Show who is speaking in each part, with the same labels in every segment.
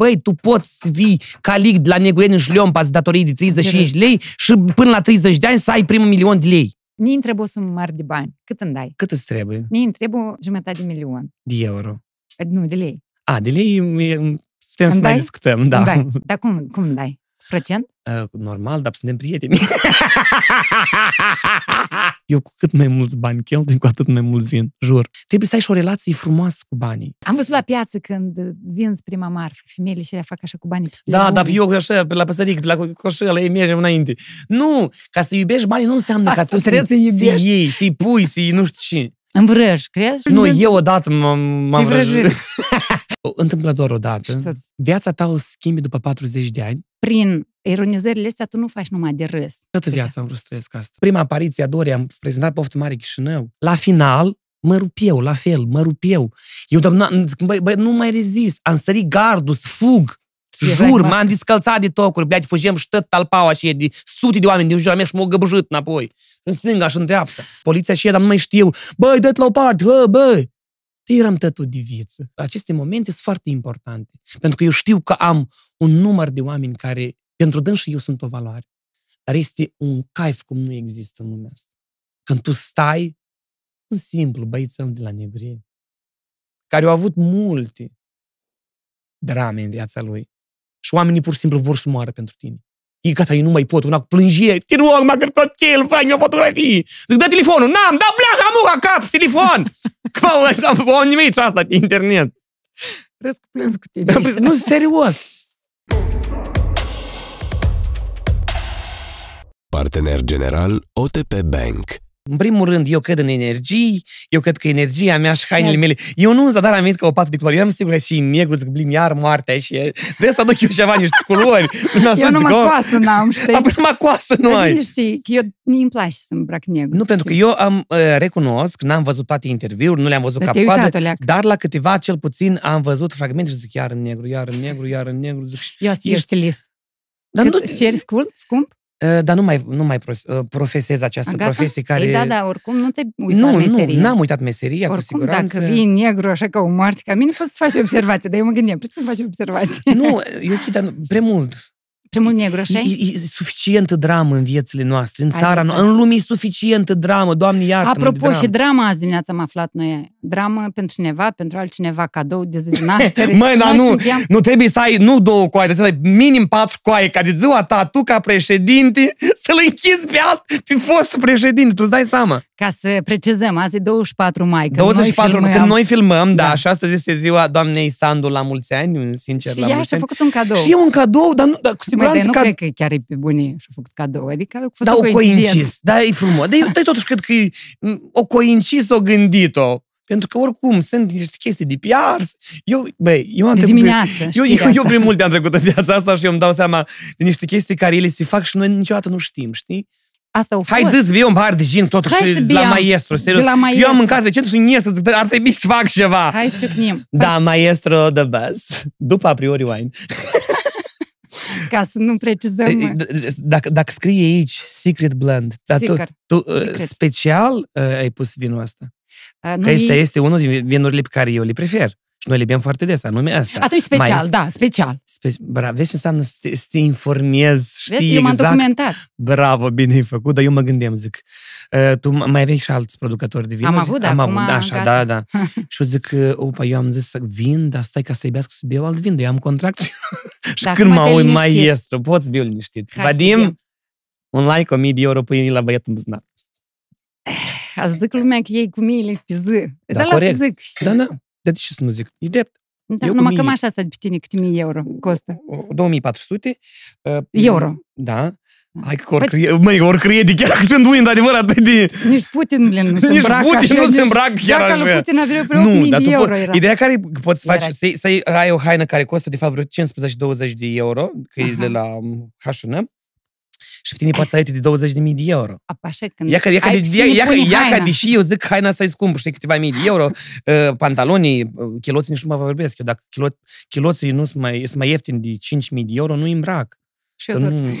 Speaker 1: băi, tu poți să vii calic de la Neguieni în Șleon, pați datorii de 35 de lei și până la 30 de ani să ai primul milion de lei.
Speaker 2: Ni îmi trebuie o sumă mare de bani. Cât îmi dai?
Speaker 1: Cât îți trebuie?
Speaker 2: Ni îmi trebuie o jumătate de milion.
Speaker 1: De euro.
Speaker 2: Nu, de lei.
Speaker 1: A, de lei e- putem să
Speaker 2: Îmi
Speaker 1: mai
Speaker 2: dai?
Speaker 1: discutăm, da.
Speaker 2: Îmi dai. Dar cum, cum îmi dai? Procent?
Speaker 1: Uh, normal, dar suntem prieteni. Eu cu cât mai mulți bani cheltui, cu atât mai mulți vin, jur. Trebuie să ai și o relație frumoasă cu banii.
Speaker 2: Am văzut la piață când vinzi prima marfă, femeile și le fac așa cu banii peste
Speaker 1: Da,
Speaker 2: legume.
Speaker 1: dar eu așa, pe la păsărică, pe la coșel, ei mergem înainte. Nu, ca să iubești banii nu înseamnă ca tu să,
Speaker 2: Trebuie să
Speaker 1: să
Speaker 2: iubești.
Speaker 1: iei, să-i pui, să-i nu știu ce.
Speaker 2: În vrăj, crezi?
Speaker 1: Nu, eu odată m-am, m-am
Speaker 2: Te vrăjit.
Speaker 1: vrăjit. Întâmplător odată.
Speaker 2: Și să-
Speaker 1: Viața ta o schimbi după 40 de ani.
Speaker 2: Prin ironizările astea tu nu faci numai de râs.
Speaker 1: Toată viața am vrut să trăiesc asta. Prima apariție a Dorii am prezentat Poftă Mare Chișinău. La final, mă rup eu, la fel, mă rup eu. Eu, doamna, băi, băi, nu mai rezist. Am sărit gardul, să fug.
Speaker 2: Și erai
Speaker 1: Jur,
Speaker 2: cu
Speaker 1: m-am descălțat de tocuri, blядь, fugem și tot talpaua și de sute de oameni din jurul meu și m-au găbăjit înapoi. În stânga și în dreapta. Poliția și ea, dar nu mai știu. Băi, dă la o parte, hă, băi. Te eram tătul de viață. Aceste momente sunt foarte importante. Pentru că eu știu că am un număr de oameni care, pentru dânsi eu sunt o valoare. Dar este un caif cum nu există în lumea asta. Când tu stai, un simplu băițel de la Negri, care au avut multe drame în viața lui. Și oamenii pur și simplu vor să moară pentru tine. E gata, eu nu mai pot, una cu plângie. Te rog, m-a călcat el, fai o fotografie. Zic, dă telefonul. N-am, da pleacă, amuca cap, telefon. Cum am nimic asta pe internet.
Speaker 2: Râs cu plâns cu tine.
Speaker 1: Da, Nu, serios.
Speaker 3: Partener general OTP Bank.
Speaker 1: În primul rând, eu cred în energii, eu cred că energia mea și
Speaker 2: Și-
Speaker 1: hainele mele... Eu nu îți dar aminte că o pată de culori, eu am sigur că și negru, zic, blin, iar moartea și... Trebuie să aduc eu ceva, niște culori.
Speaker 2: Eu numai coasă n-am, știi?
Speaker 1: Apoi numai coasă nu
Speaker 2: Dar
Speaker 1: ai.
Speaker 2: bine știi că eu nu-mi place să îmbrac negru.
Speaker 1: Nu, pentru că
Speaker 2: știi?
Speaker 1: eu am uh, recunosc, n-am văzut toate interviuri, nu le-am văzut
Speaker 2: Dar
Speaker 1: cap
Speaker 2: te-ai uitat,
Speaker 1: coadă,
Speaker 2: Oleac.
Speaker 1: dar la câteva, cel puțin, am văzut fragmente și zic, iar în negru, iar în negru, iar în negru, zic, și-
Speaker 2: Eu sunt
Speaker 1: ești-
Speaker 2: stilist.
Speaker 1: dar nu,
Speaker 2: Cât ceri scult, scump?
Speaker 1: Uh, dar nu mai, nu mai pros- uh, profesez această
Speaker 2: Gata?
Speaker 1: profesie care...
Speaker 2: Ei, da, da, oricum nu ți-ai uitat
Speaker 1: nu,
Speaker 2: meseria.
Speaker 1: nu, n-am uitat meseria, cu
Speaker 2: Oricum,
Speaker 1: siguranță.
Speaker 2: dacă vii negru așa ca o moarte, ca mine poți să faci observație, dar eu mă gândeam, poți să faci observație.
Speaker 1: Nu, eu chit, dar nu- prea mult.
Speaker 2: Prea mult negru, așa
Speaker 1: E, e, e suficientă dramă în viețile noastre, în
Speaker 2: Ai
Speaker 1: țara
Speaker 2: dreptate.
Speaker 1: noastră, în lume e suficientă dramă, Doamne iartă
Speaker 2: Apropo, și drama azi dimineața am aflat noi. Dramă pentru cineva, pentru altcineva, cadou de zi de naștere.
Speaker 1: Măi, dar
Speaker 2: Noi
Speaker 1: nu,
Speaker 2: suntem-
Speaker 1: nu trebuie să ai nu două coaie, trebuie să ai minim patru coaie, ca de ziua ta, tu ca președinte, să-l închizi pe alt, pe fostul președinte, tu îți dai seama.
Speaker 2: Ca să precizăm, azi e 24 mai, când
Speaker 1: 24,
Speaker 2: noi
Speaker 1: când noi filmăm, da,
Speaker 2: Da.
Speaker 1: și astăzi este ziua doamnei Sandu la mulți ani, sincer,
Speaker 2: Și
Speaker 1: la
Speaker 2: ea
Speaker 1: mulți
Speaker 2: și-a
Speaker 1: ani.
Speaker 2: făcut un cadou.
Speaker 1: Și e un cadou, dar, nu, dar cu
Speaker 2: Măi, dar
Speaker 1: siguranță
Speaker 2: nu
Speaker 1: ca...
Speaker 2: cred că chiar e pe bune și-a făcut cadou. Adică a fost
Speaker 1: Da,
Speaker 2: o
Speaker 1: o
Speaker 2: coincidență.
Speaker 1: coincis, da, e frumos. Dar eu, dar eu totuși cred că e, m, o coincis, o gândit-o. Pentru că oricum sunt niște chestii de PR. Eu, băi, eu am
Speaker 2: De
Speaker 1: trecut prin-
Speaker 2: dimineață,
Speaker 1: eu,
Speaker 2: știrea
Speaker 1: eu, eu
Speaker 2: asta.
Speaker 1: prin multe am trecut în viața asta și eu îmi dau seama de niște chestii care ele se fac și noi niciodată nu știm, știi?
Speaker 2: Asta au
Speaker 1: Hai,
Speaker 2: fost.
Speaker 1: dă-ți eu un pahar de gin totuși
Speaker 2: Hai să
Speaker 1: la
Speaker 2: beam.
Speaker 1: maestru, serios.
Speaker 2: De la
Speaker 1: Eu
Speaker 2: maestru.
Speaker 1: am mâncat recent și în iesă, zic, ar trebui să fac ceva.
Speaker 2: Hai să ciocnim.
Speaker 1: Da, maestro the best. După a priori wine.
Speaker 2: Ca să nu precizăm. mă.
Speaker 1: Dacă, dacă scrie aici Secret Blend, dar tu,
Speaker 2: Sigur.
Speaker 1: tu uh,
Speaker 2: Secret.
Speaker 1: special uh, ai pus vinul ăsta.
Speaker 2: Uh, nu
Speaker 1: Că este,
Speaker 2: e-
Speaker 1: este unul din vinurile pe care eu le prefer. Și noi le bem foarte des, anume asta.
Speaker 2: Atunci special,
Speaker 1: Mai este-
Speaker 2: da, special.
Speaker 1: Spe- Bra, vezi ce înseamnă să te, să te informezi, știi
Speaker 2: Vezi, eu m-am
Speaker 1: exact.
Speaker 2: documentat.
Speaker 1: Bravo, bine ai făcut, dar eu mă gândeam, zic, uh, tu mai aveai și alți producători de vinuri?
Speaker 2: Am avut, da,
Speaker 1: Am
Speaker 2: acum,
Speaker 1: avut, da, așa,
Speaker 2: gata.
Speaker 1: da, da. și eu zic, uh, opa, eu am zis să vin, dar stai ca să iubească să beau alt vin, dar eu am contract. și
Speaker 2: Da,
Speaker 1: când
Speaker 2: acum
Speaker 1: mă
Speaker 2: te-ai
Speaker 1: uit,
Speaker 2: liniștit.
Speaker 1: maestru, poți bea liniștit.
Speaker 2: Hai să
Speaker 1: Vadim,
Speaker 2: bem.
Speaker 1: un like, o mie de euro pâine la băiat în buzunar.
Speaker 2: A zic lumea că ei cu miile pe zi.
Speaker 1: Da,
Speaker 2: Dar lasă
Speaker 1: corect.
Speaker 2: zic. și-
Speaker 1: Da, da, de ce să nu zic? E drept.
Speaker 2: Da,
Speaker 1: eu cu
Speaker 2: numai
Speaker 1: mie.
Speaker 2: cămașa asta de pe tine câte mii euro costă.
Speaker 1: 2400. uh,
Speaker 2: Euro.
Speaker 1: Da. Hai că ori crede, măi, ori crede chiar că sunt unii, într-adevăr, atât de...
Speaker 2: Nici Putin, blin, nu se
Speaker 1: Nici
Speaker 2: îmbracă
Speaker 1: Putin
Speaker 2: așa,
Speaker 1: nu se
Speaker 2: nici-
Speaker 1: îmbracă chiar
Speaker 2: Jaca lui
Speaker 1: așa.
Speaker 2: Putin avea vreo
Speaker 1: Nu,
Speaker 2: 8000
Speaker 1: dar
Speaker 2: de
Speaker 1: tu
Speaker 2: euro
Speaker 1: po-
Speaker 2: era.
Speaker 1: ideea care poți să
Speaker 2: Era.
Speaker 1: faci, să, să ai o haină care costă de fapt vreo 15-20 de euro, că e
Speaker 2: Aha.
Speaker 1: de la um, H&M, și pe tine poți să ai de 20 de mii de euro.
Speaker 2: Apa, așa, când
Speaker 1: Ia că, ia că,
Speaker 2: ai
Speaker 1: de,
Speaker 2: și
Speaker 1: ia,
Speaker 2: nu
Speaker 1: ia, că,
Speaker 2: pui
Speaker 1: ia că,
Speaker 2: haina.
Speaker 1: deși eu zic că haina asta e scumpă, știi, câteva mii de euro, uh, pantalonii, uh, chiloții nici nu mă vorbesc eu, dacă chilo, chiloții nu sunt mai, sunt mai ieftini de 5 mii de euro, nu îi îmbrac.
Speaker 2: Și eu tot.
Speaker 1: Nu.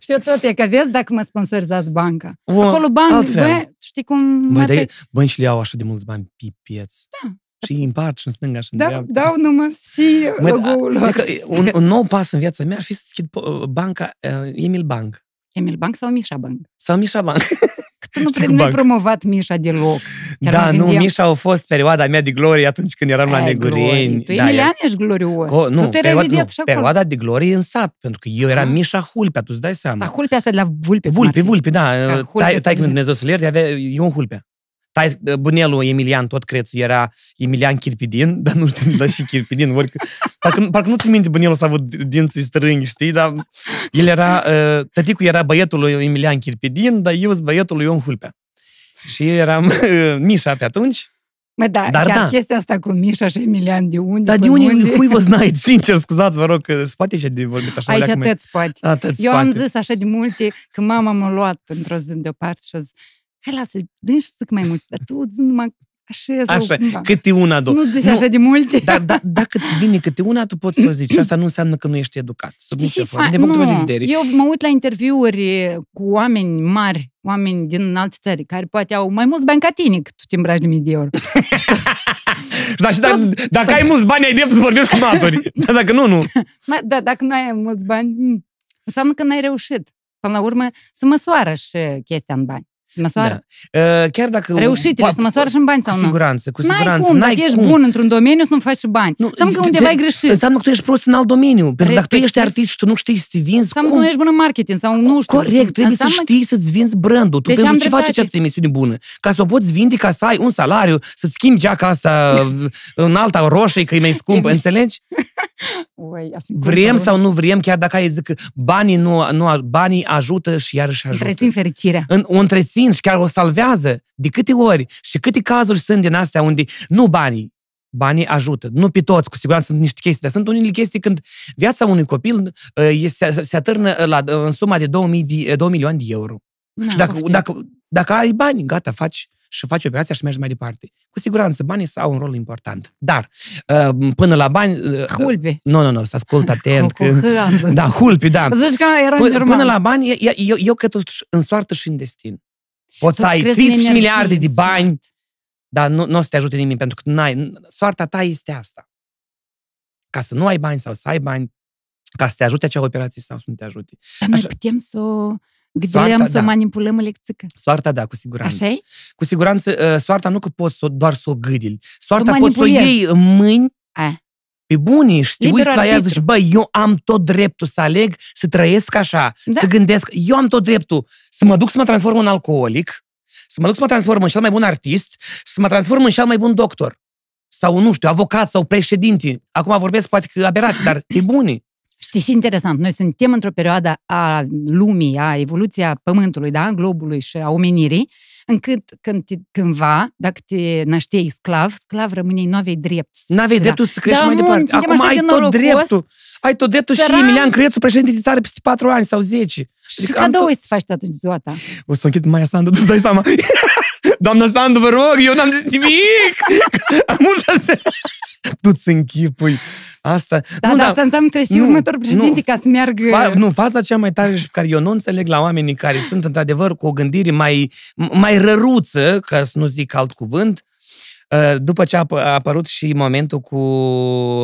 Speaker 2: Și eu tot, e că vezi dacă mă sponsorizați banca.
Speaker 1: O,
Speaker 2: Acolo bani,
Speaker 1: altfel.
Speaker 2: bă, știi cum...
Speaker 1: Băi,
Speaker 2: mă
Speaker 1: dar
Speaker 2: te-
Speaker 1: e- băncile au așa de mulți bani, pipeț.
Speaker 2: Da.
Speaker 1: Și îi împart și în stânga și în
Speaker 2: Da,
Speaker 1: dreapta.
Speaker 2: dau numai și
Speaker 1: Măi,
Speaker 2: logo-ul
Speaker 1: da,
Speaker 2: lor.
Speaker 1: adică un, un nou pas în viața mea ar fi să deschid po- banca uh, Emil Bank.
Speaker 2: Emil Bank sau Mișa Bank?
Speaker 1: Sau Mișa Bank.
Speaker 2: Că tu nu
Speaker 1: Știi
Speaker 2: prea
Speaker 1: cu
Speaker 2: nu ai
Speaker 1: banc.
Speaker 2: promovat Mișa deloc. Chiar
Speaker 1: da,
Speaker 2: mă
Speaker 1: nu,
Speaker 2: gândeam,
Speaker 1: Mișa a fost perioada mea de glorie atunci când eram la
Speaker 2: ai,
Speaker 1: Negureni.
Speaker 2: glorie. Tu,
Speaker 1: da,
Speaker 2: Emilian,
Speaker 1: era-
Speaker 2: ești glorios.
Speaker 1: Co- nu,
Speaker 2: tu te
Speaker 1: perioada,
Speaker 2: revedeat
Speaker 1: nu,
Speaker 2: și acolo.
Speaker 1: perioada de glorie în sat, pentru că eu eram
Speaker 2: Ah.
Speaker 1: Mișa Hulpea, tu îți dai seama.
Speaker 2: Dar hulpea asta de la vulpe. cum ar
Speaker 1: Vulpe,
Speaker 2: fi.
Speaker 1: vulpe, da.
Speaker 2: Ca
Speaker 1: Tai,
Speaker 2: Hulpe
Speaker 1: tai
Speaker 2: să
Speaker 1: când
Speaker 2: fie.
Speaker 1: Dumnezeu să-l ierte, avea, eu un Hulpea. Tai, bunelul Emilian, tot crețul, era Emilian Chirpidin, dar nu știu, dar și Chirpidin. Orică, parcă, parcă nu ți minte bunelul să a avut dinții strângi, știi? Dar el era, uh, tăticul era băietul lui Emilian Chirpidin, dar eu sunt băietul lui Ion Hulpea. Și eu eram uh, Mișa pe atunci.
Speaker 2: Mă, da,
Speaker 1: Dar
Speaker 2: chiar
Speaker 1: da.
Speaker 2: chestia asta cu Mișa și Emilian, de unde?
Speaker 1: Dar de
Speaker 2: până
Speaker 1: unde, cui vă znați? Sincer, scuzați, vă rog, că se poate și de vorbit așa.
Speaker 2: Aici
Speaker 1: o leacă mai-
Speaker 2: atât poate.
Speaker 1: Atât
Speaker 2: Eu am
Speaker 1: spate.
Speaker 2: zis așa de multe că mama m-a luat într-o zi deoparte și a zis, hai lasă, dă și zic mai mult, dar tu zi numai așa, sau
Speaker 1: Așa,
Speaker 2: cumva.
Speaker 1: câte una,
Speaker 2: Să
Speaker 1: două.
Speaker 2: nu zici așa de multe.
Speaker 1: Dar da, dacă îți vine câte una, tu poți să o zici. Asta nu înseamnă că nu ești educat. Sub
Speaker 2: Știi
Speaker 1: nicio
Speaker 2: și
Speaker 1: formă.
Speaker 2: fa-
Speaker 1: Din punctul meu de
Speaker 2: nu,
Speaker 1: vedere.
Speaker 2: eu mă uit la interviuri cu oameni mari, oameni din alte țări, care poate au mai mulți bani ca tine, că tu te îmbraci de mii de euro.
Speaker 1: Dar și dacă, dacă ai mulți bani, ai drept să vorbești cu maturi. Dar dacă nu, nu.
Speaker 2: Ma, da, dacă nu ai mulți bani, mm, înseamnă că n-ai reușit. Până la urmă, se măsoară și chestia în bani. Se măsoară.
Speaker 1: Da. Uh, Chiar dacă...
Speaker 2: Reușitele
Speaker 1: po-
Speaker 2: se măsoară și în bani sau
Speaker 1: Cu
Speaker 2: nu?
Speaker 1: siguranță, cu
Speaker 2: N-ai
Speaker 1: siguranță.
Speaker 2: cum,
Speaker 1: n-ai
Speaker 2: dacă ești
Speaker 1: cum.
Speaker 2: bun într-un domeniu, să nu faci și bani. Nu, înseamnă că
Speaker 1: te-
Speaker 2: undeva ai greșit.
Speaker 1: Înseamnă că tu ești prost în alt domeniu. Pentru că dacă tu ești
Speaker 2: Respectiv-
Speaker 1: artist și tu nu știi să te vinzi,
Speaker 2: Înseamnă că
Speaker 1: cum?
Speaker 2: nu ești bun în marketing sau nu știu.
Speaker 1: Corect, trebuie să
Speaker 2: Înseamnă
Speaker 1: știi să-ți vinzi brandul. Tu
Speaker 2: Deci
Speaker 1: pentru
Speaker 2: am
Speaker 1: ce faci
Speaker 2: dreptate.
Speaker 1: această emisiune bună? Ca să o poți vinde, ca să ai un salariu, să-ți schimbi geaca asta în alta roșie, că e mai scumpă, înțelegi?
Speaker 2: Oi, ia să
Speaker 1: Vrem
Speaker 2: cum
Speaker 1: sau nu vrem, chiar dacă ai zic că banii, nu, nu, banii ajută și iarăși ajută.
Speaker 2: Întrețin fericirea.
Speaker 1: În, o întrețin și chiar o salvează. De câte ori și câte cazuri sunt din astea unde nu banii, banii ajută. Nu pe toți, cu siguranță sunt niște chestii, dar sunt unele chestii când viața unui copil uh, este, se, se atârnă la, în suma de 2000 de, 2 milioane de euro.
Speaker 2: Na,
Speaker 1: și dacă,
Speaker 2: poftim.
Speaker 1: dacă, dacă ai bani, gata, faci și faci operația și mergi mai departe. Cu siguranță, banii au un rol important. Dar, uh, până la bani... uh,
Speaker 2: Hulpe.
Speaker 1: Nu, nu, nu, să ascult atent.
Speaker 2: Cu- cu H am zis.
Speaker 1: da, hulpi, da.
Speaker 2: Zici că era în
Speaker 1: Până,
Speaker 2: german.
Speaker 1: până la bani, e- e- eu, eu cred totuși în soartă și în destin. Poți
Speaker 2: Tu
Speaker 1: să ai
Speaker 2: crezi în
Speaker 1: 30
Speaker 2: energie,
Speaker 1: miliarde de
Speaker 2: în
Speaker 1: bani,
Speaker 2: soartă.
Speaker 1: dar nu, nu o să te ajute nimeni, pentru că n-ai, soarta ta este asta. Ca să nu ai bani sau să ai bani, ca să te ajute acea operație sau să nu te ajute.
Speaker 2: Dar noi
Speaker 1: Așa.
Speaker 2: putem să o gâdilem,
Speaker 1: Soarta,
Speaker 2: să o
Speaker 1: da.
Speaker 2: manipulăm o lecțică.
Speaker 1: Soarta, da, cu siguranță.
Speaker 2: așa
Speaker 1: Cu siguranță, uh, soarta nu că poți să, o- doar să o gâdili. Soarta
Speaker 2: Să o
Speaker 1: poți să o
Speaker 2: manipulezi.
Speaker 1: iei în mâini
Speaker 2: A.
Speaker 1: pe bunii și te
Speaker 2: Liber
Speaker 1: uiți la ea și
Speaker 2: arbitru.
Speaker 1: zici, bă, eu am tot dreptul să aleg să trăiesc așa,
Speaker 2: Da.
Speaker 1: să gândesc, eu am tot dreptul să mă duc să mă transform în alcoolic, să mă duc să mă transform în cel mai bun artist, să mă transform în cel mai bun doctor. Sau, nu știu, avocat sau președinte. Acum vorbesc poate că aberați, dar pe bunii.
Speaker 2: Știi și interesant, noi suntem într-o perioadă a lumii, a evoluția pământului, da, a globului și a omenirii, încât când te, cândva, dacă te nășteai sclav, sclav rămâneai, nu aveai drept.
Speaker 1: N-aveai
Speaker 2: Da.
Speaker 1: dreptul să crești
Speaker 2: Da,
Speaker 1: mai
Speaker 2: mă,
Speaker 1: departe.
Speaker 2: suntem
Speaker 1: Acum
Speaker 2: așa
Speaker 1: ai
Speaker 2: de
Speaker 1: tot
Speaker 2: norocos.
Speaker 1: dreptul. Ai tot dreptul și
Speaker 2: Săran.
Speaker 1: Emilian Crețu, președinte de țară, peste 4 ani sau 10.
Speaker 2: Și
Speaker 1: Adică am
Speaker 2: cadou
Speaker 1: tot-
Speaker 2: să faci tu atunci ziua ta.
Speaker 1: O să o închid Maia Sandu, tu dai seama. Doamna Sandu, vă rog, eu n-am zis nimic. Am ușa să... Tu-ți închipui. Asta...
Speaker 2: Da,
Speaker 1: nu,
Speaker 2: dar asta înseamnă că trebuie și
Speaker 1: nu,
Speaker 2: următorul președinte
Speaker 1: nu.
Speaker 2: ca să meargă...
Speaker 1: Fa, nu, faza cea mai tare și pe care eu nu înțeleg la oamenii care sunt într-adevăr cu o gândire mai, mai răruță, ca să nu zic alt cuvânt, uh, după ce a, apă- a apărut și momentul cu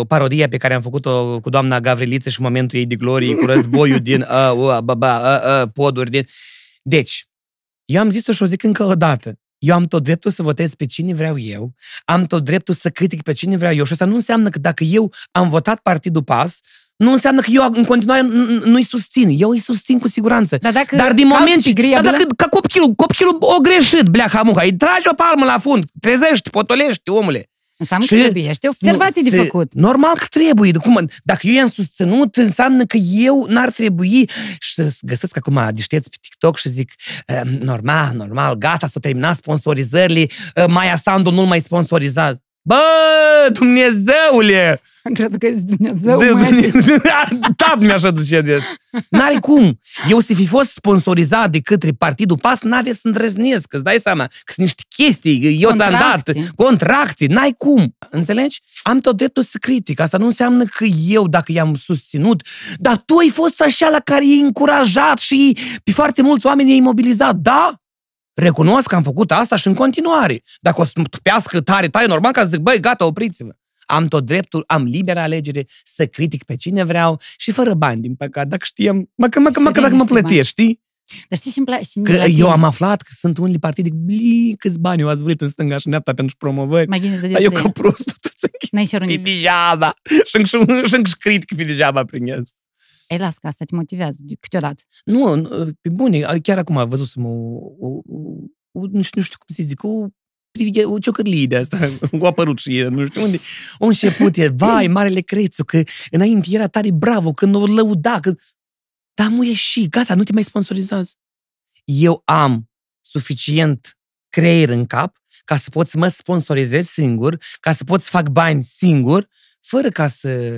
Speaker 1: parodia pe care am făcut-o cu doamna Gavriliță și momentul ei de glorie, cu războiul din uh, uh, ba, ba, uh, uh, poduri din... Deci, eu am zis-o și o zic încă o dată. Eu am tot dreptul să votez pe cine vreau eu, am tot dreptul să critic pe cine vreau eu și asta nu înseamnă că dacă eu am votat Partidul PAS, nu înseamnă că eu în continuare n- n- nu-i susțin. Eu îi susțin cu siguranță.
Speaker 2: Dar dacă
Speaker 1: Dar din
Speaker 2: calci
Speaker 1: moment ce...
Speaker 2: tigria,
Speaker 1: Dar dacă ca copilul, copilul o greșit, bleaha muha, îi tragi o palmă la fund, trezești, potolești, omule.
Speaker 2: Înseamnă
Speaker 1: Și-
Speaker 2: că trebuie. Este observații
Speaker 1: Nu,
Speaker 2: de
Speaker 1: se-
Speaker 2: făcut.
Speaker 1: Normal că trebuie. De Cum, dacă eu i-am susținut, înseamnă că eu n-ar trebui și să găsesc acum deșteți pe TikTok și zic "Eh, normal, normal, gata, s-au terminat sponsorizările, eh, Maia Sandu nu-l mai sponsorizat. Bă, Dumnezeule!
Speaker 2: Am crezut că ești Dumnezeu,
Speaker 1: De,
Speaker 2: mă.
Speaker 1: Dumnezeu, Tat mi-așa zice des. N-are cum. Eu să fi fost sponsorizat de către Partidul PAS, n-ave să îndrăznesc, îți dai seama. Că sunt niște chestii, eu ți-am dat,
Speaker 2: Contracte.
Speaker 1: contracte, n-ai cum. Înțelegi? Am tot dreptul să critic. Asta nu înseamnă că eu, dacă i-am susținut, dar tu ai fost așa la care i-ai încurajat și pe foarte mulți oameni i-ai mobilizat, da? Recunosc că am făcut asta și în continuare. Dacă o să tupească tare, tare, normal că zic, băi, gata, opriți-vă. Am tot dreptul, am liberă alegere să critic pe cine vreau și fără bani, din păcate. Dacă știam, măcar, măcar, măcar dacă mă plătești, știi?
Speaker 2: Dar știi ce-mi place?
Speaker 1: Că eu am aflat că sunt unele partide, bli, câți bani eu ați vrut în stânga și în dreapta pentru promovări.
Speaker 2: Mai gine să
Speaker 1: Dar eu ca prostul, tu
Speaker 2: N-ai și
Speaker 1: e degeaba. Și încă critic pe degeaba prin el.
Speaker 2: Ei, las că asta te motivează câteodată.
Speaker 1: Nu, pe bune, chiar acum văzusem o, o, o, o nu, știu, nu știu cum să zic, o o ciocărlie de asta, cu apărut și el, nu știu unde. O început e, vai, marele crețu, că înainte era tare bravo, când o lăuda, că... Dar mu și, gata, nu te mai sponsorizează. Eu am suficient creier în cap ca să pot să mă sponsorizez singur, ca să pot să fac bani singur, fără ca să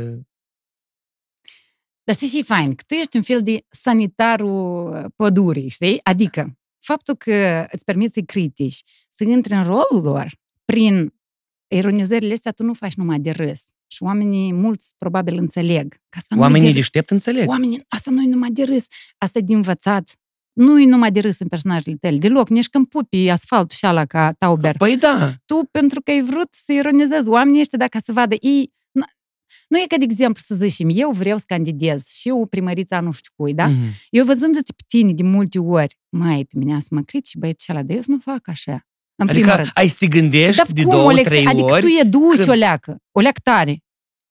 Speaker 2: dar știi și fain, că tu ești un fel de sanitarul uh, pădurii, știi? Adică, faptul că îți permiți să critici, să intri în rolul lor, prin ironizările astea, tu nu faci numai de râs. Și oamenii, mulți, probabil, înțeleg. Că asta
Speaker 1: oamenii deștept înțeleg.
Speaker 2: Oamenii, asta nu e numai de râs. Asta e de învățat. Nu e numai de râs în personajele tale. Deloc, nici când pupi asfaltul și ala ca Tauber.
Speaker 1: Păi da.
Speaker 2: Tu, pentru că ai vrut să ironizezi oamenii ăștia, dacă să vadă, ei nu e ca, de exemplu, să zicem, eu vreau să candidez și o primăriță nu știu cui, da? Mm-hmm. Eu văzându-te pe tine de multe ori, mai pe mine să mă critici, băieți și la de eu să nu fac așa.
Speaker 1: În adică rând. ai să te gândești Dar de cum, două,
Speaker 2: lec-
Speaker 1: trei
Speaker 2: adică
Speaker 1: ori.
Speaker 2: Adică tu e duci când... o leacă, o leacă tare.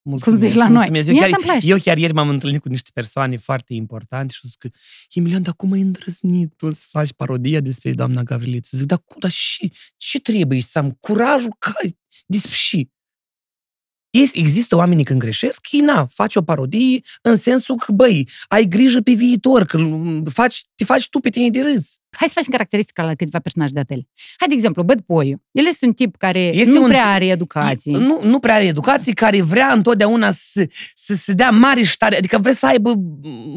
Speaker 2: Mulțumesc, cum zici la noi.
Speaker 1: Eu chiar, eu chiar ieri m-am întâlnit cu niște persoane foarte importante și zic că, Emilian, dar cum ai îndrăznit tu să faci parodia despre doamna Gavriliță? Zic, dar, dar și, ce trebuie să am curajul ca despre și? Există oamenii când greșesc, ei, na, faci o parodie în sensul că, băi, ai grijă pe viitor, că faci, te faci tu pe tine de râs.
Speaker 2: Hai să facem caracteristica la câteva personaje de atele. Hai, de exemplu, Băd Poiu. El este un tip care este nu un prea are educație.
Speaker 1: Nu, nu prea are educație, care vrea întotdeauna să, să se dea mari și ștare. Adică vrea să aibă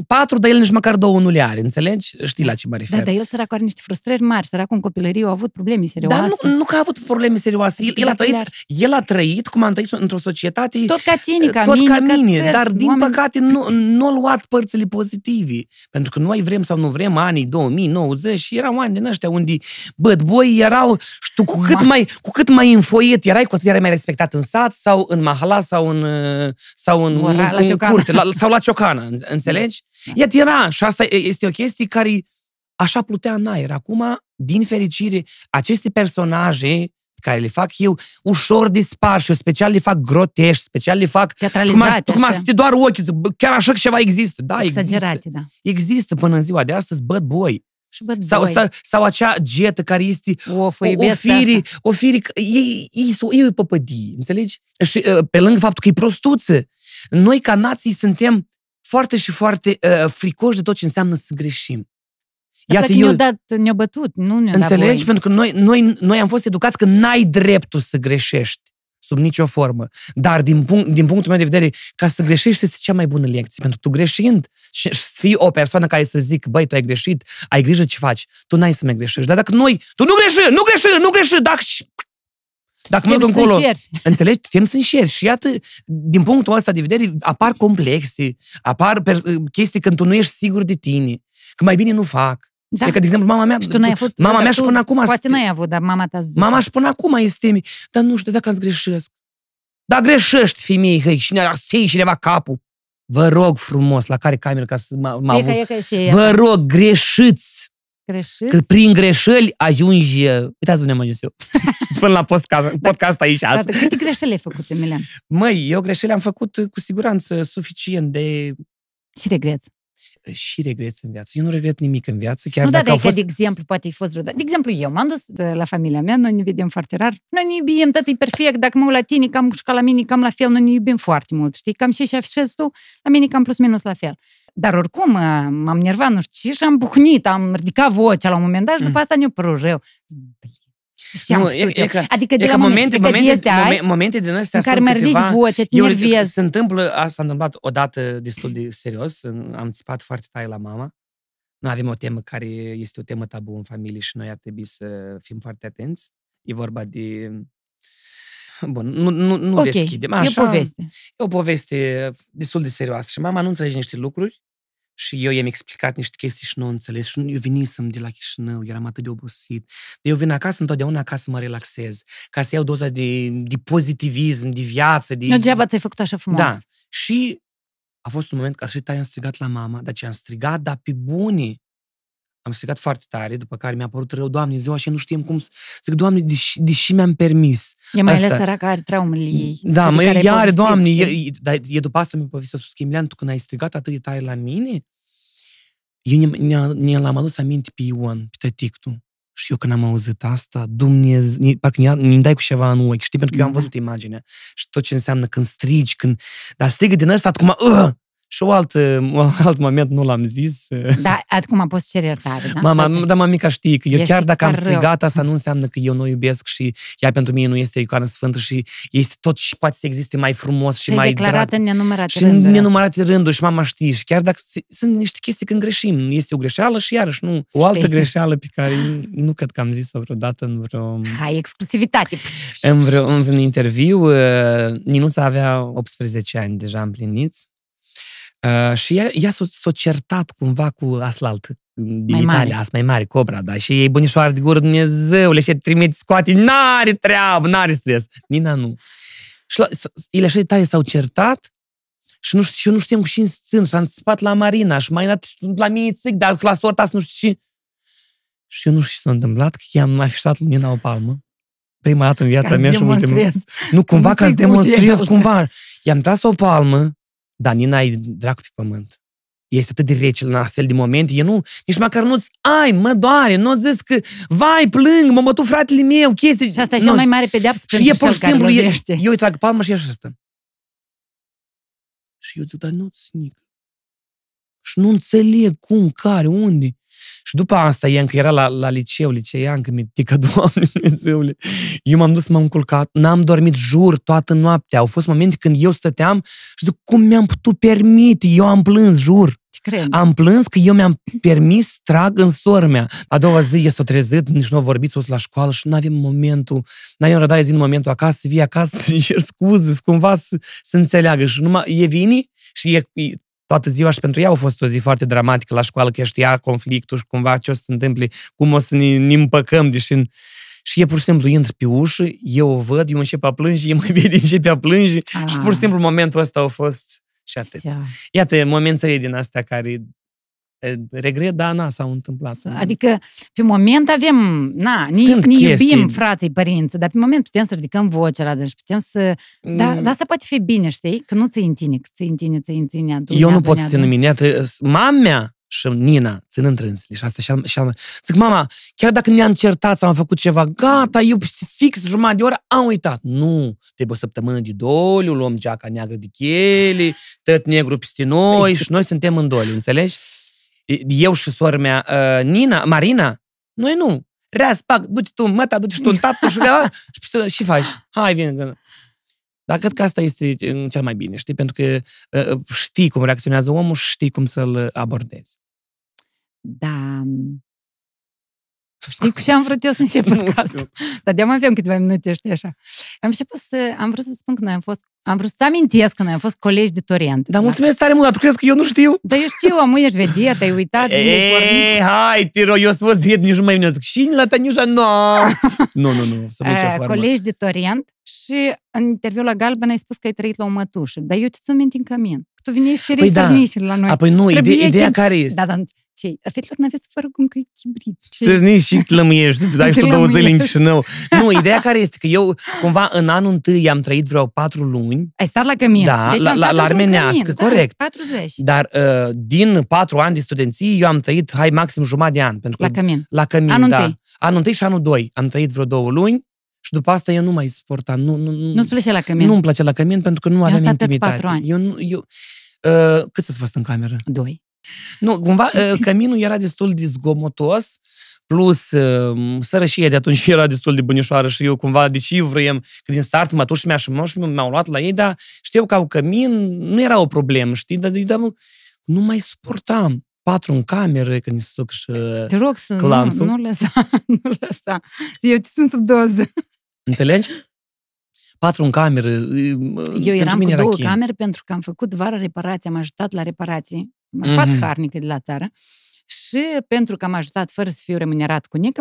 Speaker 1: patru, dar el nici măcar două nu le are. Înțelegi? Știi la ce mă refer.
Speaker 2: Da, dar el sărac are niște frustrări mari. Săracul în copilărie a avut probleme serioase.
Speaker 1: Dar nu, nu că a avut probleme serioase. El, el, a trăit, el a trăit, cum am trăit într-o societate...
Speaker 2: Tot ca tine, ca
Speaker 1: tot
Speaker 2: mine,
Speaker 1: ca mine.
Speaker 2: Ca
Speaker 1: dar, din
Speaker 2: oameni...
Speaker 1: păcate, nu, nu a luat părțile pozitive. Pentru că noi vrem sau nu vrem anii 2090 și erau ani din ăștia unde băd boi erau, știu, cu cât, mai, cu cât mai înfoiet erai, cu atât erai mai respectat în sat sau în mahala sau în, sau în,
Speaker 2: Ora,
Speaker 1: în,
Speaker 2: la
Speaker 1: în curte, la, sau la ciocană, înțelegi? Da. Iată era și asta este o chestie care așa plutea în aer. Acum, din fericire, aceste personaje care le fac eu ușor dispar și eu special le fac grotești, special le fac cum ar, cum ar să doar ochii, chiar așa că ceva există. Da,
Speaker 2: Exagerate,
Speaker 1: există.
Speaker 2: da.
Speaker 1: Există până în ziua de astăzi, băd boi.
Speaker 2: Și băd
Speaker 1: sau, sau, sau acea getă care este
Speaker 2: of,
Speaker 1: o, o firi, o firi, ei, ei, ei o păpădie, înțelegi? Și pe lângă faptul că e prostuță, noi ca nații suntem foarte și foarte uh, fricoși de tot ce înseamnă să greșim.
Speaker 2: Iată, eu... ne-au dat, ne-au bătut, nu ne-au
Speaker 1: Înțelegi?
Speaker 2: Dat
Speaker 1: Pentru că noi, noi, noi am fost educați că n-ai dreptul să greșești sub nicio formă. Dar din, punct, din punctul meu de vedere, ca să greșești este cea mai bună lecție. Pentru că tu greșind și să fii o persoană care să zic, băi, tu ai greșit, ai grijă ce faci. Tu n-ai să mai greșești. Dar dacă noi, tu nu greși, nu greși, nu greși, dacă dacă
Speaker 2: merg încolo,
Speaker 1: înțelegi, tem să înșeri. Și iată, din punctul ăsta de vedere, apar complexe, apar chestii când tu nu ești sigur de tine, că mai bine nu fac. Da. E că, de exemplu, mama mea...
Speaker 2: Și tu n-ai avut,
Speaker 1: mama mea și până acum...
Speaker 2: Poate n-ai avut, dar mama ta zice.
Speaker 1: Mama și până acum este... Dar nu știu, dacă îți greșesc. Dar greșești, femei, hăi, și ne și cineva capul. Vă rog frumos, la care cameră ca să mă, mă
Speaker 2: e că, e că
Speaker 1: Vă rog, greșiți.
Speaker 2: Greșiți?
Speaker 1: Că prin greșeli ajungi... Uitați unde am ajuns eu. Până la podcast, podcast aici
Speaker 2: azi. Dar câte greșeli ai făcut, Emilian?
Speaker 1: Măi, eu greșeli am făcut cu siguranță suficient de...
Speaker 2: Și regreți?
Speaker 1: Și regreți în viață. Eu nu regret nimic în viață, chiar
Speaker 2: nu,
Speaker 1: dacă
Speaker 2: da,
Speaker 1: au fost...
Speaker 2: de exemplu, poate ai fost vreodată. De exemplu, eu m-am dus de la familia mea, noi ne vedem foarte rar. Noi ne iubim, tot e perfect. Dacă mă uit la tine, cam și ca la mine, cam la fel, noi ne iubim foarte mult. Știi, cam și și afișezi tu, la mine cam plus minus la fel. Dar oricum, m-am nervat, nu știu, și am buhnit, am ridicat vocea la un moment dat și după mm. asta ne-a părut rău. Și nu, e, e că, adică de la momente, momente,
Speaker 1: momente, momente din astea
Speaker 2: în care mai ridici vocea, te nerviezi.
Speaker 1: Se întâmplă, asta s-a întâmplat odată destul de serios, am țipat foarte tare la mama. Nu avem o temă care este o temă tabu în familie și noi ar trebui să fim foarte atenți. E vorba de... Bun, nu, nu, nu okay. deschidem. Așa,
Speaker 2: e o poveste.
Speaker 1: E o poveste destul de serioasă și mama nu înțelege niște lucruri Și eu i-am explicat niște chestii și nu au înțeles. Și eu venisem de la Chișinău, eram atât de obosit. Eu vin acasă întotdeauna ca să mă relaxez, ca să iau doza de, de pozitivism, de viață. De...
Speaker 2: Nu degeaba ți-ai făcut așa frumos.
Speaker 1: Da. Și a fost un moment că așa tare am strigat la mama, dar ce am strigat, dar pe bune. Am strigat foarte tare, după care mi-a părut rău, Doamne, ziua și nu știam cum să... Zic, Doamne, deși, deși mi-am permis.
Speaker 2: E mai
Speaker 1: Asta.
Speaker 2: ales săraca are traumele ei.
Speaker 1: Da,
Speaker 2: tu de
Speaker 1: mă,
Speaker 2: care ai
Speaker 1: iar,
Speaker 2: povestit,
Speaker 1: Doamne,
Speaker 2: știi?
Speaker 1: e, dar e după asta mi-a povestit, a spus că, Emilian, tu când ai strigat atât de tare la mine, eu ne, ne, ne l-am adus aminte pe Ion, pe tătictul. Și eu când am auzit asta, Dumnezeu, parcă ne- ne dai cu ceva în ochi, știi, pentru că eu am
Speaker 2: Da.
Speaker 1: văzut imaginea. Și tot ce înseamnă când strigi, când... Dar strigă din ăsta, acum, uh! Și o altă, un alt moment nu l-am zis.
Speaker 2: Da, acum poți cere iertare, da?
Speaker 1: Mama,
Speaker 2: Sau ce?
Speaker 1: dar mamica știe că eu
Speaker 2: Ești
Speaker 1: chiar dacă am
Speaker 2: foarte rău.
Speaker 1: strigat, asta nu înseamnă că eu nu o iubesc și ea pentru mine nu este o icoană sfântă și este tot și poate să existe mai frumos și,
Speaker 2: Și ai
Speaker 1: mai
Speaker 2: declarat
Speaker 1: drag.
Speaker 2: în nenumărate
Speaker 1: Și în
Speaker 2: rânduri.
Speaker 1: nenumărate rânduri și mama știe și chiar dacă se- sunt niște chestii când greșim, este o greșeală și iarăși nu. O altă
Speaker 2: Știi.
Speaker 1: greșeală pe care nu cred că am zis-o vreodată în vreo...
Speaker 2: Hai, exclusivitate.
Speaker 1: În, vreo, în vreun interviu, uh, Ninuța avea 18 ani deja împliniți uh, și ea, ea s-a, s-a certat cumva cu asfalt din
Speaker 2: Mai mare.
Speaker 1: Italia, asta mai mare, Cobra, da, și ei bunișoară de gură, Dumnezeule, și trimite, scoate, n-are treabă, n-are stres. Nina nu. Și la, s- ele așa de tare s-au certat și nu știu, și eu nu știam cu și în țin și am țipat la Marina și mai dat la mine țic, dar la sorta asta nu știu ce. Și eu nu știu ce s-a întâmplat, că i-am afișat lui Nina o palmă. Prima dată în viața
Speaker 2: Ca să
Speaker 1: mea și ultima.
Speaker 2: demonstrezi.
Speaker 1: Nu, cumva
Speaker 2: Nu
Speaker 1: ca să
Speaker 2: ți-ai
Speaker 1: demonstrez
Speaker 2: grijă.
Speaker 1: cumva. I-am tras o palmă, dar Nina e dracu pe pământ. Este atât de rece în astfel de momente, e nu, nici măcar nu-ți, ai, mă doare, nu zis că, vai, plâng, m-a bătut fratele meu, chestii.
Speaker 2: Și asta e
Speaker 1: Nu.
Speaker 2: cea mai mare pedeapsă
Speaker 1: Și e
Speaker 2: pentru
Speaker 1: pur
Speaker 2: cel
Speaker 1: și
Speaker 2: care
Speaker 1: simplu, e,
Speaker 2: lovește.
Speaker 1: eu îi trag palma și ea așa stă. Și eu zic, dar nu-ți nică. Și nu înțeleg cum, care, unde. Și după asta, e încă era la, la liceu, liceiancă, mitică, doamne Dumnezeule. Eu m-am dus, m-am culcat, n-am dormit jur toată noaptea. Au fost momente când eu stăteam și zic, cum mi-am putut permite? Eu am plâns, jur.
Speaker 2: Te cred.
Speaker 1: Am plâns că eu mi-am permis să trag în sora mea. A doua zi este-o trezit, nici nu a vorbit, s la școală și nu avem momentul, n-avem răbdare zi în momentul acasă, să vii acasă să-i cer scuze, să cumva să, să înțeleagă. Și numai e vini și e, e toată ziua și pentru ea a fost o zi foarte dramatică la școală, că ea știa conflictul și cumva ce o să se întâmple, cum o să ne, ne împăcăm, deși în... Și e pur și simplu intră pe ușă, eu o văd, eu încep a plânge, e mă vede, începe a plânge
Speaker 2: Ah.
Speaker 1: și pur și simplu momentul ăsta a fost și atât.
Speaker 2: Așa.
Speaker 1: Iată, momentele din astea care e, regret, da, na, s-au întâmplat.
Speaker 2: Adică, pe moment avem, na, ne,
Speaker 1: Sunt
Speaker 2: ne
Speaker 1: chestii.
Speaker 2: iubim frații, părinți, dar pe moment putem să ridicăm vocea la dânsi, putem să... Da,
Speaker 1: Mm,
Speaker 2: dar asta poate fi bine, știi? Că nu ți întine, că ți întine, ți întine, adune,
Speaker 1: Eu nu
Speaker 2: adune,
Speaker 1: pot să țin
Speaker 2: adune.
Speaker 1: în mine. Iată, s- mama mea și Nina țin întrânsele și asta și al, și al, Zic, mama, chiar dacă ne-am certat sau am făcut ceva, gata, eu fix jumătate de oră am uitat. Nu, trebuie o săptămână de doliu, luăm geaca neagră de chele, tot negru peste noi și noi suntem în doliu, înțelegi? Eu și sora mea, uh, Nina, Marina, noi nu. Reaz, pac, du-te tu, măta, du-te și tu în tată și, și, și faci. Hai, vine. Dar cred că asta este uh, cel mai bine, știi? Pentru că uh, știi cum reacționează omul și știi cum să-l abordezi.
Speaker 2: Da. Știi cu ce am vrut eu să încep podcastul? Dar de-am avem câteva minute, știi așa. Am început să, am vrut să spun că noi am fost, am vrut să amintesc că noi am fost colegi de Torient.
Speaker 1: Dar mulțumesc tare mult, dar tu crezi că eu nu știu?
Speaker 2: Dar eu știu, amu ești vedea, te-ai uitat, din ai pornit.
Speaker 1: Ei, hai, tiro, eu să vă zic, nici nu mai vine. Zic, și la Taniușa, nu. Nu, nu, nu, să nicio
Speaker 2: Uh,
Speaker 1: formă.
Speaker 2: colegi de Torient și în interviul la Galben ai spus că ai trăit la o mătușă, dar eu te țin minte în cămin. Că tu veneai și
Speaker 1: Păi da.
Speaker 2: răi la noi.
Speaker 1: Apoi nu,
Speaker 2: Trebuie
Speaker 1: ide- ideea
Speaker 2: chim-
Speaker 1: care este?
Speaker 2: Da, dar ce? Fetelor, n-aveți fără cum că e chibrit. Ce?
Speaker 1: Sârni și lămâiești, tu dai și tu două zile în
Speaker 2: Lămâiești.
Speaker 1: Chișinău. Nu, ideea care este că eu, cumva, în anul întâi am trăit vreo patru luni,
Speaker 2: Ai stat la cămin.
Speaker 1: Da,
Speaker 2: deci
Speaker 1: la-
Speaker 2: am
Speaker 1: la-
Speaker 2: stat
Speaker 1: la
Speaker 2: într-un
Speaker 1: armenească,
Speaker 2: cămin,
Speaker 1: corect.
Speaker 2: Da, 40.
Speaker 1: dar uh, din patru ani de studenție eu am trăit, hai, maxim jumătate de an. Pentru că
Speaker 2: La cămin.
Speaker 1: La cămin,
Speaker 2: Anul
Speaker 1: da.
Speaker 2: întâi.
Speaker 1: Anul întâi și anul doi. Am trăit vreo două luni și după asta eu nu mai suportam. Nu, nu, nu,
Speaker 2: Nu-ți plăcea la cămin?
Speaker 1: nu-mi plăcea la cămin pentru că nu aveam
Speaker 2: stat toți
Speaker 1: intimitate.
Speaker 2: patru ani.
Speaker 1: Eu, nu- eu, uh, cât să-ți fost în cameră?
Speaker 2: Doi.
Speaker 1: Nu, cumva uh, căminul era destul de zgomotos, plus uh, sărășia de atunci era destul de bunișoară și eu cumva, deși vrem, că din start mătuși mea și moș m-au luat la ei, dar știu că au cămin, nu era o problemă, știi, dar, dar nu mai suportam. Patru în cameră, când se suc și...
Speaker 2: Te rog să nu,
Speaker 1: Clanțul.
Speaker 2: nu lăsa, nu lăsa. Eu te sunt sub doză.
Speaker 1: Înțelegi? Patru în cameră.
Speaker 2: Eu eram cu două camere pentru că am făcut vara reparații, am ajutat la reparații marfat
Speaker 1: Mhm.
Speaker 2: harnică de la țară. Și pentru că am ajutat fără să fiu remunerat cu nică,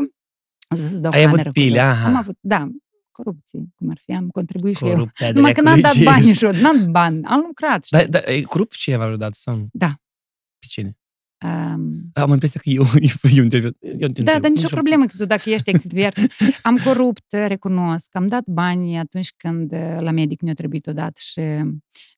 Speaker 2: o să-ți dau
Speaker 1: Ai avut
Speaker 2: cameră cu
Speaker 1: pile,
Speaker 2: două.
Speaker 1: aha.
Speaker 2: Am avut, da, corupție, cum ar fi, am contribuit și eu.
Speaker 1: Corupția
Speaker 2: Numai că n-am dat
Speaker 1: dracului.
Speaker 2: bani și eu, n-am dat bani, am lucrat.
Speaker 1: Da,
Speaker 2: știi?
Speaker 1: da, e corupt cineva vreodată sau nu?
Speaker 2: Da.
Speaker 1: Pe cine?
Speaker 2: Um,
Speaker 1: Am impresia că eu, eu, interviu. eu te
Speaker 2: Da,
Speaker 1: întreb.
Speaker 2: dar nicio problemă că tu dacă ești exiliat. Am corupt, recunosc, am dat bani atunci când uh, la medic ne-a trebuit odată și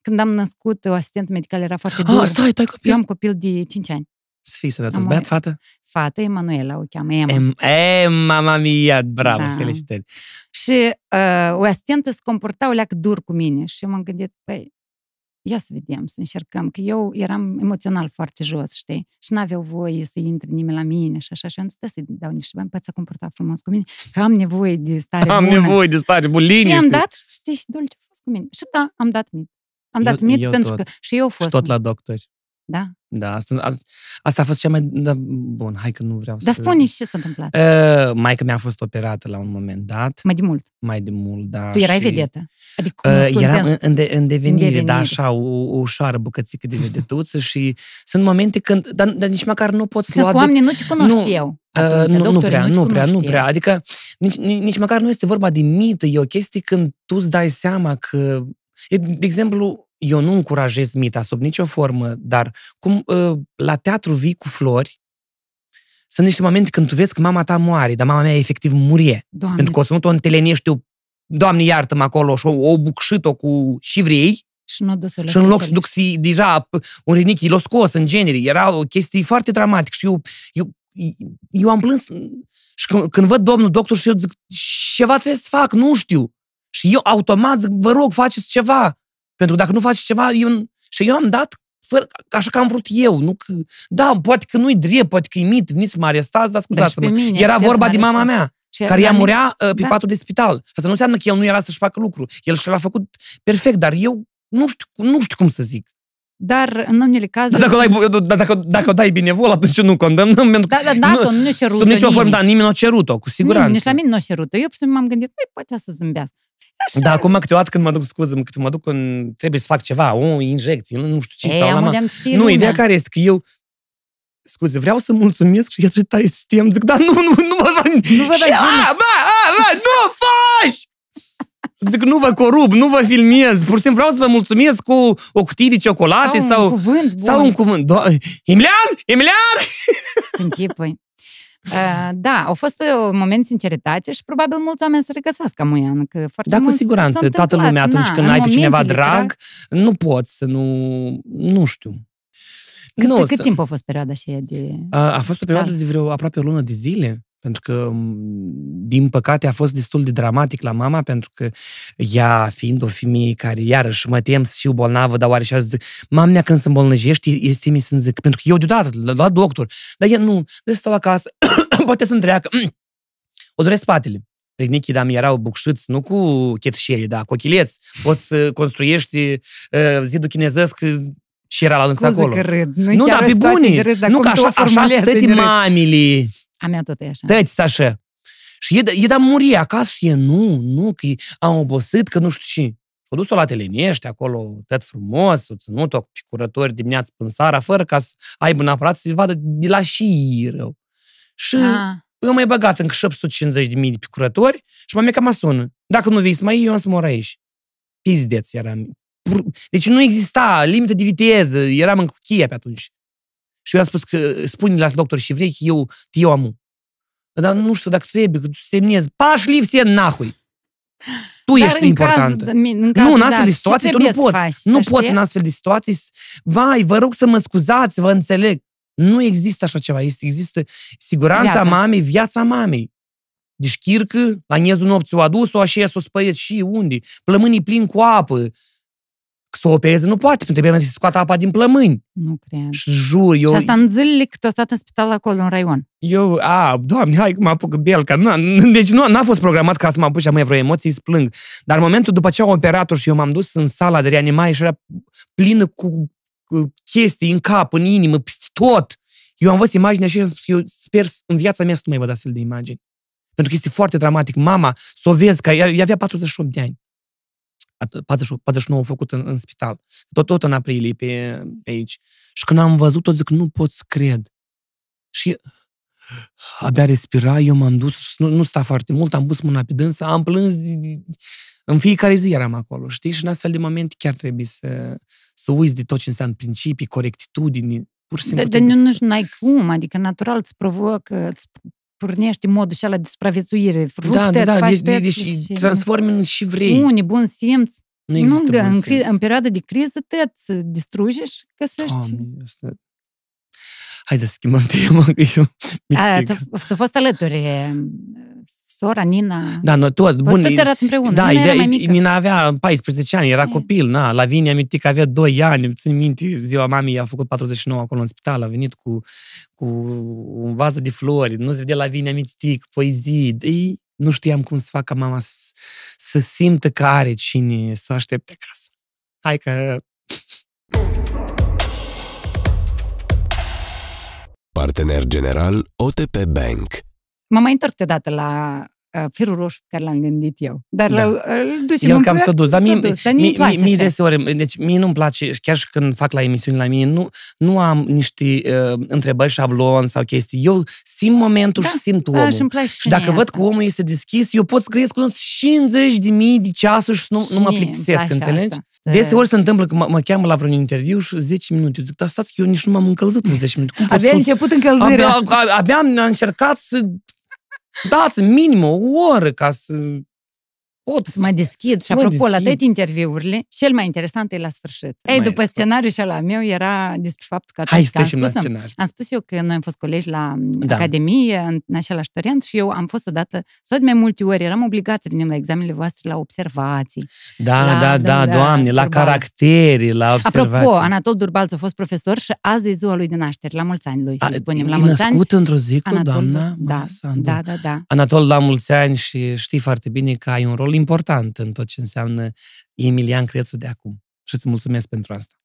Speaker 2: când am născut, o asistentă medicală era foarte
Speaker 1: Ah,
Speaker 2: dur.
Speaker 1: stai, tu ai copil?
Speaker 2: Eu am copil de 5 ani.
Speaker 1: Să fii sănătos.
Speaker 2: Am
Speaker 1: Băiat,
Speaker 2: o-
Speaker 1: fată?
Speaker 2: Fată, Emanuela o cheamă, Emma.
Speaker 1: Em, e, mama mia, bravo,
Speaker 2: Da.
Speaker 1: felicitări.
Speaker 2: Și uh, o asistentă se comporta o leacă dur cu mine și eu m-am gândit, păi, ia să vedem, să încercăm, că eu eram emoțional foarte jos, știi? Și n-aveau voie să intre nimeni la mine și așa, și am zis, "Da, să-i dau niște bani, poți să comporta frumos cu mine, că am nevoie de stare
Speaker 1: Am
Speaker 2: bună.
Speaker 1: nevoie de stare, bun,
Speaker 2: Și
Speaker 1: liniște.
Speaker 2: am dat, și știi, și dulce a fost cu mine. Și da, am dat mit. Am dat
Speaker 1: Eu-
Speaker 2: mit
Speaker 1: eu
Speaker 2: pentru
Speaker 1: tot.
Speaker 2: că și eu a
Speaker 1: Și
Speaker 2: fost.
Speaker 1: tot la doctori.
Speaker 2: Da.
Speaker 1: Da, asta, a- asta a fost cea mai... Da, bun, hai că nu vreau
Speaker 2: Dar
Speaker 1: să...
Speaker 2: spune și ce s-a întâmplat.
Speaker 1: Uh, maica mea a fost operată la un moment dat,
Speaker 2: Mai de mult.
Speaker 1: mai de mult, da.
Speaker 2: Tu erai
Speaker 1: și,
Speaker 2: vedetă. Adică
Speaker 1: Uh,
Speaker 2: cunoscut
Speaker 1: eram
Speaker 2: în
Speaker 1: în, în, de, în devenire,
Speaker 2: devenire.
Speaker 1: da, așa, o, o ușoară bucățică de vedetuță și sunt momente când, dar, dar nici măcar nu poți
Speaker 2: Sens
Speaker 1: lua
Speaker 2: că
Speaker 1: de
Speaker 2: oamenii nu te cunoșteau.
Speaker 1: Uh,
Speaker 2: Atunci,
Speaker 1: nu, nu
Speaker 2: doctorii
Speaker 1: prea,
Speaker 2: te
Speaker 1: nu prea, nu
Speaker 2: cunoșteau.
Speaker 1: prea. Adică nici, nici, nici măcar nu este vorba de mită, e o chestie când tu îți dai seama că... e, De exemplu, eu nu încurajez mita sub nicio formă, dar cum uh, la teatru vii cu flori, sunt niște momente când tu vezi că mama ta moare, dar mama mea efectiv murie.
Speaker 2: Doamne,
Speaker 1: Pentru că o să nu te întelenești eu, Doamne iartă-mă acolo, și o, o bucșit-o cu șivrei,
Speaker 2: și nu dus
Speaker 1: și în loc să duc să deja p- un rinichi l-o scos în genere. Era o chestie foarte dramatică și eu, eu, eu am plâns și când, când văd domnul doctor și eu zic, ceva trebuie să fac, nu știu. Și eu automat zic, vă rog, faceți ceva. Pentru că dacă nu faci ceva, eu, și eu am dat fără, așa că am vrut eu. Nu că, da, poate că nu-i drept, poate că-i mit, veniți să mă arestați, dar scuzați-mă.
Speaker 2: Da, și pe mine
Speaker 1: Era
Speaker 2: puteți
Speaker 1: vorba
Speaker 2: să
Speaker 1: de
Speaker 2: mă
Speaker 1: mama
Speaker 2: arestați.
Speaker 1: mea, care ea murea uh, pe
Speaker 2: da.
Speaker 1: patul de spital. Asta nu înseamnă că el nu era să-și facă lucru. El și l-a făcut perfect, dar eu nu știu, nu știu cum să zic.
Speaker 2: Dar în unele cazuri...
Speaker 1: Dar dacă, o dai, dar dacă, dacă o dai binevol, atunci nu condamnăm, pentru că
Speaker 2: Da, da, da, nu, nu ne-a cerut
Speaker 1: sub nicio formă,
Speaker 2: nimeni.
Speaker 1: dar nimeni nu a cerut-o, cu siguranță.
Speaker 2: Nimeni, nici la mine nu a cerut Eu pur și simplu m-am gândit, păi, poate să zâmbească. Așa.
Speaker 1: Da, acum câteodată când mă duc, scuză când mă duc în, trebuie să fac ceva, o injecție, nu știu ce,
Speaker 2: Ei,
Speaker 1: sau la
Speaker 2: am
Speaker 1: ma-
Speaker 2: de-am știe
Speaker 1: Nu,
Speaker 2: lumea.
Speaker 1: ideea care este că eu Scuze, vreau să mulțumesc și iată tare sistem. Zic, dar nu, nu, nu vă fac...
Speaker 2: Nu vă
Speaker 1: Și,
Speaker 2: dați
Speaker 1: a, bă, a, bă, nu faci! Zic, nu vă corup, nu vă filmez. Pur și simplu vreau să vă mulțumesc cu o cutie de ciocolate
Speaker 2: sau,
Speaker 1: sau...
Speaker 2: un cuvânt bun.
Speaker 1: sau un cuvânt. Do- Emilian! Emilian!
Speaker 2: Să închipui. Uh, da, au fost uh, un moment de sinceritate și probabil mulți oameni se regăsească amuian. Că foarte
Speaker 1: Da, cu
Speaker 2: mulți s-au
Speaker 1: siguranță. Toată
Speaker 2: întâmplat,
Speaker 1: lumea, atunci
Speaker 2: na,
Speaker 1: când
Speaker 2: în
Speaker 1: ai pe cineva
Speaker 2: momentele
Speaker 1: drag, nu poți să nu... Nu știu.
Speaker 2: Cât,
Speaker 1: nu,
Speaker 2: cât
Speaker 1: să-
Speaker 2: timp a fost perioada aceea de...
Speaker 1: A, a fost o
Speaker 2: spital?
Speaker 1: perioadă de vreo aproape o lună de zile, pentru că, m, din păcate, a fost destul de dramatic la mama, pentru că ea, fiind o femeie care, iarăși, mă tem să fiu bolnavă, dar oare și zic, mama mea când se îmbolnăjește, este mi să zic, pentru că eu deodată, la, la doctor, dar ea nu, de stau acasă, poate să întreacă, o doresc spatele. Rinichii, dar mi erau bucșiți, nu cu chetșeri, da, cu ochileți. Poți să construiești uh, zidul chinezesc uh, și era la însă
Speaker 2: Scuze
Speaker 1: acolo.
Speaker 2: că râd. Nu,
Speaker 1: Nu,
Speaker 2: chiar
Speaker 1: dar
Speaker 2: o
Speaker 1: pe
Speaker 2: situație
Speaker 1: bune.
Speaker 2: de râs, dar
Speaker 1: Nu,
Speaker 2: cum
Speaker 1: că
Speaker 2: tu o
Speaker 1: așa, așa
Speaker 2: formulezi
Speaker 1: stăti
Speaker 2: de râs.
Speaker 1: mamele.
Speaker 2: A mea tot e așa.
Speaker 1: Tăți așa. Și e, e da muri acasă și e nu, nu, că am obosit, că nu știu ce. S-a dus-o la Telenești, acolo, tot frumos, o ținut-o cu picurători dimineața până seara, fără ca să aibă neapărat să se vadă de la și rău. Și
Speaker 2: Ah,
Speaker 1: eu mai băgat încă 750 de mii de picurători și mă cam mă sună. Dacă nu vei să mai iei, eu am să mor aici. Pizdeț eram. Pur- Deci nu exista limită de viteză, eram în cheia pe atunci. Și eu am spus că spune la doctor și vrei că eu te iau amu. Dar nu știu dacă trebuie, că tu semnezi. Pași liv se nahui. Tu
Speaker 2: dar
Speaker 1: ești
Speaker 2: în
Speaker 1: importantă.
Speaker 2: Caz, în
Speaker 1: nu,
Speaker 2: cazul,
Speaker 1: în astfel
Speaker 2: da,
Speaker 1: de
Speaker 2: ce
Speaker 1: situații tu nu
Speaker 2: trebuie să
Speaker 1: poți.
Speaker 2: faci,
Speaker 1: nu
Speaker 2: să
Speaker 1: poți
Speaker 2: știi?
Speaker 1: în astfel de situații. să- Vai, vă rog să mă scuzați, vă înțeleg. Nu există așa ceva. Este, există siguranța
Speaker 2: Viața.
Speaker 1: mamei, viața mamei. Deci chircă, la miezul nopții o adus-o, așa s-o spăiet și unde? Plămânii plini cu apă. Că să o opereze nu poate, pentru că trebuie să scoată apa din plămâni.
Speaker 2: Nu cred.
Speaker 1: Și jur, eu...
Speaker 2: Și asta în zilele cât o stat în spital acolo, în raion.
Speaker 1: Eu, a, doamne, hai că mă apuc belca. Nu, deci nu n-a fost programat ca să mă apuc și am vreo emoții să plâng. Dar în momentul după ce au operat și eu m-am dus în sala de reanimare și era plină cu, cu chestii în cap, în inimă, peste tot. Eu am văzut imaginea și am spus că eu sper în viața mea să nu mai văd astfel de imagini. Pentru că este foarte dramatic. Mama, să o vezi, că ea, ea avea 48 de ani. At- 48, 49 făcut în, în spital. Tot, tot în aprilie pe, pe aici. Și când am văzut-o, zic, nu pot să cred. Și abia respira, eu m-am dus, nu, nu sta foarte mult, am pus mâna pe dânsă, am plâns, de- de- în fiecare zi eram acolo, știi? Și în astfel de momente chiar trebuie să, să uiți de tot ce înseamnă principii, corectitudini, pur și simplu
Speaker 2: Dar de
Speaker 1: trebuie
Speaker 2: nu,
Speaker 1: să-
Speaker 2: nu ai cum, adică natural îți provocă, îți pornește modul și ala de supraviețuire.
Speaker 1: Da, da, da,
Speaker 2: faci
Speaker 1: deci,
Speaker 2: tăți
Speaker 1: deci
Speaker 2: și-
Speaker 1: transformi în și vrei.
Speaker 2: Unii, bun simț.
Speaker 1: Nu există
Speaker 2: nu,
Speaker 1: bun
Speaker 2: în, cri-
Speaker 1: simț.
Speaker 2: în perioada de criză te distruge și găsești.
Speaker 1: Doamne, asta... Haide să schimbăm tema, că eu...
Speaker 2: A,
Speaker 1: mitic.
Speaker 2: tu, tu fost alături, e, sora, Nina.
Speaker 1: Da, noi toți,
Speaker 2: Bun,
Speaker 1: bun,
Speaker 2: toți erați împreună.
Speaker 1: da,
Speaker 2: Nina era
Speaker 1: ideea,
Speaker 2: mai mică.
Speaker 1: Nina avea 14 ani, era
Speaker 2: E.
Speaker 1: copil, na, Lavinia Mitic avea 2 ani, țin minte, ziua mamei a făcut 49 acolo în spital, a venit cu, cu un vază de flori, nu se vedea Lavinia Mitic, poezii, ei, nu știam cum să fac ca mama să, să simtă că are cine să o aștepte acasă. Hai că
Speaker 3: Partener general OTP Bank.
Speaker 2: Mă mai întorc odată la uh, firul roșu pe care l-am gândit eu. Dar
Speaker 1: Da.
Speaker 2: da. îl ducem
Speaker 1: El
Speaker 2: în
Speaker 1: cam
Speaker 2: proiect,
Speaker 1: s-a dus, dar mie,
Speaker 2: s-a dus, dar
Speaker 1: mie,
Speaker 2: mie, place
Speaker 1: mie, mie
Speaker 2: așa.
Speaker 1: deseori, deci mie nu-mi place, chiar și când fac la emisiuni la mine, nu, nu am niște uh, întrebări șablon sau chestii. Eu simt momentul
Speaker 2: Da,
Speaker 1: și simt
Speaker 2: Da,
Speaker 1: omul.
Speaker 2: și îmi place
Speaker 1: și dacă
Speaker 2: mie
Speaker 1: văd
Speaker 2: asta.
Speaker 1: că omul este deschis, eu pot să grăiesc cu 50 de mii de ceasuri și nu,
Speaker 2: Și
Speaker 1: nu mă
Speaker 2: mie îmi
Speaker 1: plictisesc,
Speaker 2: place
Speaker 1: înțelegi?
Speaker 2: asta.
Speaker 1: Deseori se întâmplă că mă, mă cheamă la vreun interviu și 10 minute. Eu zic, dar stați că eu nici nu m-am încălzit în 10 minute. Cum pot
Speaker 2: Abia
Speaker 1: să-
Speaker 2: început încălzirea.
Speaker 1: Abia, a- abia am încercat să dați minim o oră ca să pot să...
Speaker 2: Să mă deschid și
Speaker 1: Să mă
Speaker 2: apropo, la
Speaker 1: deschid.
Speaker 2: toate interviurile, cel mai interesant e la sfârșit. Ei,
Speaker 1: Mai
Speaker 2: după
Speaker 1: este.
Speaker 2: scenariul și la meu era despre faptul că
Speaker 1: Hai
Speaker 2: atunci
Speaker 1: să
Speaker 2: când am
Speaker 1: trecem la
Speaker 2: spus,
Speaker 1: scenariu.
Speaker 2: am spus eu că noi am fost colegi la
Speaker 1: Da.
Speaker 2: da. Academie, în, în același toriant, și eu am fost odată, sau de mai multe ori, eram obligați să venim la examenele voastre la observații.
Speaker 1: Da,
Speaker 2: La-
Speaker 1: da, da,
Speaker 2: da,
Speaker 1: doamne, la
Speaker 2: Durbal.
Speaker 1: caractere, la observații.
Speaker 2: Apropo, Anatol Durbalț a fost profesor și azi e ziua lui de naștere, la mulți ani lui, să
Speaker 1: A,
Speaker 2: spunem. La
Speaker 1: e
Speaker 2: mulți ani,
Speaker 1: născut într-o zi cu
Speaker 2: Anatol,
Speaker 1: doamna
Speaker 2: da,
Speaker 1: Masandu.
Speaker 2: da, da, da.
Speaker 1: Anatol, la mulți ani și știi foarte bine că ai un rol important în tot ce înseamnă Emilian Crețu de acum. Și îți mulțumesc pentru asta.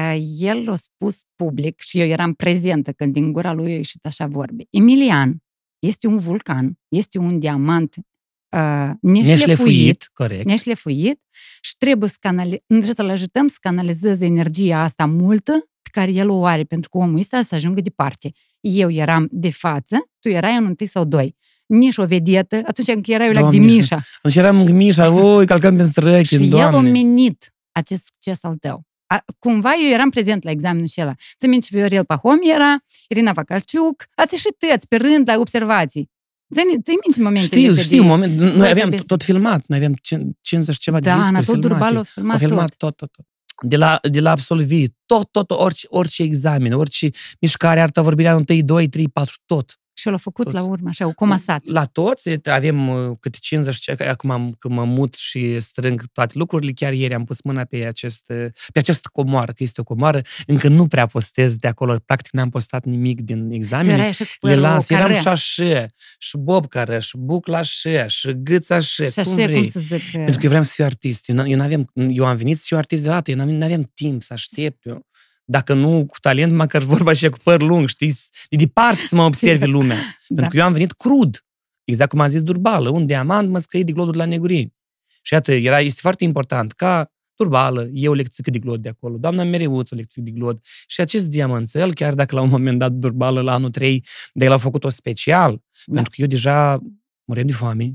Speaker 2: Uh, El a spus public și eu eram prezentă când din gura lui a ieșit așa vorbe. Emilian este un vulcan, este un diamant uh, neșlefuit,
Speaker 1: Neșlefuit, corect.
Speaker 2: neșlefuit și trebuie, să canali- trebuie să-l ajutăm să canalizeze energia asta multă pe care el o are, pentru că omul ăsta să ajungă departe. Eu eram de față, tu erai în întâi sau doi. Nici o vedetă, atunci când erai eu la
Speaker 1: Doamne,
Speaker 2: de
Speaker 1: și-
Speaker 2: Mișa.
Speaker 1: Deci eram Mișa, oi, calcăm pe străchi,
Speaker 2: Și el a
Speaker 1: doamne.
Speaker 2: menit acest succes al tău. A, cumva eu eram prezent la examenul acela. Să minte și Viorel Pahom era, Irina Vacarciuc, ați ieșit tăți pe rând la observații. Ți-ai ți minte momentele
Speaker 1: Știu,
Speaker 2: de-
Speaker 1: știu, moment, noi
Speaker 2: Voi
Speaker 1: aveam
Speaker 2: trebuie
Speaker 1: tot filmat, noi aveam 50 și ceva de
Speaker 2: Da,
Speaker 1: discuri
Speaker 2: Anatol
Speaker 1: filmate.
Speaker 2: Durbal a
Speaker 1: Au
Speaker 2: filmat,
Speaker 1: filmat
Speaker 2: tot.
Speaker 1: tot, tot, tot. De la, de la absolvit, tot, tot, orice, orice examen, orice mișcare, artă vorbirea 1, 2, 3, 4, tot.
Speaker 2: Și l-a făcut
Speaker 1: Toți.
Speaker 2: la urmă, așa, o comasat.
Speaker 1: La toți avem uh, câte 50, și- acum am, când mă mut și strâng toate lucrurile, chiar ieri am pus mâna pe, acest, uh, pe această comoară, că este o comoară, încă nu prea postez de acolo, practic n-am postat nimic din
Speaker 2: Tu
Speaker 1: examene.
Speaker 2: erai așa cu
Speaker 1: Le
Speaker 2: părul
Speaker 1: las, eram
Speaker 2: care.
Speaker 1: și așa, și bob care, și bucla așa, și gâț așa,
Speaker 2: Și
Speaker 1: cum
Speaker 2: așa,
Speaker 1: vrei.
Speaker 2: cum să zic...
Speaker 1: Pentru că eu vreau să fiu artist. Eu, n- eu, n-aveam, eu am venit să fiu artist deodată, eu n-aveam, n-aveam timp să aștept. Eu. Dacă nu cu talent, măcar vorba și cu păr lung, știi? De departe să mă observe lumea. Pentru
Speaker 2: Da.
Speaker 1: că eu am venit crud. Exact cum a zis Durbală, un diamant mă scrie de gloduri la negurini. Și iată, era, este foarte important ca Durbală, eu lecțică de glod de acolo, doamna Mereuț o lecțică de glod. Și acest diamanțel, chiar dacă la un moment dat Durbală la anul 3, de el a făcut-o special,
Speaker 2: Da.
Speaker 1: pentru că eu deja muream de foame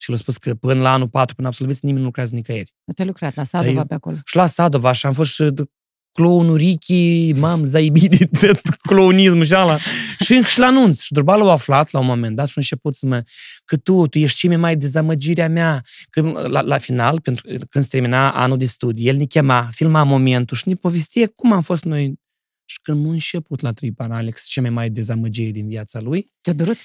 Speaker 1: și l-a spus că până la anul 4, până absolviți, nimeni nu lucrează nicăieri.
Speaker 2: Tu ai lucrat la Sadova
Speaker 1: eu-
Speaker 2: pe acolo.
Speaker 1: Și la Sadova și am fost și de clownul Ricky, mam, zaibit de tot clownism și ala. Și, și la anunț. Și Durbalul a aflat la un moment dat și a început să mă, că tu, tu ești cea mai mare dezamăgirea mea. Că la, la final, pentru, când se termina anul de studii, el ne chema, filma momentul și ne povestie cum am fost noi. Și când m-a început la Tripan Alex, cea mai mare dezamăgire din viața lui,
Speaker 2: Ți-a durut?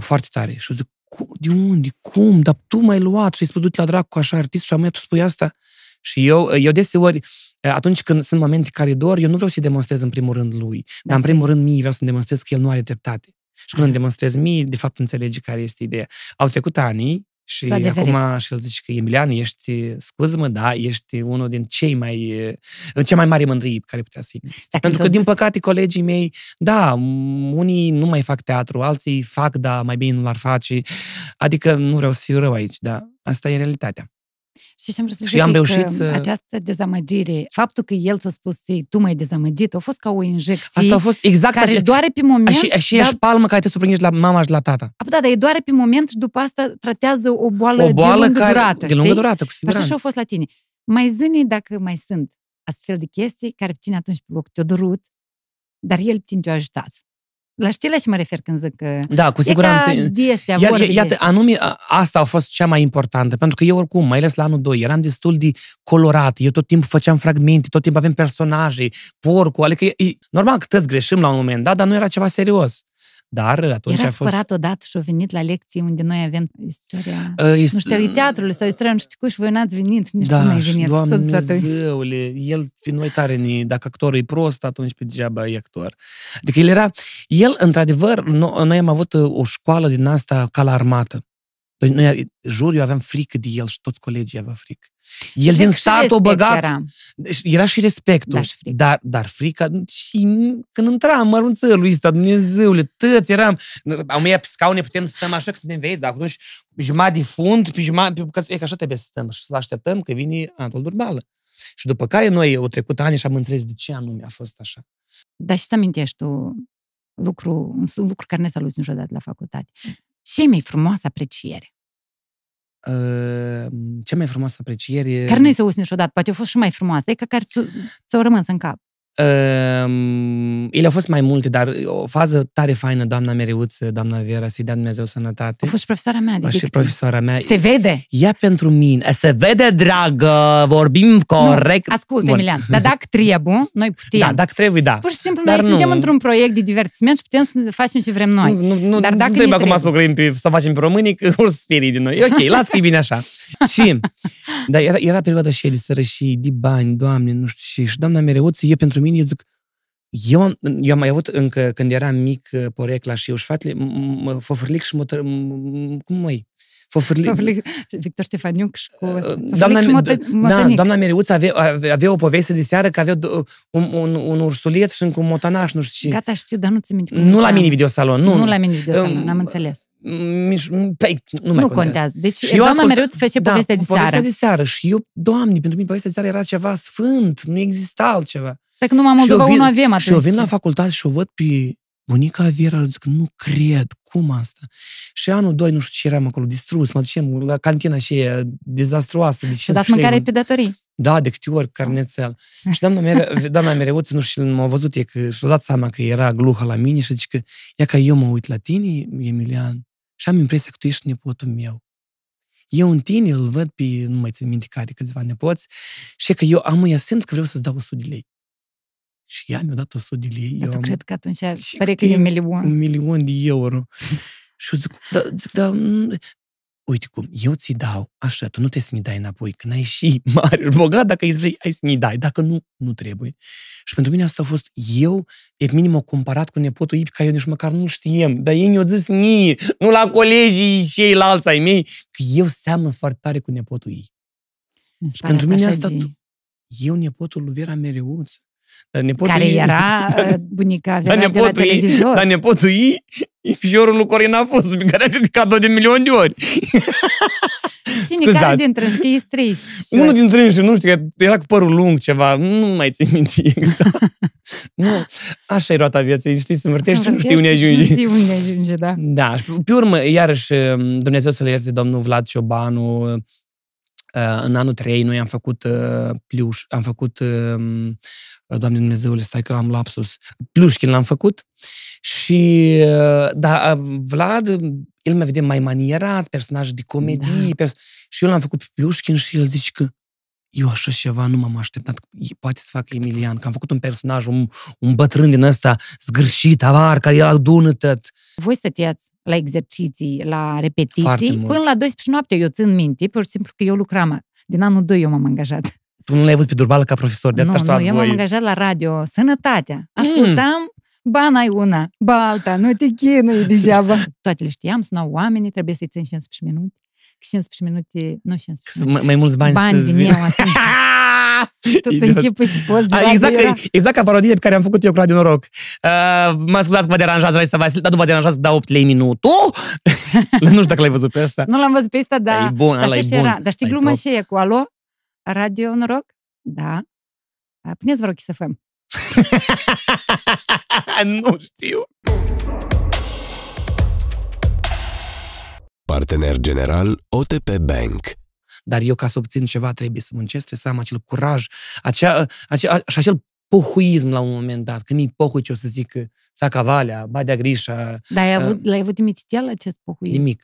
Speaker 1: foarte tare. Și eu zic, "Cum? de unde? Cum? Dar tu m-ai luat și ai spus, du-te la dracu cu așa artist și am tu spui asta. Și eu, eu deseori, atunci când sunt momente care dor, eu nu vreau să-i demonstrez în primul rând lui, dar în primul rând mie vreau să-mi demonstrez că el nu are dreptate. Și când îmi demonstrez mie, de fapt înțelege care este ideea. Au trecut ani și
Speaker 2: S-a adeverit.
Speaker 1: acum și el zice că Emilian, ești, scuză-mă, da, ești unul din cei mai, cea mai mare mândrie care putea să existe.
Speaker 2: Dacă
Speaker 1: Pentru că,
Speaker 2: ți-au
Speaker 1: din
Speaker 2: zis-
Speaker 1: păcate, colegii mei, da, m- unii nu mai fac teatru, alții fac, da, mai bine nu l-ar face. Adică nu vreau să fiu rău aici, dar asta e realitatea.
Speaker 2: Și ce am vrut să
Speaker 1: Și
Speaker 2: zic
Speaker 1: am
Speaker 2: e
Speaker 1: reușit
Speaker 2: că
Speaker 1: să-
Speaker 2: această dezamăgire, faptul că el ți-a spus "Ei, tu m-ai dezamăgit, a fost ca o injecție
Speaker 1: Asta a fost exact
Speaker 2: care
Speaker 1: așa,
Speaker 2: doare pe moment,
Speaker 1: așa, așa
Speaker 2: dar,
Speaker 1: palmă care te surprindești la mama și la tata.
Speaker 2: da, dar e doare pe moment și după asta tratează o boală,
Speaker 1: O boală
Speaker 2: de lungă
Speaker 1: care,
Speaker 2: durată,
Speaker 1: de lungă
Speaker 2: știi?
Speaker 1: durată, cu
Speaker 2: Așa
Speaker 1: siguranță.
Speaker 2: și a fost la tine. Mai zâni dacă mai sunt astfel de chestii care pe tine atunci pe loc te-au durut, dar el pe tine te-a ajutat. La știi la ce mă refer când zic că
Speaker 1: Da, cu siguranță.
Speaker 2: e ca de astea,
Speaker 1: Iar,
Speaker 2: vorbele.
Speaker 1: iată, anume, a- asta a fost cea mai importantă, pentru că eu oricum, mai ales la anul 2, eram destul de colorat, eu tot timpul făceam fragmente, tot timpul avem personaje, porcul, adică e, e, normal că toți greșim la un moment dat, dar nu era ceva serios. Dar atunci
Speaker 2: Era
Speaker 1: a fost...
Speaker 2: supărat odată și a venit la lecții unde noi avem istoria...
Speaker 1: Uh, este-
Speaker 2: Nu știu, e teatrul sau istoria, nu știu cu și voi n-ați venit și nici tu
Speaker 1: da,
Speaker 2: n-ai
Speaker 1: și
Speaker 2: venit.
Speaker 1: Doamne
Speaker 2: Să-ți atunci.
Speaker 1: Dumnezeule, el pe noi tare ne, dacă actorul e prost, atunci pe degeaba e actor. Adică el era, el într-adevăr, no, noi am avut uh, o școală din asta ca la armată. Noi, noi, jur, eu aveam frică de el și toți colegii aveau frică. El
Speaker 2: Cred
Speaker 1: din
Speaker 2: că și
Speaker 1: start o
Speaker 2: respect
Speaker 1: băgat,
Speaker 2: Era.
Speaker 1: deci era și respectul,
Speaker 2: Da, și frică.
Speaker 1: dar, dar frica, și când intram în mărunțelul ăsta, Dumnezeule, tăți eram, am ia pe scaune, putem să stăm așa că suntem vei, dar atunci jumătate de fund, pe jumătate, pe, că, e că așa trebuie să stăm și să așteptăm că vine Anatol Durbală. Și după care noi au trecut ani și am înțeles de ce anume a fost așa.
Speaker 2: Dar și să amintești tu lucru, un lucru care ne saluți niciodată la facultate. Ce mai frumoasă apreciere?
Speaker 1: Uh, cea mai frumoasă apreciere...
Speaker 2: Care nu-i să auzi niciodată, poate a fost și mai frumoasă, e ca care ți- ți-au rămas în cap.
Speaker 1: Uh, ele au fost mai multe, dar o fază tare faină, doamna Mereuță, doamna Vera, să-i dea Dumnezeu sănătate.
Speaker 2: A fost și profesoara mea de
Speaker 1: și
Speaker 2: dicție.
Speaker 1: profesoara mea.
Speaker 2: Se vede?
Speaker 1: Ea pentru mine. Se vede, dragă, vorbim corect.
Speaker 2: Nu, ascult,
Speaker 1: Bun.
Speaker 2: Emilian, dar dacă trebuie, noi putem.
Speaker 1: Da, dacă trebuie, da.
Speaker 2: Pur și simplu,
Speaker 1: Dar
Speaker 2: noi
Speaker 1: nu.
Speaker 2: suntem într-un proiect de divertisment și putem să facem ce vrem noi.
Speaker 1: Nu, nu, nu,
Speaker 2: Dar
Speaker 1: nu
Speaker 2: dacă
Speaker 1: trebuie
Speaker 2: ne
Speaker 1: acum
Speaker 2: trebuie.
Speaker 1: să o grăim pe, să o facem pe românii, că o să sperii din noi. E ok, las că e bine așa. și, dar era, era perioada și de sărășii, de bani, doamne, nu știu și, și doamna Mereuță, eu pentru mine, eu zic, eu am, eu am mai avut încă, când eram mic, porecla și eu și fratele, m- m- fofărlic și motor, m- cum mai? Fofărlic.
Speaker 2: Victor Ștefaniuc și cu...
Speaker 1: Doamna,
Speaker 2: și motă,
Speaker 1: da, doamna Mereuță avea, avea, avea o poveste de seară că avea do- un, un, un ursuleț și încă un motanaș, nu știu ce.
Speaker 2: Gata, știu, dar nu ți minte cum
Speaker 1: Nu la
Speaker 2: era.
Speaker 1: mini videosalon, nu.
Speaker 2: Nu la mini videosalon,
Speaker 1: Um,
Speaker 2: n-am înțeles.
Speaker 1: Miș- Păi, nu mai
Speaker 2: Nu
Speaker 1: contează.
Speaker 2: contează. Deci,
Speaker 1: Și eu
Speaker 2: doamna
Speaker 1: ascult-
Speaker 2: mereu îți face
Speaker 1: da,
Speaker 2: povestea de
Speaker 1: povestea
Speaker 2: seară.
Speaker 1: de seară. Și eu, doamne, pentru mine povestea de seară era ceva sfânt, nu exista altceva.
Speaker 2: Dacă numai
Speaker 1: Și eu
Speaker 2: Moldova
Speaker 1: vin-
Speaker 2: 1 avem atunci.
Speaker 1: Și eu vin la facultate și o văd pe bunica Vera, zic, nu cred, cum asta? Și anul 2, nu știu ce eram acolo, distrus, mă ducem la cantina și e dezastruoasă. De
Speaker 2: Și dat
Speaker 1: 15
Speaker 2: mâncare
Speaker 1: lei.
Speaker 2: pe datorii.
Speaker 1: Da, de câte ori carnețel. Și doamna, mere, doamna Mereuță, nu știu, m-a văzut e că și-a dat seama că era gluhă la mine și zice că, ia ca eu mă uit la tine, Emilian, și am impresia că tu ești nepotul meu. Eu în tine îl văd pe, nu mai țin minte care, câțiva nepoți, și e că eu am ea simt că vreau să-ți dau 100 de lei. Și ea mi-a dat 100 de lei.
Speaker 2: Dar
Speaker 1: eu
Speaker 2: tu
Speaker 1: am
Speaker 2: cred că atunci
Speaker 1: Și
Speaker 2: pare că
Speaker 1: cât
Speaker 2: e un
Speaker 1: e
Speaker 2: milion.
Speaker 1: un milion de euro. și eu zic, da, zic, da, mm, uite cum, eu ți dau, așa, tu nu trebuie să mi dai înapoi, când ai și mare și bogat, dacă îți vrei, ai să mi dai, dacă nu, nu trebuie. Și pentru mine asta a fost, eu, e minim o comparat cu nepotul ei, pe care eu nici măcar nu știem, dar ei mi-au zis mie, nu la colegii și ceilalți ai mei, că eu seamănă foarte tare cu nepotul ei.
Speaker 2: Mi se
Speaker 1: Și
Speaker 2: pare
Speaker 1: pentru mine
Speaker 2: așa
Speaker 1: asta,
Speaker 2: de-
Speaker 1: eu nepotul lui Vera Mereuță. Dar nepotul
Speaker 2: Care
Speaker 1: ei-
Speaker 2: era uh, bunica
Speaker 1: Dar
Speaker 2: Vera de la
Speaker 1: nepotul ei,
Speaker 2: televizor.
Speaker 1: dar nepotul ei, e fiorul lui Corina Fosu, pe care a criticat de milion de ori.
Speaker 2: Cine care
Speaker 1: scuzați.
Speaker 2: dintre știi strici?
Speaker 1: Unul dintre ei, nu știu, că era cu părul lung ceva, nu mai țin minte exact. nu, așa e roata vieții, știți, să învârtești și nu știi unde
Speaker 2: Nu
Speaker 1: ajungi.
Speaker 2: știi unde ajunge, da.
Speaker 1: Da, și pe urmă, iarăși, Dumnezeu să le ierte domnul Vlad Ciobanu, uh, în anul 3 noi am făcut uh, pliuș, am făcut, uh, Doamne Dumnezeule, stai că am lapsus, Pliușchin l-am făcut și, uh, da, Vlad, el mă vede mai manierat, personaj de comedie,
Speaker 2: Da.
Speaker 1: pers- și eu l-am făcut pe Pliușchin și el zice că eu așa ceva nu m-am așteptat, că poate să facă Emilian, că am făcut un personaj, un, un bătrân din ăsta zgârșit, avar, care el adună tot.
Speaker 2: Voi stăteați la exerciții, la
Speaker 1: Foarte
Speaker 2: repetiții,
Speaker 1: mult.
Speaker 2: până la 12 noapte, eu țin minte, pur și simplu că eu lucram. Din anul 2 eu m-am angajat.
Speaker 1: Tu nu l-ai avut pe Durbală ca profesor, de
Speaker 2: nu,
Speaker 1: atât
Speaker 2: nu, eu m-am angajat la radio. Sănătatea. Ascultam, ba n-ai una, ba alta, nu te chinui degeaba. Toate le știam, sunau oamenii, trebuie să-i țin 15 minute. 15 minute, nu 15 minute.
Speaker 1: Mai, mai mulți bani,
Speaker 2: Bani
Speaker 1: să-ți
Speaker 2: din
Speaker 1: vină.
Speaker 2: eu atunci. Tot
Speaker 1: Idiot.
Speaker 2: închipui și poți de
Speaker 1: A,
Speaker 2: radio
Speaker 1: exact,
Speaker 2: era.
Speaker 1: exact ca parodie pe care am făcut eu cu Radio Noroc. Uh, mă scuzați că vă deranjează, Raisa Vasile, dar nu vă deranjează să dau 8 lei minutul. nu știu dacă l-ai văzut pe ăsta.
Speaker 2: Nu l-am văzut pe ăsta, dar
Speaker 1: E bun,
Speaker 2: așa
Speaker 1: ăla e
Speaker 2: și
Speaker 1: bun.
Speaker 2: era. Dar știi
Speaker 1: Ăla e
Speaker 2: gluma
Speaker 1: top.
Speaker 2: și e cu alo? Radio noroc? Da. A, Puneți, vă rog, să făm.
Speaker 1: nu știu.
Speaker 3: Partener general OTP Bank.
Speaker 1: Dar eu, ca să obțin ceva, trebuie să muncesc, trebuie să am acel curaj, acea, acea, și acel pohuism la un moment dat. Când mi pohui ce o să zic Țaca Valea, Badea Grișa,
Speaker 2: Dar ai
Speaker 1: Uh,
Speaker 2: avut, l-ai avut imititel acest pohuism?
Speaker 1: nimic.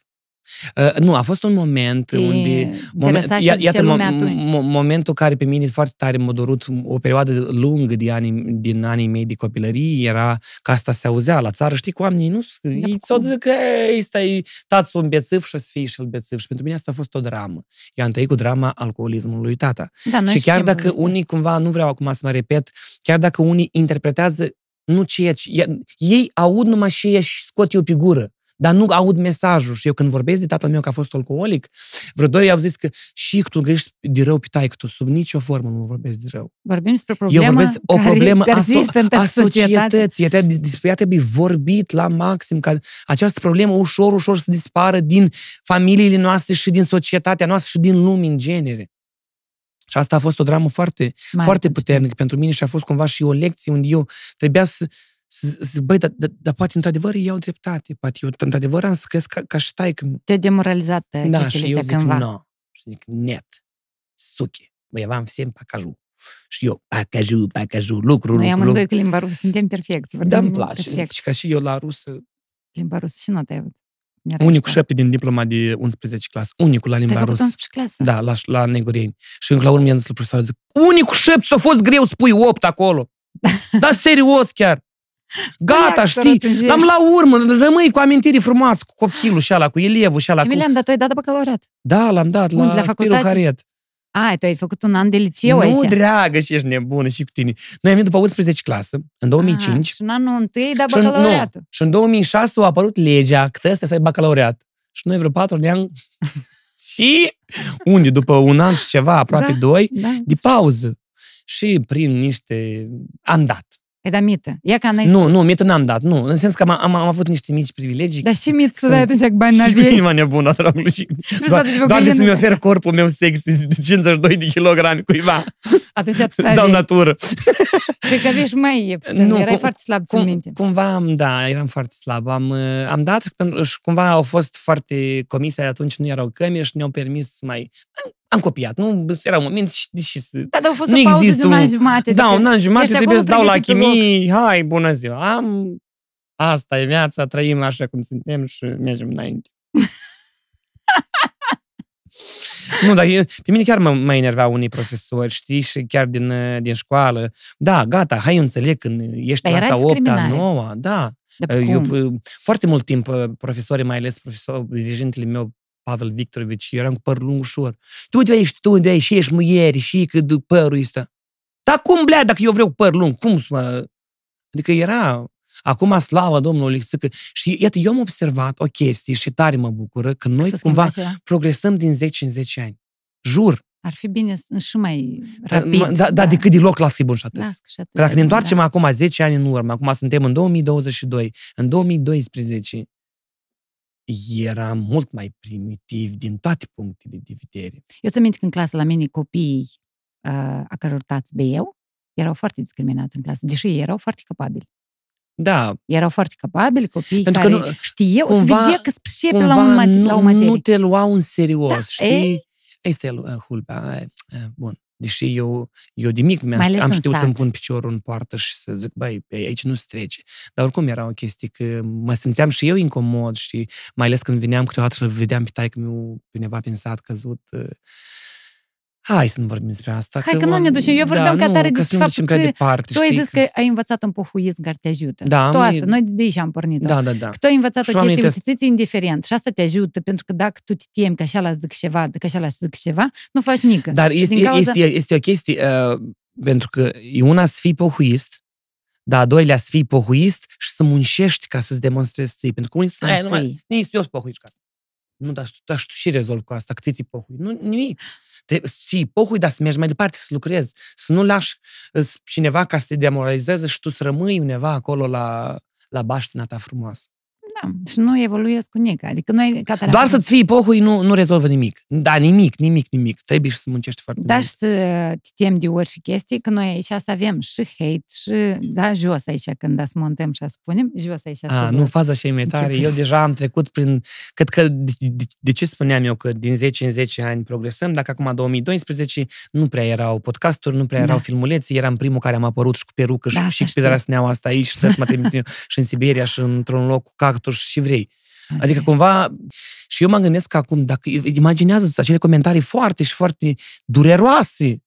Speaker 1: Uh, nu, a fost un moment
Speaker 2: Te
Speaker 1: unde...
Speaker 2: interesa și
Speaker 1: ia-
Speaker 2: zicea lumea
Speaker 1: mo-
Speaker 2: atunci.
Speaker 1: mo- momentul care pe mine foarte tare m-a dorut o perioadă lungă de ani, din anii mei de copilărie era că asta se auzea la țară. Știi, cu oamenii nu ei ți-o
Speaker 2: cum?
Speaker 1: zic că ăsta e tațul un bețiv și o să fie și el bețiv. Și pentru mine asta a fost o dramă. Eu am trăit cu drama alcoolismului lui tata.
Speaker 2: Da, noi
Speaker 1: și chiar
Speaker 2: știm
Speaker 1: dacă
Speaker 2: povestea.
Speaker 1: unii cumva, nu vreau acum să mă repet, chiar dacă unii interpretează nu ceea ce... ia- Ei aud numai ce și scot eu pe gură, dar nu aud mesajul. Și eu când vorbesc de tatăl meu că a fost alcoolic, vreo doi au zis că și tu grești de rău pe taică tu, sub nicio formă nu vorbesc de rău.
Speaker 2: Vorbim despre
Speaker 1: Eu
Speaker 2: problemă
Speaker 1: vorbesc o
Speaker 2: care
Speaker 1: problemă a,
Speaker 2: persistă în
Speaker 1: so-
Speaker 2: toată
Speaker 1: a
Speaker 2: societatea.
Speaker 1: societății. Ea trebuie- Despre ea trebuie vorbit la maxim, ca această problemă ușor, ușor să dispară din familiile noastre și din societatea noastră și din lume în genere. Și asta a fost o dramă foarte,
Speaker 2: Mare
Speaker 1: foarte
Speaker 2: pentru
Speaker 1: puternică pentru mine și a fost cumva și o lecție unde eu trebuia să, să, să zic, băi, dar, dar, dar poate într-adevăr iau dreptate, poate eu într-adevăr am să cresc ca, ca și taică
Speaker 2: Te-a demoralizat uh,
Speaker 1: Da,
Speaker 2: chestiile
Speaker 1: și eu
Speaker 2: astea
Speaker 1: zic,
Speaker 2: cândva.
Speaker 1: nu. Și zic, net, suche, băi, v-am всем покажу. Și eu, покажу, покажу, lucru,
Speaker 2: Noi
Speaker 1: lucru,
Speaker 2: amândoi
Speaker 1: lucru.
Speaker 2: cu limba rusă suntem perfecți.
Speaker 1: Da,
Speaker 2: vorbim
Speaker 1: îmi place.
Speaker 2: Perfect.
Speaker 1: Și ca și eu la rusă,
Speaker 2: Limba rusă și nu te-ai avut. Era
Speaker 1: unicul
Speaker 2: așa.
Speaker 1: șapte din diploma de 11 clasă, unicul la
Speaker 2: Tu ai
Speaker 1: limba
Speaker 2: făcut
Speaker 1: rusă.
Speaker 2: 11 clasă?
Speaker 1: Da, la, la Negureni. Și la urmă i-am zis la profesor, zic, unicul șapte s-a fost greu să pui 8 acolo. Da, serios chiar. Gata,
Speaker 2: Ia, să
Speaker 1: știi?
Speaker 2: rătânjești.
Speaker 1: Dar la urmă, rămâi cu amintiri frumoase cu copilul și ala, cu elevul și ala. Cu...
Speaker 2: Emilian, dar tu ai dat bacalaureat.
Speaker 1: Da, l-am dat
Speaker 2: Unde, la
Speaker 1: la, Spiru
Speaker 2: facultate?
Speaker 1: Haret.
Speaker 2: Ai, tu ai făcut un an de liceu
Speaker 1: nu,
Speaker 2: așa.
Speaker 1: dragă, și ești nebună și cu tine. Noi am venit după 11 clasă, în 2005.
Speaker 2: Ah, și în anul întâi ai dat
Speaker 1: și, în, nu,
Speaker 2: bacalaureatul.
Speaker 1: și în 2006 a apărut legea că ăsta să ai bacalaureat. Și noi vreo patru ne-am... și unde, după un an și ceva, aproape
Speaker 2: Da.
Speaker 1: doi,
Speaker 2: Da.
Speaker 1: de pauză. Și prin niște... Am dat.
Speaker 2: Ai dat mită. Ia ca n-ai
Speaker 1: Nu,
Speaker 2: spus.
Speaker 1: nu, mită n-am dat, nu. În sens că am, am, am avut niște mici privilegii.
Speaker 2: Dar și mită să
Speaker 1: Sunt-
Speaker 2: dai atunci cu bani
Speaker 1: și
Speaker 2: n-aveai.
Speaker 1: inima nebună, dragul. Și doar,
Speaker 2: aduci o
Speaker 1: doar de să-mi
Speaker 2: găină.
Speaker 1: ofer corpul meu sexy de 52 de kilograme cuiva.
Speaker 2: Atunci atât
Speaker 1: Să dau
Speaker 2: aveai.
Speaker 1: natură.
Speaker 2: Cred că aveai și mai e puțin.
Speaker 1: Nu,
Speaker 2: Erai
Speaker 1: cum-
Speaker 2: foarte slab, țin
Speaker 1: Cum,
Speaker 2: minte.
Speaker 1: cumva am, da, eram foarte slab. Am, uh, am dat pentru- și cumva au fost foarte comise atunci, nu erau cămeri și ne-au permis să mai... Am, am copiat, nu? Era un moment și, și să...
Speaker 2: Da, dar a fost
Speaker 1: Nu
Speaker 2: o pauză de
Speaker 1: există
Speaker 2: un an
Speaker 1: un-
Speaker 2: jumate.
Speaker 1: Da,
Speaker 2: adică
Speaker 1: un an jumate
Speaker 2: ești
Speaker 1: trebuie să
Speaker 2: acolo
Speaker 1: dau la
Speaker 2: pregătit pe loc.
Speaker 1: chimii. Hai, bună ziua! Am... Asta e viața, trăim așa cum suntem și mergem înainte. nu, dar e, pe mine chiar mă, mă enerveau unii profesori, știi, și chiar din, uh, din școală. Da, gata, hai, eu înțeleg când ești
Speaker 2: Dar era
Speaker 1: clasa 8
Speaker 2: discriminare.
Speaker 1: 9 da.
Speaker 2: Dar
Speaker 1: Eu,
Speaker 2: cum?
Speaker 1: uh, foarte mult timp, uh, profesorii, mai ales profesor, dirigentele meu, Pavel Victorovici, eu eram cu păr lung ușor. Tu unde ești, tu unde ești, și ești muieri, și că duc părul ăsta. Dar cum, blea, dacă eu vreau păr lung, cum să mă... Adică era... Acum, slavă Domnului, zic că... Și iată, eu am observat o chestie și tare mă bucură că noi
Speaker 2: S-a
Speaker 1: cumva
Speaker 2: schimbat ceva?
Speaker 1: progresăm din 10 în 10 ani. Jur.
Speaker 2: Ar fi bine să- și mai rapid.
Speaker 1: Da, da, da, decât deloc las fi bun și atât.
Speaker 2: Las că și atât
Speaker 1: Că dacă
Speaker 2: de
Speaker 1: ne
Speaker 2: bun,
Speaker 1: întoarcem
Speaker 2: da.
Speaker 1: acum 10 ani în urmă, acum suntem în 2022, în 2012, era mult mai primitiv din toate punctele de vedere.
Speaker 2: Eu ți minte că în clasă la mine copiii uh, a căror tați beau erau foarte discriminați în clasă, deși ei erau foarte capabili.
Speaker 1: Da,
Speaker 2: Erau foarte capabili, copiii
Speaker 1: Pentru că
Speaker 2: care
Speaker 1: nu-
Speaker 2: știau,
Speaker 1: cumva-
Speaker 2: se vedea că spricepe
Speaker 1: cumva
Speaker 2: la, un, mate-
Speaker 1: nu,
Speaker 2: la o materie.
Speaker 1: nu te luau în serios,
Speaker 2: Da,
Speaker 1: știi?
Speaker 2: ei.
Speaker 1: Este el, uh, hulpea, uh, uh, bun. Deși eu, eu de mic mi-am,
Speaker 2: Mai ales
Speaker 1: am
Speaker 2: în
Speaker 1: știut
Speaker 2: sat.
Speaker 1: să-mi pun piciorul în poartă și să zic, băi, pe aici nu se trece. Dar oricum era o chestie că mă simțeam și eu incomod și mai ales când veneam câteodată și vedeam pe taică meu pe undeva prin sat căzut. uh, Hai să nu vorbim despre asta.
Speaker 2: Hai că nu ne ducem. Eu vorbeam ca
Speaker 1: nu,
Speaker 2: tare
Speaker 1: că
Speaker 2: despre
Speaker 1: să nu ducem
Speaker 2: faptul
Speaker 1: prea
Speaker 2: că
Speaker 1: departe,
Speaker 2: Tu ai
Speaker 1: știi?
Speaker 2: zis că ai învățat un pohuism care te ajută.
Speaker 1: Da,
Speaker 2: tu
Speaker 1: mie-
Speaker 2: asta, noi de aici am pornit
Speaker 1: Da, da, da.
Speaker 2: Că tu ai învățat
Speaker 1: Și
Speaker 2: o
Speaker 1: oamenii
Speaker 2: chestie,
Speaker 1: te-
Speaker 2: uite, ți indiferent și asta te ajută, pentru că dacă tu te temi că așa la zic ceva, că așa la zic ceva, nu faci nică.
Speaker 1: Dar
Speaker 2: Și
Speaker 1: este,
Speaker 2: din cauza...
Speaker 1: este, este o chestie, uh, pentru că e una să fii pohuist, dar a doilea să fii pohuist și să muncești ca să-ți demonstrezi ții. Pentru că unii spun,
Speaker 2: A,
Speaker 1: "Ai, nu mai,
Speaker 2: ții.
Speaker 1: nici eu sunt pohuist. Dar nu, dar, dar și tu și rezolvi cu asta, că ți ții pohui. Nu, nimic. Te, ții pohui, dar să mergi mai departe, să lucrezi. Să nu lași uh, cineva ca să te demoralizeze și tu să rămâi undeva acolo la, la baștina ta frumoasă.
Speaker 2: Da, și nu evoluezi cu nic. Adică noi, ca terapeut,
Speaker 1: Doar să-ți fii pohui nu, nu rezolvă nimic. Da, nimic, nimic, nimic. Trebuie și să muncești foarte
Speaker 2: Da,
Speaker 1: mult.
Speaker 2: și să te temi de orice chestii, că noi aici să avem și hate, și, da, jos aici, când da să montăm și să spunem, jos aici să
Speaker 1: A, nu, faza și mai tare. Eu deja am trecut prin... Cred că, de, de, de ce spuneam eu că din 10 în 10 ani progresăm, dacă acum 2012 nu prea erau podcasturi, nu prea erau
Speaker 2: Da.
Speaker 1: filmulețe, eram primul care am apărut și cu perucă și,
Speaker 2: Da,
Speaker 1: și
Speaker 2: să
Speaker 1: pe
Speaker 2: știu.
Speaker 1: rasneaua asta aici și tot mă trimite și în Siberia și într-un loc cu cactus și vrei. Adică cumva, și eu mă gândesc că acum, dacă imaginează acele comentarii foarte și foarte dureroase,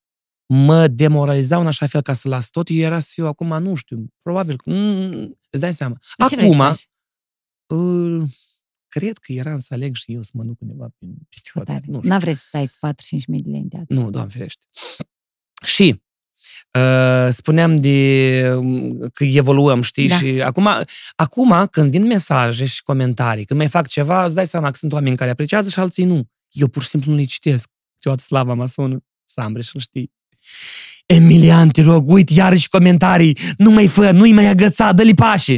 Speaker 1: mă demoralizau în așa fel ca să las tot, eu era să fiu acum, nu știu, probabil, mm, îți dai seama.
Speaker 2: De ce vrei să
Speaker 1: acum,
Speaker 2: faci?
Speaker 1: Uh, cred că eram să aleg și eu să mă duc undeva prin
Speaker 2: Psihotare.
Speaker 1: Nu, știu.
Speaker 2: N-a vrei să stai cu 4-5 mii de lei în teatru.
Speaker 1: nu, doamne ferește. Și uh, spuneam de um, că evoluăm, știi?
Speaker 2: Da.
Speaker 1: Și acum, acum, când vin mesaje și comentarii, când mai fac ceva, îți dai seama că sunt oameni care apreciază și alții nu. Eu pur și simplu nu le citesc. Câteodată slava mă sună, Sambre și știi. Emilian, te rog, uite iarăși comentarii, nu mai fă, nu-i mai agăța, dă-li pașe.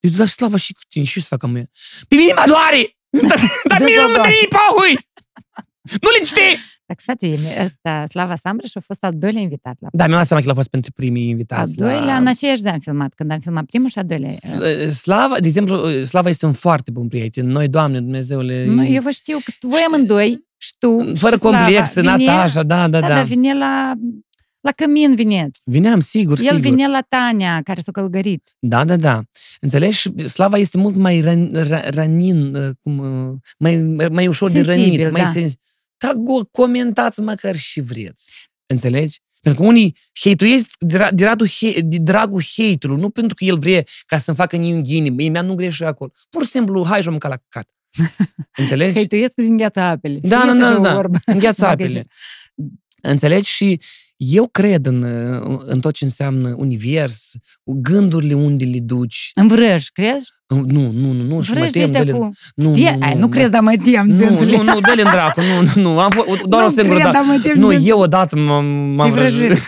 Speaker 1: Eu zic, dar slava și cu tine, și eu să fac mie. Pe mine mă doare! Dar
Speaker 2: Dă-ți
Speaker 1: mine nu
Speaker 2: o
Speaker 1: mă
Speaker 2: doare.
Speaker 1: dă pahui! Nu le citi!
Speaker 2: Dar față, ăsta, Slava Sambrăș a fost al doilea invitat la
Speaker 1: Da, mi-am dat seama că l-a fost pentru primii invitați.
Speaker 2: Al doilea,
Speaker 1: la...
Speaker 2: în aceeași zi am filmat, când am filmat primul și al doilea.
Speaker 1: Eh, Slava, de exemplu, eh, Slava este un foarte bun prieten. Noi, Doamne, Dumnezeule...
Speaker 2: Nu, eu vă știu că voi amândoi și tu
Speaker 1: Fără
Speaker 2: și
Speaker 1: complex,
Speaker 2: Slava,
Speaker 1: Natasha, da, da,
Speaker 2: da.
Speaker 1: Da,
Speaker 2: da, vine la la Cămin vineți.
Speaker 1: Vineam, sigur,
Speaker 2: El
Speaker 1: sigur.
Speaker 2: vine la Tania, care s-a călgărit.
Speaker 1: Da, da, da. Înțelegi? Slava este mult mai ran, ra, ranin, eh, cum, mai, mai ușor
Speaker 2: sensibil,
Speaker 1: de rănit.
Speaker 2: Da.
Speaker 1: Mai sens... Da, go, comentați măcar și vreți. Înțelegi? Pentru că unii hate-uiesc de, ra- de, radu, he, de dragul hate-ului, nu pentru că el vrea ca să-mi facă niunghini, mie mea nu greșe acolo. Pur și simplu, hai și mânca la căcat. Înțelegi?
Speaker 2: Hăituiesc din gheața apele.
Speaker 1: Da,
Speaker 2: Este
Speaker 1: da, da,
Speaker 2: așa o
Speaker 1: da.
Speaker 2: vorbă.
Speaker 1: Îngheață
Speaker 2: Magazin.
Speaker 1: apele. Înțelegi? Și eu cred în, în tot ce înseamnă univers, gândurile unde le duci.
Speaker 2: În vrăj, crezi?
Speaker 1: Nu, nu, nu, nu, și mă
Speaker 2: Vrăj de
Speaker 1: tem,
Speaker 2: astea
Speaker 1: dă-le-
Speaker 2: cu...
Speaker 1: Nu,
Speaker 2: Știe?
Speaker 1: nu,
Speaker 2: Ai,
Speaker 1: nu,
Speaker 2: nu
Speaker 1: mă-
Speaker 2: crezi, dar mă tem.
Speaker 1: Nu,
Speaker 2: dânsule.
Speaker 1: nu, nu, dă-le în dracu, nu, nu, nu, am fost, doar
Speaker 2: Nu
Speaker 1: o singură
Speaker 2: cred,
Speaker 1: dată.
Speaker 2: dar mă tem
Speaker 1: Nu,
Speaker 2: de-
Speaker 1: eu odată m-am, m-am
Speaker 2: Te-ai vrăjit.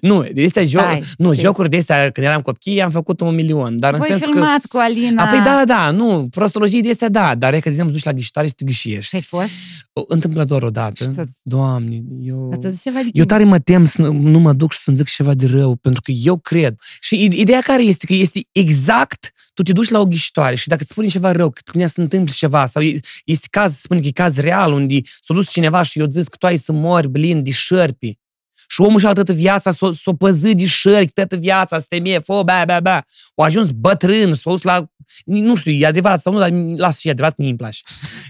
Speaker 1: vrăjit. nu, de astea joc,
Speaker 2: Hai,
Speaker 1: nu,
Speaker 2: știu.
Speaker 1: jocuri de astea, când eram copii, am făcut un milion, dar în
Speaker 2: Voi
Speaker 1: sensul că...
Speaker 2: filmați cu Alina.
Speaker 1: A, păi da, da, nu, prostologii de astea, da, dar e că, de exemplu, duci la ghiștoare să te ghișiești.
Speaker 2: Și ai fost?
Speaker 1: O, Întâmplător odată.
Speaker 2: Și să-ți-
Speaker 1: Doamne, eu...
Speaker 2: Ați văzut ceva de
Speaker 1: Eu
Speaker 2: timp?
Speaker 1: tare mă tem să nu- nu mă duc și să-mi zic ceva de rău, pentru că eu cred. Și ide- ideea care este? Că este exact, tu te duci la o ghiștoare și dacă îți spune ceva rău, că când se întâmplă ceva, sau e- este caz, să spune că e caz real, unde s-a dus cineva și eu zis că tu ai să mori, blin, de șerpi. Și omul și-a toată viața s-o, s-o păzit de șerpi, toată viața, să te mie, fă, bea, bea, bea. O ajuns bătrân, s-a dus la... Nu știu, e adevărat sau nu, dar lasă și e adevărat, mie îmi place.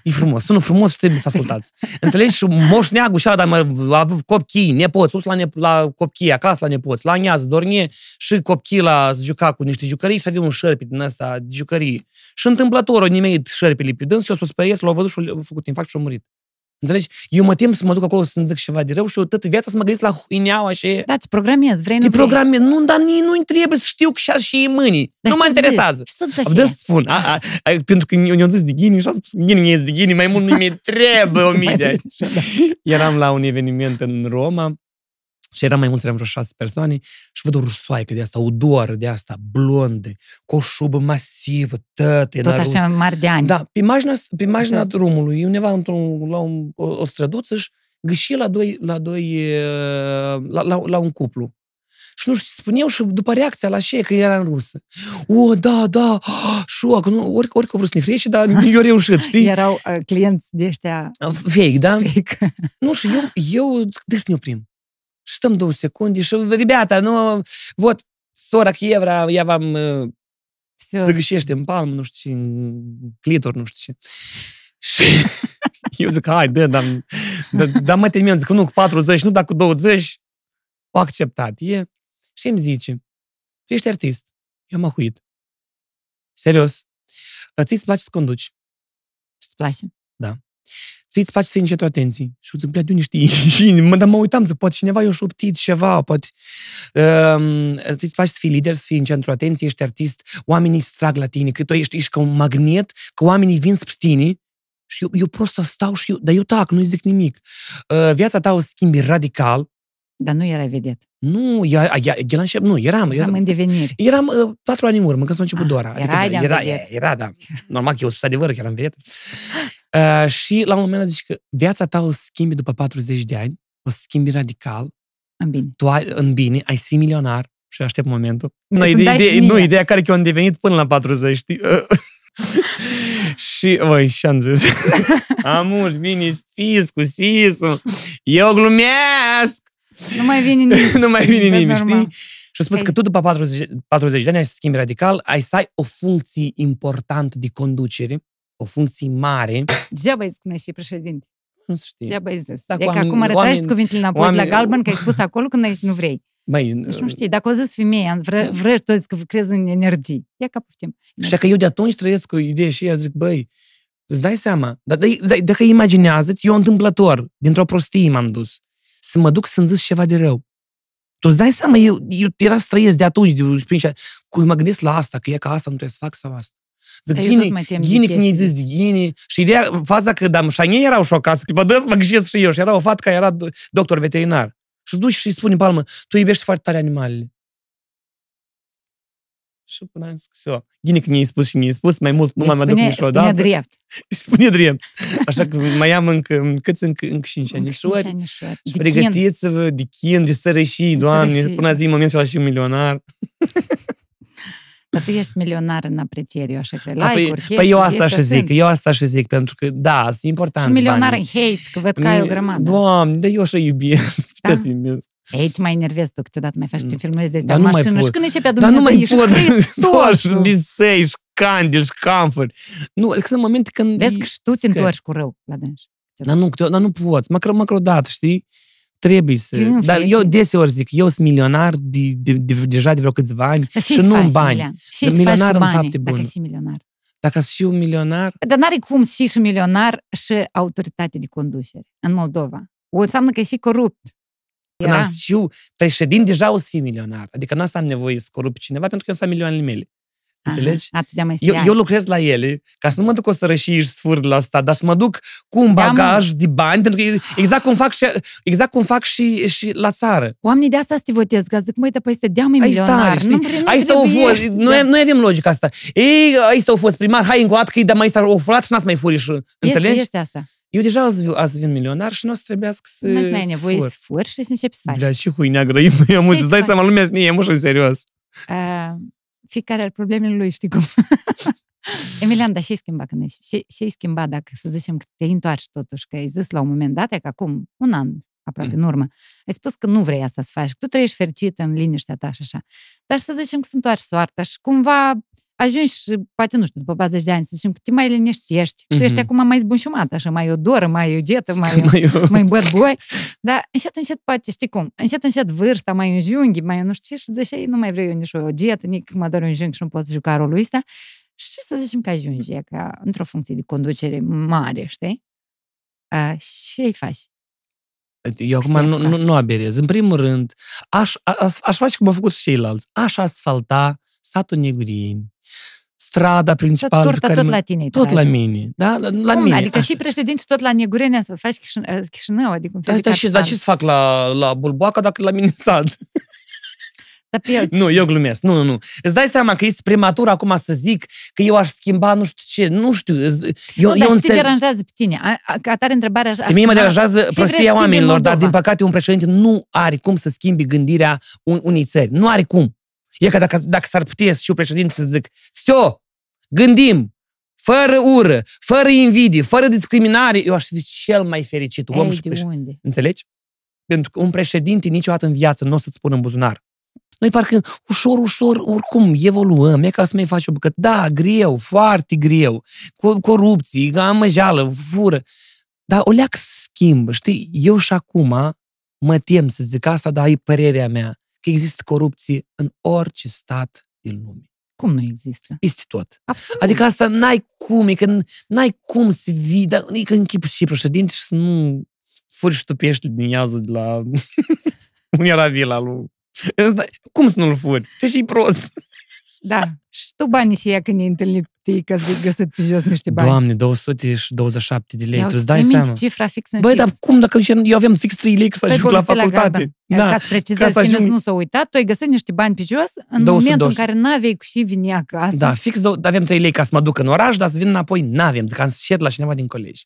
Speaker 1: E frumos, sună frumos și trebuie să ascultați. Înțelegi? Și moșneagul și dar mă, a avut copchii, nepoți, sus la, ne, la copchii, acasă la nepoți, la nează, dormie și copchii la să juca cu niște jucării și avea un șerpi din ăsta de jucării. Și întâmplător o nimeit șerpile pe dâns și o s-o speriet, l-au văzut și l-au făcut infarct și a murit. Înțelegi? Eu mă tem să mă duc acolo să-mi zic ceva de rău și eu toată viața să mă gândesc la huineaua și...
Speaker 2: Da, te programezi, vrei, nu
Speaker 1: Te
Speaker 2: vrei.
Speaker 1: programez. Nu, dar nici nu-i trebuie să știu că și și e mâinii.
Speaker 2: Dar
Speaker 1: nu mă
Speaker 2: și tu
Speaker 1: interesează.
Speaker 2: zici, Și tu zici
Speaker 1: Am
Speaker 2: așa.
Speaker 1: să spun. A, a, a, pentru că eu ne-am zis de ghini și am spus că ghini mi de ghini, mai mult nu mi trebuie o mie de ani. Eram la un eveniment în Roma și eram mai mulți, eram vreo șase persoane și văd o rusoaică de asta, o doară de asta, blondă, cu o șubă masivă, tătă,
Speaker 2: Tot așa mari de ani.
Speaker 1: Da, pe marginea, pe marginea
Speaker 2: Așa.
Speaker 1: drumului, e undeva într-un, la un, o, o străduță și gâși la doi, la, doi e, la, la, la un cuplu. Și nu știu, spun eu și după reacția la șe că era în rusă. O, da, da, șoc, nu, ori, ori că vrut să ne frece, dar eu reușit, știi?
Speaker 2: Erau uh, clienți de ăștia
Speaker 1: Fake, da?
Speaker 2: fake.
Speaker 1: Nu, și eu, eu de să ne oprim Și stăm două secunde și, ребята, nu, вот, 40 euro, я вам uh,
Speaker 2: Все.
Speaker 1: se gâșește în palmă, nu știu ce, în clitor, nu știu ce. Și eu zic, hai, dă, dar, dar, dar mă temem, zic, nu, cu 40, nu, dar cu 20, o acceptat. E, și îmi zice, tu ești artist. Eu m-am huit. Serios. Ți-ți place să conduci.
Speaker 2: Și-ți place.
Speaker 1: Ți-ți place să fii în centru atenției. Și eu zic, bля, de unde știi? Și mă, dar mă uitam, zic, poate cineva i-a șoptit ceva, poate... Um, ți-ți place să fii lider, să fii în centru atenției, ești artist, oamenii se trag la tine, că tu ești, ești ca un magnet, că oamenii vin spre tine Și eu, eu prost să stau și eu, dar eu tac, nu-i zic nimic. Uh, viața ta o schimbi radical.
Speaker 2: Dar nu erai vedet.
Speaker 1: Nu, ea, ea, ea, ea, nu, eram,
Speaker 2: Am
Speaker 1: eram,
Speaker 2: în devenire.
Speaker 1: eram uh, patru ani în urmă, când s-a început
Speaker 2: Ah,
Speaker 1: Dora.
Speaker 2: erai de-am
Speaker 1: era,
Speaker 2: vedet.
Speaker 1: era, da. Normal că eu spus adevărul că eram vedet. Uh, și la un moment dat zici că viața ta o schimbi după 40 de ani, o schimbi radical,
Speaker 2: În bine.
Speaker 1: tu ai, în bine, ai să fii milionar și aștept momentul.
Speaker 2: Mi-o
Speaker 1: Nu,
Speaker 2: să-mi
Speaker 1: ideea,
Speaker 2: dai și
Speaker 1: ideea,
Speaker 2: mie.
Speaker 1: nu, ideea care că eu am devenit până la 40, știi? și, voi, și am zis, amur, vine fiscu, sisu, eu glumesc,
Speaker 2: Nu mai vine nici.
Speaker 1: nu mai vine
Speaker 2: Vezi,
Speaker 1: nimeni,
Speaker 2: normal.
Speaker 1: știi? Și a spus
Speaker 2: Hai.
Speaker 1: că tu după 40, 40 de ani ai să schimbi radical, ai să ai o funcție importantă de conducere, o funcție mare,
Speaker 2: Degeaba îi spune și președinte.
Speaker 1: nu știu.
Speaker 2: Degeaba îi zis.
Speaker 1: Dacă
Speaker 2: E că
Speaker 1: oameni-
Speaker 2: acum retragi
Speaker 1: oameni-
Speaker 2: cuvintele înapoi de
Speaker 1: oameni-
Speaker 2: la galben, că ai spus acolo când ai- nu vrei.
Speaker 1: Băi,
Speaker 2: Deci nu știi, dacă o zis femeia, vre, vrei toți că crezi în energie. Ia ca poftim.
Speaker 1: Și că eu de atunci trăiesc cu ideea și eu zic, băi, îți dai seama, dar, dar, dar dacă imaginează-ți, eu întâmplător, dintr-o prostie m-am dus, să mă duc să-mi zic ceva de rău. Tu îți dai seama, eu, eu era să trăiesc de atunci, de, prin și- cum mă gândesc la asta, că e ca asta nu trebuie să fac sau asta. Zic,
Speaker 2: Dar eu
Speaker 1: ghini,
Speaker 2: tot mă tem de
Speaker 1: ghini când i
Speaker 2: chestii.
Speaker 1: zis de ghini. Și ideea, faza că dam, și ei erau șocați, că dă mă gândesc și eu. Și era o fată care era do- doctor veterinar. Și îți duci și îi spune în palmă, tu iubești foarte tare animalele. Și până am zis, "So, ghini când i-ai spus și mi-ai spus, mai mult nu mai mă duc
Speaker 2: Spune-
Speaker 1: niciodată.
Speaker 2: Spune drept.
Speaker 1: Spune drept. Așa că mai am încă, câți încă, încă 5
Speaker 2: Încă cinci
Speaker 1: anișori.
Speaker 2: anișori.
Speaker 1: Și
Speaker 2: De chin.
Speaker 1: pregătiți-vă de chin, de sărășii, doamne,
Speaker 2: sărășii.
Speaker 1: până zi în momentul ăla și un milionar.
Speaker 2: Dar tu ești milionar în apreciere, eu așa cred.
Speaker 1: Da, păi,
Speaker 2: Like-uri,
Speaker 1: păi eu
Speaker 2: chestii,
Speaker 1: asta și
Speaker 2: astea
Speaker 1: zic,
Speaker 2: sunt.
Speaker 1: eu asta și zic, pentru că, da, sunt
Speaker 2: Și
Speaker 1: importanți
Speaker 2: milionar
Speaker 1: banii.
Speaker 2: în hate, că văd că ai o grămadă.
Speaker 1: Doamne, dar eu așa iubesc,
Speaker 2: Da?
Speaker 1: da? iubesc.
Speaker 2: Ei, te mai enervezi tu câteodată, mai faci, te filmezi de
Speaker 1: Dar
Speaker 2: asta
Speaker 1: nu mai
Speaker 2: mașină
Speaker 1: pot.
Speaker 2: și când începe a
Speaker 1: Dar nu mai
Speaker 2: Dumnezeu,
Speaker 1: pot,
Speaker 2: ești
Speaker 1: doar și
Speaker 2: Hristosul.
Speaker 1: bisei, și candil, și camfări. Nu, adică sunt momente când...
Speaker 2: Vezi
Speaker 1: e
Speaker 2: că și tu te
Speaker 1: scări.
Speaker 2: întorci cu rău la dâns.
Speaker 1: Dar nu, câte- dar nu poți, măcar, măcar o dată, știi? Trebuie să...
Speaker 2: Când,
Speaker 1: Dar
Speaker 2: fie,
Speaker 1: eu
Speaker 2: când.
Speaker 1: deseori zic, eu sunt milionar de, de, de, deja de vreo câțiva ani
Speaker 2: Dar
Speaker 1: și
Speaker 2: ce
Speaker 1: nu
Speaker 2: faci,
Speaker 1: în bani.
Speaker 2: Emilian? Ce
Speaker 1: Dar
Speaker 2: să faci
Speaker 1: milionar
Speaker 2: cu
Speaker 1: în
Speaker 2: banii
Speaker 1: fapte
Speaker 2: dacă
Speaker 1: bune.
Speaker 2: și milionar?
Speaker 1: Dacă sunt și eu milionar,
Speaker 2: Dar n-are cum să fii și milionar și autoritate de conducere în Moldova. O înseamnă că e și corupt.
Speaker 1: Când
Speaker 2: Era.
Speaker 1: am și eu președinte, deja o să fii milionar. Adică nu o să am nevoie să corup pe cineva pentru că eu să am milioanele mele. Înțelegi?
Speaker 2: Aha, tu de mai
Speaker 1: Eu, eu lucrez la ele ca să nu mă duc o sărășie și sfâr de la asta, dar să mă duc cu un
Speaker 2: Da, mă.
Speaker 1: bagaj de bani, pentru că e exact cum fac și, exact cum fac și, și la țară.
Speaker 2: Oamenii de asta să te votez, că zic, măi, dar păi să dea mai
Speaker 1: Ai
Speaker 2: milionar.
Speaker 1: stare, știi?
Speaker 2: Nu, vrei, nu
Speaker 1: Ai stă o fost,
Speaker 2: trebuiești.
Speaker 1: noi,
Speaker 2: Da.
Speaker 1: noi avem logica asta. Ei, ai stă o fost primar, hai încă o dată că îi dăm mai o furat și n-ați mai furi și,
Speaker 2: Este,
Speaker 1: înțelegi?
Speaker 2: este asta.
Speaker 1: Eu deja o să, o să vin milionar și nu o să trebuiască să
Speaker 2: Nu mai ai nevoie
Speaker 1: fur.
Speaker 2: să furi și să începi să faci.
Speaker 1: Da, și hui neagră, eu am
Speaker 2: Ce-i
Speaker 1: îți dai
Speaker 2: faci?
Speaker 1: seama, lumea să ne ia mușă în serios.
Speaker 2: Uh, fiecare are problemele lui, știi cum. Emilian, dar ce-ai schimbat când ești? Ce, ce-ai schimbat dacă, să zicem, că te-ai întoarci totuși, că ai zis la un moment dat, e că acum un an aproape
Speaker 1: Mm.
Speaker 2: în urmă, ai spus că nu vrei asta să faci, că tu trăiești fericit în liniștea ta și așa. Dar să zicem că se întoarce soarta și cumva ajungi și, poate, nu știu, după 40 de ani, să zicem că te mai liniștești. Tu ești
Speaker 1: Mhm.
Speaker 2: acum mai zbunșumat, așa, mai odoră, mai ogetă, mai,
Speaker 1: Mai eu-
Speaker 2: mai băt boi. Dar încet, încet, poate, știi cum, încet, încet vârsta, mai un junghi, mai nu știu ce, și zici, "Ei, nu mai vreau eu nici o dietă, nici mă doare un junghi și nu pot juca rolul ăsta. Și să zicem că ajungi, e ca într-o funcție de conducere mare, știi? A, și îi faci.
Speaker 1: Eu acum
Speaker 2: Știi,
Speaker 1: nu,
Speaker 2: acum.
Speaker 1: nu, nu aberez. În primul rând, aș, aș, aș face cum au făcut și ceilalți. Aș asfalta satul Negureni, strada
Speaker 2: Tot,
Speaker 1: principală.
Speaker 2: turta
Speaker 1: care
Speaker 2: tot
Speaker 1: mă-
Speaker 2: la tine.
Speaker 1: tot la
Speaker 2: trage.
Speaker 1: mine. Da? La
Speaker 2: Cum?
Speaker 1: mine.
Speaker 2: Adică
Speaker 1: așa.
Speaker 2: și președinte și tot la Negurenea să faci Chișin- Chișinău, adică un fel
Speaker 1: Da,
Speaker 2: de
Speaker 1: da, și, dar
Speaker 2: capitală.
Speaker 1: ce să fac la, la Bulboaca dacă la mine în sat?
Speaker 2: Dar pe el,
Speaker 1: Nu, eu glumesc. Nu, nu, nu. Îți dai seama că este prematur acum să zic că eu aș schimba nu știu ce. Nu știu. îți- Eu,
Speaker 2: nu, dar
Speaker 1: eu
Speaker 2: și te
Speaker 1: înțeleg.
Speaker 2: deranjează pe tine. A, a, ca tare întrebarea aș
Speaker 1: Pe mine mă
Speaker 2: suna,
Speaker 1: deranjează
Speaker 2: ce vrei să
Speaker 1: prostia
Speaker 2: schimbi în
Speaker 1: oamenilor, dar
Speaker 2: Moldova?
Speaker 1: din păcate un președinte nu are cum să schimbi gândirea un, unei țări. Nu are cum. E că dacă, dacă s-ar putea și eu președinte să zic, "Sio, gândim, fără ură, fără invidie, fără discriminare, eu aș fi cel mai fericit om
Speaker 2: Ei,
Speaker 1: și
Speaker 2: de
Speaker 1: președinte.
Speaker 2: unde?
Speaker 1: Înțelegi? Pentru că un președinte niciodată în viață nu o să-ți spună în buzunar. Noi parcă ușor, ușor, oricum, evoluăm, e ca să mai faci o bucătă. Da, greu, foarte greu, cu corupții, amăjeală, fură. Dar o leac schimbă, știi? Eu și acum mă tem să zic asta, dar e părerea mea, că există corupție în orice stat din lume.
Speaker 2: Cum nu există?
Speaker 1: Peste tot.
Speaker 2: Absolut.
Speaker 1: Adică asta n-ai cum, e că n-ai cum să vii, dar e că închipul și președinte și să nu furi și tu pești din iazul de la... Unde era vila lui? Ăsta- Cum să nu-l furi? Te și prost.
Speaker 2: Da. Și tu banii și ea când ne-ai întâlnit că să găsit pe jos niște bani.
Speaker 1: Doamne, 227 de lei,
Speaker 2: Ia
Speaker 1: tu îți
Speaker 2: uite,
Speaker 1: dai
Speaker 2: ții minte
Speaker 1: seama.
Speaker 2: cifra fixă în
Speaker 1: Băi,
Speaker 2: fix.
Speaker 1: dar cum dacă eu aveam fix 3 lei că să
Speaker 2: Păi
Speaker 1: ajung la
Speaker 2: povesti
Speaker 1: facultate?
Speaker 2: Gaba.
Speaker 1: Da.
Speaker 2: Ca să precizez
Speaker 1: Ca să
Speaker 2: cine
Speaker 1: ajung-
Speaker 2: nu s-a uitat, tu ai găsit niște bani pe jos în
Speaker 1: 220.
Speaker 2: momentul în care n-aveai cu și veni acasă.
Speaker 1: Da, fix dou- aveam 3 lei ca să mă duc în oraș, dar să vin înapoi, n-avem, zic, am să șed la cineva din colegi.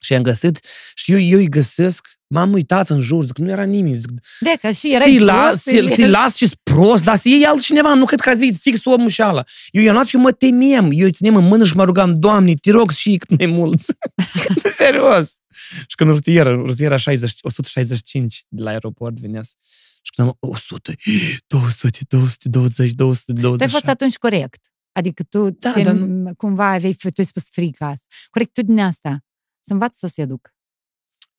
Speaker 1: Și am găsit, și eu, eu îi găsesc, m-am uitat în jur, zic, nu era nimeni, zic,
Speaker 2: De că și erai
Speaker 1: să-i las,
Speaker 2: prost,
Speaker 1: să-i, să-i las și prost, dar să iei altcineva, nu cred că ați venit fix omul și ala. Eu i-am luat și eu mă temem, eu îi țineam în mână și mă rugam, Doamne, te rog și cât mai mulți. Serios. Și când rutiera, rutiera 60, 165 de la aeroport venea să- și când am 100, 200, 220, 220.
Speaker 2: Tu ai fost atunci corect. Adică tu
Speaker 1: Da,
Speaker 2: te,
Speaker 1: dar
Speaker 2: cumva aveai, tu ai spus frica asta. Corectitudinea asta. Să învață să o se educ.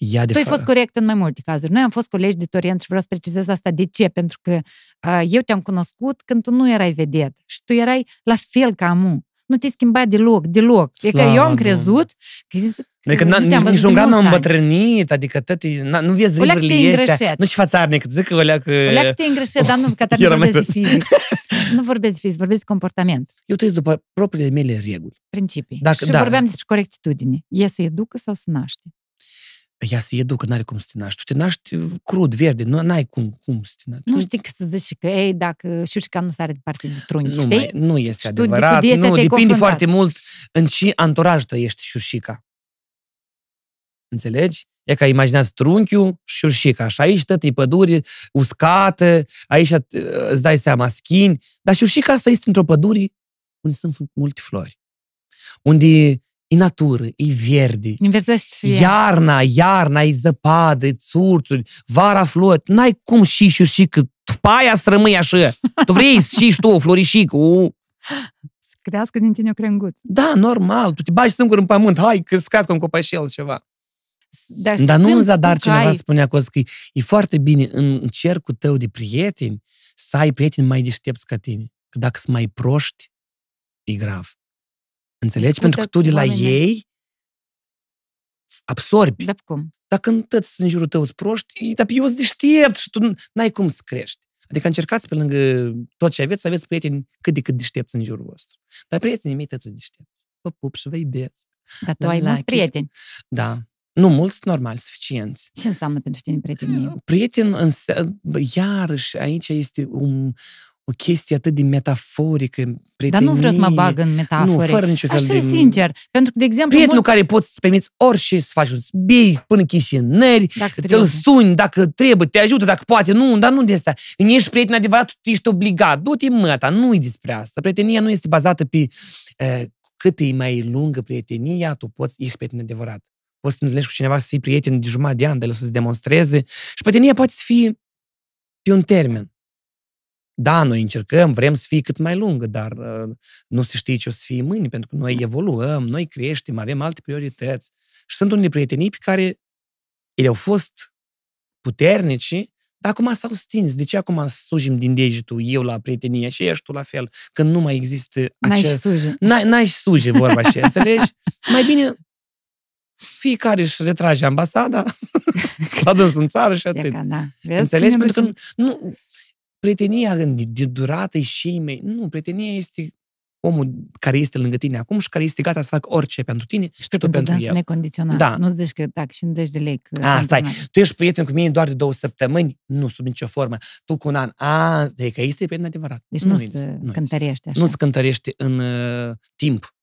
Speaker 1: Ia de
Speaker 2: tu ai
Speaker 1: fa-
Speaker 2: fost corect în mai multe cazuri. Noi am fost colegi de Torient și vreau să precizez asta. De ce? Pentru că uh, eu te-am cunoscut când tu nu erai vedet și tu erai la fel ca amu. Nu te schimba deloc, deloc. E că
Speaker 1: Slavă
Speaker 2: eu am
Speaker 1: Domnului.
Speaker 2: crezut că, că
Speaker 1: Adică
Speaker 2: nu
Speaker 1: n-
Speaker 2: te-am
Speaker 1: nici,
Speaker 2: văzut
Speaker 1: nici
Speaker 2: de
Speaker 1: un grad
Speaker 2: mulți
Speaker 1: n-am
Speaker 2: ani.
Speaker 1: îmbătrânit, adică tăti, na, nu vezi
Speaker 2: O leacă
Speaker 1: ridurile
Speaker 2: te-ai
Speaker 1: astea.
Speaker 2: îngreșat.
Speaker 1: Nu și fațarnic, zic că o leacă...
Speaker 2: O leacă te îngreșit, dar nu, că nu
Speaker 1: Era mai
Speaker 2: vorbesc de fizic. nu vorbesc de fizic, vorbesc de comportament,
Speaker 1: Eu trăiesc după propriile mele reguli.
Speaker 2: principii.
Speaker 1: Dacă-
Speaker 2: și
Speaker 1: da.
Speaker 2: vorbeam despre corectitudine. E să educă sau să naște?
Speaker 1: Ea se educă, n-are cum să te naști. Tu te naști crud, verde, nu n-ai cum, cum să te naști.
Speaker 2: Nu știi că să zici că, ei, dacă șurșica nu sare departe de trunchi,
Speaker 1: nu,
Speaker 2: știi?
Speaker 1: mai, nu este
Speaker 2: Și tu
Speaker 1: adevărat.
Speaker 2: cu dieta
Speaker 1: Nu,
Speaker 2: te-ai
Speaker 1: depinde
Speaker 2: confruntat.
Speaker 1: foarte mult în ce anturaj trăiești șurșica. Înțelegi? E ca imaginează trunchiul și șurșica. Și aici tot e pădure uscată, aici uh, îți dai seama schini. Dar șurșica asta este într-o pădure unde sunt multe flori. Unde e natură, e verde.
Speaker 2: Inversești și ea.
Speaker 1: Iarna, iarna, e zăpadă, e țurțuri, vara flori. N-ai cum și șurșică. După aia să rămâi așa. Tu vrei să și tu o florișică, o
Speaker 2: Să crească din tine o crenguț.
Speaker 1: Da, normal, tu te bagi singur în pământ, hai că scazi un copășel ceva.
Speaker 2: Dar,
Speaker 1: Dar nu
Speaker 2: simți
Speaker 1: în zadar
Speaker 2: tu că
Speaker 1: cineva
Speaker 2: ai-
Speaker 1: spunea că, că e foarte bine în cercul tău de prieteni să ai prieteni mai deștepți ca tine. Că dacă sunt mai proști, e grav. Înțelegi?
Speaker 2: Discută
Speaker 1: Pentru că tu de la
Speaker 2: oamenii.
Speaker 1: ei absorbi.
Speaker 2: Da, cum?
Speaker 1: Dacă în toți în jurul tău sunt proști, dar eu sunt deștept și tu n-ai cum să crești. Adică încercați pe lângă tot ce aveți să aveți prieteni cât de cât deștepți în jurul vostru. Dar prietenii mei toți sunt deștepți. Vă pup și vă iubesc.
Speaker 2: Dar tu
Speaker 1: Da,
Speaker 2: ai
Speaker 1: la
Speaker 2: mulți
Speaker 1: chis-
Speaker 2: prieteni.
Speaker 1: Da. Nu mulți, normal, suficienți.
Speaker 2: Ce înseamnă pentru tine prietenie?
Speaker 1: Prieten, înse- bă, iarăși, aici este un, o chestie atât de metaforică,
Speaker 2: Dar
Speaker 1: prietenie.
Speaker 2: nu vreau să mă bag în metafore.
Speaker 1: Nu, fără niciun fel
Speaker 2: Așa
Speaker 1: de...
Speaker 2: e sincer. Pentru că, de exemplu,
Speaker 1: Prietenul
Speaker 2: mulți,
Speaker 1: care poți să permiți orice să faci, să bei până chișinări,
Speaker 2: dacă
Speaker 1: te-l
Speaker 2: trebuie.
Speaker 1: suni dacă trebuie, te ajută dacă poate, nu, dar nu de asta. Când ești prieten adevărat, tu ești obligat. Du-te măta, nu e despre asta. Prietenia nu este bazată pe uh, cât e mai lungă prietenia, tu poți, ești prieten adevărat. Poți să te întâlnești cu cineva să fii prieten de jumătate de an, de el să-ți demonstreze. Și prietenia poate să fie pe un termen. Da, noi încercăm, vrem să fie cât mai lungă, dar uh, nu se știe ce o să fie mâine, pentru că noi evoluăm, noi creștem, avem alte priorități. Și sunt unele prietenii pe care ele au fost puternici, dar acum s-au stins. De ce acum sujim din degetul eu la prietenie și ești tu la fel, când nu mai există
Speaker 2: N-ai
Speaker 1: acel...
Speaker 2: și suje.
Speaker 1: N-ai, n-ai și suje vorba și înțelegi? Mai bine fiecare își retrage ambasada la dânsul în țară și
Speaker 2: E
Speaker 1: atât.
Speaker 2: ca, da. Vezi?
Speaker 1: Înțelegi?
Speaker 2: Când
Speaker 1: Pentru
Speaker 2: ne
Speaker 1: că nu, prietenia de, de durată e și ei mei. Nu, prietenia este omul care este lângă tine acum și care este gata să facă orice pentru tine și,
Speaker 2: Și tu
Speaker 1: tu pentru
Speaker 2: dânsul
Speaker 1: el.
Speaker 2: necondiționat.
Speaker 1: Da.
Speaker 2: Nu zici că dacă și 50 de lei. Că
Speaker 1: A,
Speaker 2: s-a
Speaker 1: stai.
Speaker 2: întâmplat.
Speaker 1: Tu ești prieten cu mine doar de două săptămâni? Nu, sub nicio formă. Tu cu un an. A, de că este prieten adevărat.
Speaker 2: Deci nu,
Speaker 1: e-
Speaker 2: se
Speaker 1: nu,
Speaker 2: cântărește așa.
Speaker 1: nu se cântărește în uh, timp.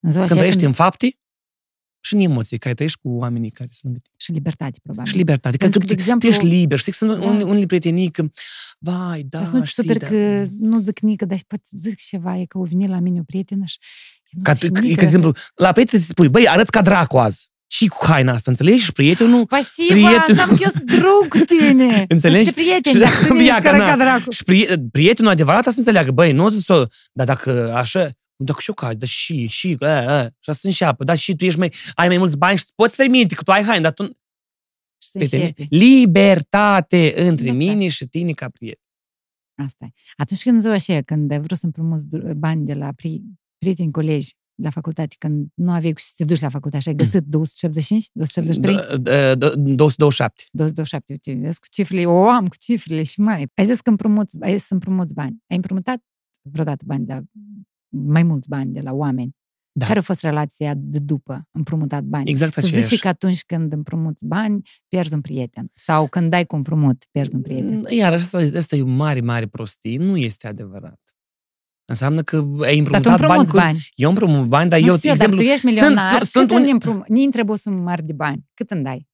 Speaker 2: În ziua
Speaker 1: Se
Speaker 2: aceea
Speaker 1: cântărește
Speaker 2: când-
Speaker 1: în fapte și în emoții, care trăiești cu oamenii care sunt lângă tine.
Speaker 2: Și libertate, probabil.
Speaker 1: Și libertate. Că,
Speaker 2: Pentru
Speaker 1: că
Speaker 2: că, de
Speaker 1: tu,
Speaker 2: exemplu-
Speaker 1: tu ești liber. Știi că sunt
Speaker 2: Da.
Speaker 1: unele, unele prietenii că, vai, da,
Speaker 2: Ca să nu
Speaker 1: știi,
Speaker 2: super
Speaker 1: da.
Speaker 2: că nu zic nică, dar poți zic ceva, e că o vine la mine o prietenă și... eu nu
Speaker 1: Ca,
Speaker 2: zic
Speaker 1: ca,
Speaker 2: nică,
Speaker 1: ca exemplu, la prieten îți spui, băi, arăți ca dracu azi. Și cu haina asta, înțelegi? Și prietenul...
Speaker 2: Pasiva,
Speaker 1: Prieten-
Speaker 2: înseamnă că eu sunt drug cu tine.
Speaker 1: Înțelegi?
Speaker 2: Sunt prieteni,
Speaker 1: Și-
Speaker 2: dacă tu ne
Speaker 1: Ia, că
Speaker 2: ca
Speaker 1: na.
Speaker 2: dracu.
Speaker 1: Și pri, prietenul adevărat să înțeleagă, băi, nu să... Dar dacă așa, dacă și-o cazi, dar și, și, a, a, și să înșeapă, dar și tu ești mai, ai mai mulți bani și îți poți permite că tu ai haine, dar tu...
Speaker 2: Și se
Speaker 1: Prietenie,
Speaker 2: înșepe.
Speaker 1: libertate între
Speaker 2: Da,
Speaker 1: mine și tine ca prieten.
Speaker 2: Asta e. Atunci când ziua așa, când ai vrut să împrumuți dru- bani de la pri- prieteni, colegi la facultate, când nu aveai cu ce să te duci la facultate și ai găsit 275, 273,
Speaker 1: Da, da, 227.
Speaker 2: 227, uite, vezi cu cifrele, o am cu cifrele și mai. Ai zis că împrumuți, ai zis să împrumuți bani. Ai împrumutat vreodată bani, de mai mulți bani de la oameni.
Speaker 1: Da.
Speaker 2: Care a fost relația de după împrumutat bani?
Speaker 1: Exact
Speaker 2: Să
Speaker 1: aceeași.
Speaker 2: zici că atunci când împrumuți bani, pierzi un prieten. Sau când dai cu împrumut, pierzi un prieten.
Speaker 1: Iar asta, asta e o mare, mare prostie. Nu este adevărat. Înseamnă că ai
Speaker 2: Dar tu
Speaker 1: împrumutat bani.
Speaker 2: împrumuți
Speaker 1: Cu...
Speaker 2: bani.
Speaker 1: Eu împrumut bani, dar
Speaker 2: nu
Speaker 1: eu,
Speaker 2: știu,
Speaker 1: de
Speaker 2: dar
Speaker 1: exemplu,
Speaker 2: tu ești milionar,
Speaker 1: sunt, sunt
Speaker 2: cât
Speaker 1: un...
Speaker 2: îmi împrum... Ni îmi trebuie o sumă mare de bani. Cât îmi dai?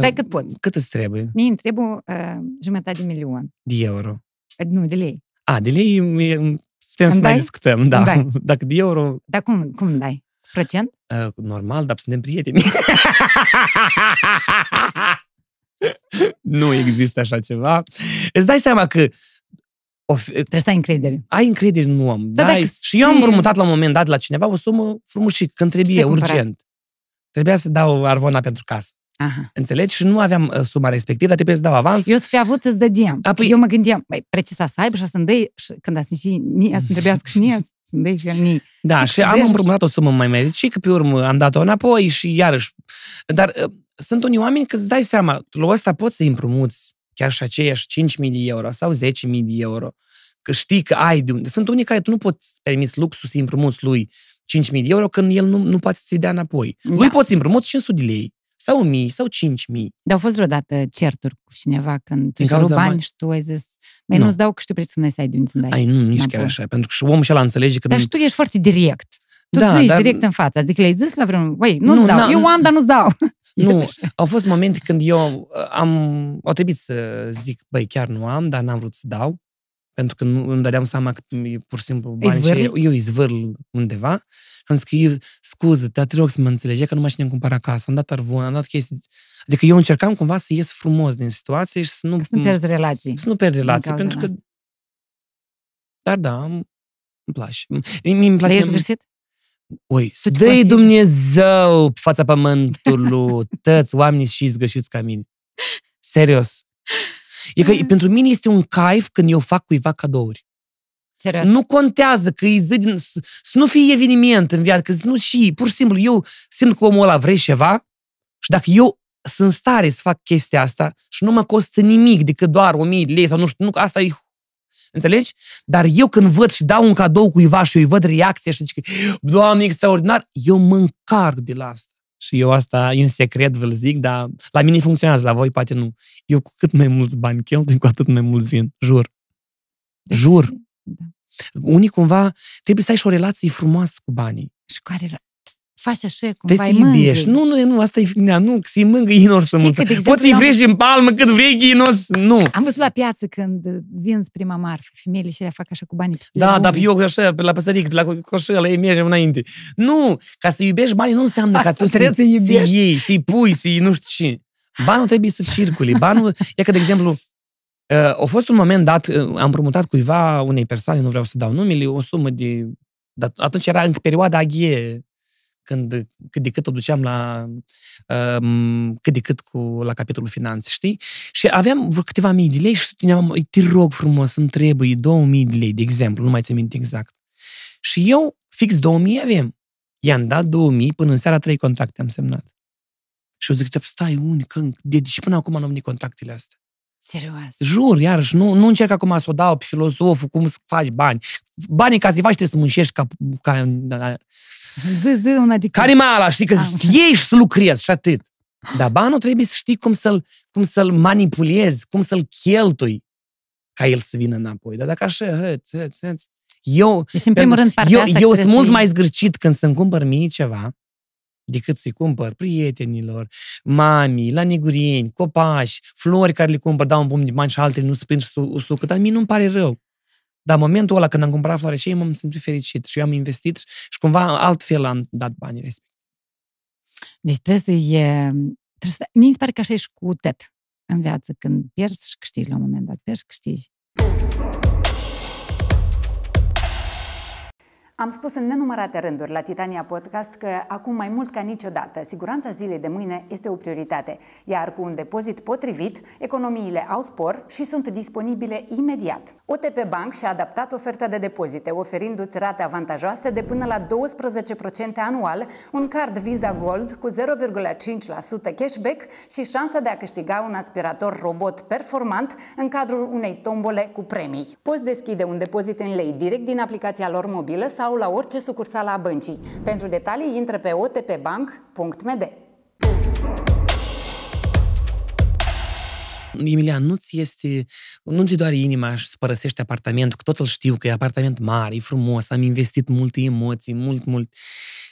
Speaker 2: dai cât poți.
Speaker 1: Cât îți trebuie?
Speaker 2: Ni îmi trebuie uh, jumătate de milion.
Speaker 1: De euro.
Speaker 2: Uh, Nu, de lei.
Speaker 1: A, de lei e- putem să
Speaker 2: Îmi
Speaker 1: mai
Speaker 2: dai?
Speaker 1: discutăm, da.
Speaker 2: Îmi dai?
Speaker 1: Dacă de euro,
Speaker 2: Dar cum, cum îmi dai? Procent?
Speaker 1: uh, normal, dar suntem prieteni. nu există așa ceva. Îți dai seama că o fi,
Speaker 2: Trebuie să ai încredere.
Speaker 1: ai încredere în om.
Speaker 2: Da,
Speaker 1: Da,
Speaker 2: dacă
Speaker 1: și eu am
Speaker 2: știi-
Speaker 1: împrumutat la un moment dat de la cineva o sumă frumușică, când
Speaker 2: Ce-ți-ai
Speaker 1: trebuie,
Speaker 2: cumpărat?
Speaker 1: urgent. Trebuia să dau arvona pentru casă.
Speaker 2: Aha.
Speaker 1: Înțelegi? Și nu aveam uh, suma respectivă, dar trebuie să dau avans.
Speaker 2: Eu să fi avut, îți dădeam.
Speaker 1: Apoi-
Speaker 2: Eu mă gândeam, băi, precisa să aibă și să-mi dai, și când ați și nia, să-mi trebuiască și nia, să-mi dai și el nii.
Speaker 1: Da,
Speaker 2: Știi,
Speaker 1: și
Speaker 2: să
Speaker 1: am
Speaker 2: vezi-
Speaker 1: împrumutat o sumă mai mare și că pe urmă am dat-o înapoi și iarăși. Dar uh, sunt unii oameni că îți dai seama, tu la ăsta poți să-i împrumuți chiar și aceiași 5.000 de euro sau 10.000 de euro, că știi că ai de unde. Sunt unii care tu nu poți permiți luxul să-i împrumuți lui 5.000 de euro când el nu, nu poate să-ți dea înapoi.
Speaker 2: Da.
Speaker 1: Lui poți să-i împrumuți 500 de lei sau 1.000 sau 5.000.
Speaker 2: Dar au fost vreodată certuri cu cineva când tu
Speaker 1: Din
Speaker 2: și rup
Speaker 1: cauza
Speaker 2: bani
Speaker 1: bani?
Speaker 2: și tu ai zis, băi,
Speaker 1: Nu.
Speaker 2: nu-ți dau că știu preț să ne ai de unde să-mi dai.
Speaker 1: Ai, nu, nici
Speaker 2: Înapoi.
Speaker 1: chiar așa, pentru că și omul și ăla înțelege că...
Speaker 2: Dar și tu ești foarte direct. Tu
Speaker 1: Da,
Speaker 2: zici
Speaker 1: dar-
Speaker 2: direct în față. Adică le-ai zis la vreun, băi, nu-ți
Speaker 1: Nu,
Speaker 2: dau.
Speaker 1: n-am-
Speaker 2: Eu am, dar nu-ți dau.
Speaker 1: Nu,
Speaker 2: Este așa.
Speaker 1: au fost momente când eu uh, am, au trebuit să zic, băi, chiar nu am, dar n-am vrut să dau, pentru că nu îmi dădeam seama că e pur și simplu bani și
Speaker 2: zvârli?
Speaker 1: eu, eu îi zvârl undeva. Am zis că eu, scuză, dar te rog să mă înțelegi că nu mai cine îmi cumpăr acasă, am dat arvon, am dat chestii. Adică eu încercam cumva să ies frumos din situație și să nu,
Speaker 2: Să nu pierzi relații.
Speaker 1: să nu pierd relații,
Speaker 2: cauza
Speaker 1: pentru că...
Speaker 2: asta.
Speaker 1: Dar da, îmi îmi place. Mie îmi
Speaker 2: Dar
Speaker 1: place
Speaker 2: ești greșit?
Speaker 1: Oi, să
Speaker 2: te
Speaker 1: dă
Speaker 2: consideri-
Speaker 1: Dumnezeu pe fața pământului, tăți oamenii și zgășiți ca mine. Serios. E că pentru mine este un caif când eu fac cuiva cadouri.
Speaker 2: Serios.
Speaker 1: Nu contează că e zi din, să, să nu fie eveniment în viață, că să nu și, pur și simplu, eu simt că omul ăla vrei ceva și dacă eu sunt în stare să fac chestia asta și nu mă costă nimic decât doar 1000 de lei sau nu știu, nu, asta e Înțelegi? Dar eu când văd și dau un cadou cuiva și eu îi văd reacția și zic, Doamne, extraordinar, eu mă încarc de la asta. Și eu asta e un secret, vă zic, dar la mine funcționează, la voi poate nu. Eu cu cât mai mulți bani cheltui, cu atât mai mulți vin. Jur.
Speaker 2: Deci-
Speaker 1: Jur.
Speaker 2: Da.
Speaker 1: Unii cumva trebuie să ai și o relație frumoasă cu banii.
Speaker 2: Și care era? Faci așa,
Speaker 1: Te
Speaker 2: cumva
Speaker 1: să
Speaker 2: îi mângâi.
Speaker 1: iubești. Nu, nu, nu, asta e finea. Nu, că să-i mângâi inor să
Speaker 2: Știi că, de
Speaker 1: mulțumesc.
Speaker 2: exemplu,
Speaker 1: Poți să-i
Speaker 2: eu am-
Speaker 1: vrești în palmă cât vrei, inos. Nu.
Speaker 2: Am văzut la piață când vinzi prima marfă, femeile și le fac așa cu banii peste
Speaker 1: Da,
Speaker 2: lume.
Speaker 1: dar eu așa, pe la păsărică, pe la coșelă, ei mergem înainte. Nu, ca să iubești banii nu înseamnă ca
Speaker 2: Asta
Speaker 1: tu să,
Speaker 2: trebuie să iubești.
Speaker 1: să iei, să-i pui, să-i nu știu ce. Banul trebuie să circule. Banul, e că, de exemplu, uh, a fost un moment dat, uh, am împrumutat cuiva unei persoane, nu vreau să dau numele, o sumă de... Dar atunci era în perioada aghe, când cât de cât o duceam la um, cât de cât cu, la capitolul finanțe, știi? Și aveam vreo câteva mii de lei și spuneam, "Îi, te rog frumos, îmi trebuie 2000 de lei, de exemplu, nu mai țin minte exact. Și eu, fix 2000 avem. I-am dat 2000, până în seara trei contracte am semnat. Și eu zic, "Dar stai, unii, că, de, de, și până acum n-am venit contractele astea.
Speaker 2: Serios.
Speaker 1: Jur, iarăși, nu, nu încerc acum să o dau pe filozoful, cum să faci bani. Banii ca să-i faci trebuie să muncești ca, ca da,
Speaker 2: Zi, zi, un adjectiv.
Speaker 1: care mai ala, știi, că
Speaker 2: Am.
Speaker 1: iei și să lucrezi și atât. Dar banul trebuie să știi cum să-l, cum să-l manipulezi, cum să-l cheltui ca el să vină înapoi. Dar dacă așa, hăț, hăț, hăț. Eu,
Speaker 2: Deci, în primul rând, partea
Speaker 1: eu,
Speaker 2: asta
Speaker 1: eu
Speaker 2: trebuie
Speaker 1: sunt mult
Speaker 2: să-i-
Speaker 1: mai zgârcit când să-mi cumpăr mie ceva decât să-i cumpăr prietenilor, mami, la negurieni, copaci, flori care le cumpăr, dau un pumn de bani și altele nu se prind și su- usucă, dar mie nu-mi pare rău. Dar în momentul ăla când am cumpărat floare și m-am simțit fericit și eu am investit și, și cumva altfel am dat banii respectiv.
Speaker 2: Deci trebuie să e... Trebuie să... Mi se pare că așa ești cu tet în viață, când pierzi și câștigi la un moment dat. Pierzi și câștigi. Am spus în nenumărate rânduri la Titania Podcast că acum mai mult ca niciodată, siguranța zilei de mâine este o prioritate, iar cu un depozit potrivit, economiile au spor și sunt disponibile imediat. OTP Bank și-a adaptat oferta de depozite, oferindu-ți rate avantajoase de până la 12% anual, un card Visa Gold cu 0,5% cashback și șansa de a câștiga un aspirator robot performant în cadrul unei tombole cu premii. Poți deschide un depozit în lei direct din aplicația lor mobilă sau la orice sucursală a băncii. Pentru detalii, intră pe otpbank.md.
Speaker 1: Emilian, nu-ți este, nu ți doare inima și să părăsești apartamentul, că tot îl știu că e apartament mare, e frumos, am investit multe emoții, mult, mult.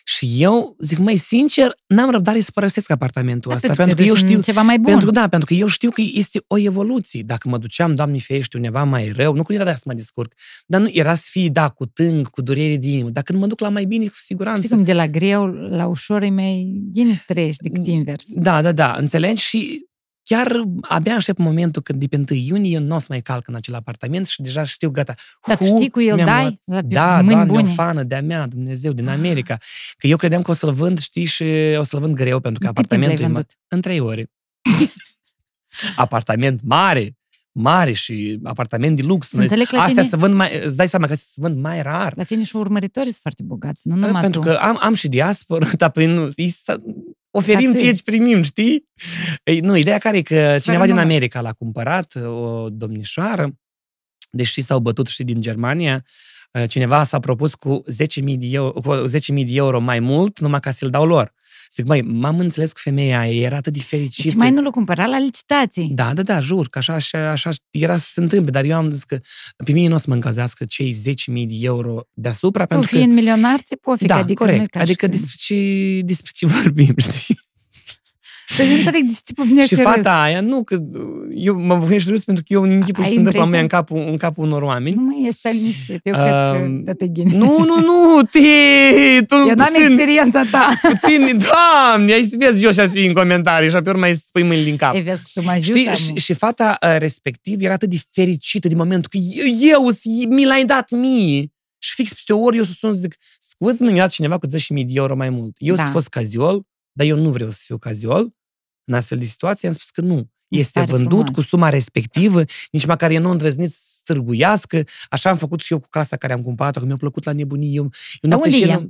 Speaker 1: Și eu, zic mai sincer, n-am răbdare să părăsesc apartamentul
Speaker 2: Da,
Speaker 1: ăsta.
Speaker 2: pentru
Speaker 1: Pentru
Speaker 2: că
Speaker 1: că eu
Speaker 2: te duci
Speaker 1: știu,
Speaker 2: în ceva mai bun.
Speaker 1: Pentru, da, pentru că eu știu că este o evoluție. Dacă mă duceam, Doamne ferește, undeva mai rău, nu că era de să mă descurc, dar nu era să fie, da, cu tâng, cu durere de inimă. Dacă nu mă duc la mai bine, cu siguranță.
Speaker 2: Știi cum de la greu la ușor e mai bine să trăiești decât invers.
Speaker 1: Da, da, da, înțelegi? Și chiar abia aștept momentul când de pe 1 iunie nu o să mai calc în acel apartament și deja știu, gata.
Speaker 2: Dar tu
Speaker 1: hu,
Speaker 2: știi cu el
Speaker 1: mi-am
Speaker 2: dai
Speaker 1: luat-
Speaker 2: la
Speaker 1: Da,
Speaker 2: mâini
Speaker 1: doamne,
Speaker 2: bune.
Speaker 1: o fană de-a mea, Dumnezeu, din America. Că eu credeam că o să-l vând, știi, și o să-l vând greu, pentru că
Speaker 2: Cât timp l-ai
Speaker 1: apartamentul e ma-
Speaker 2: vândut?
Speaker 1: în trei ore. Apartament mare, mare și apartament de lux.
Speaker 2: Să înțeleg că la
Speaker 1: Astea
Speaker 2: tine-
Speaker 1: se vând mai, îți dai seama că se vând mai rar.
Speaker 2: La tine și urmăritorii sunt foarte bogați, nu numai
Speaker 1: Pentru
Speaker 2: tu.
Speaker 1: că am, am și diaspora, dar păi nu, îi să- oferim
Speaker 2: Atât.
Speaker 1: ceea ce primim, știi? Ei, nu, ideea care e că cineva din
Speaker 2: număr.
Speaker 1: America l-a cumpărat, o domnișoară, deși s-au bătut și din Germania, uh, cineva s-a propus cu 10.000 de euro, cu 10.000 de euro mai mult, numai ca să-l dau lor. Zic, măi, m-am înțeles cu femeia aia, era atât de fericită.
Speaker 2: Deci mai nu l-a cumpărat la licitații.
Speaker 1: Da, da, da, jur, că așa, așa, așa era să se întâmple, dar eu am zis că pe mine nu o să mă încălzească cei 10.000 de euro deasupra,
Speaker 2: Tu
Speaker 1: pentru că
Speaker 2: fiind milionar, ți pofic,
Speaker 1: da,
Speaker 2: adică nu e
Speaker 1: corect.
Speaker 2: ca
Speaker 1: adică
Speaker 2: și când-
Speaker 1: despre ce, despre ce vorbim, știi?
Speaker 2: Dar eu înțeleg de ce te pufnești
Speaker 1: și
Speaker 2: râs.
Speaker 1: fata aia, nu, că eu mă voiești râs pentru că eu în tipul
Speaker 2: Ai
Speaker 1: se întâmplă
Speaker 2: impresia?
Speaker 1: mea în capul, în capul unor oameni.
Speaker 2: Nu mai este liniște, eu cred că
Speaker 1: Um,
Speaker 2: da te ghini.
Speaker 1: Nu, nu, nu, te, tu
Speaker 2: Eu n-am
Speaker 1: puțin,
Speaker 2: experiența ta.
Speaker 1: puțin, doamne, ai să vezi eu și ați fi în comentarii și apoi urmă mai spui mâinile din cap.
Speaker 2: Ei, vezi că tu mă ajută,
Speaker 1: Știi,
Speaker 2: mă.
Speaker 1: și, și fata uh, respectiv era atât de fericită din momentul că eu, eu mi l-ai dat mie. Și fix peste o ori eu să sun să zic, scuze-mă, mi-a dat cineva cu 10.000 de euro mai mult. Eu
Speaker 2: Da.
Speaker 1: sunt fost caziol, dar eu nu vreau să fiu caziol. În astfel de situație am spus că nu.
Speaker 2: Mi se
Speaker 1: Este
Speaker 2: pare
Speaker 1: vândut
Speaker 2: frumos.
Speaker 1: cu suma respectivă, nici măcar eu nu îndrăznit să stârguiască. Așa am făcut și eu cu casa care am cumpărat-o, că mi-a plăcut la nebunie. Eu, eu noapte
Speaker 2: unde
Speaker 1: și
Speaker 2: e?
Speaker 1: eram-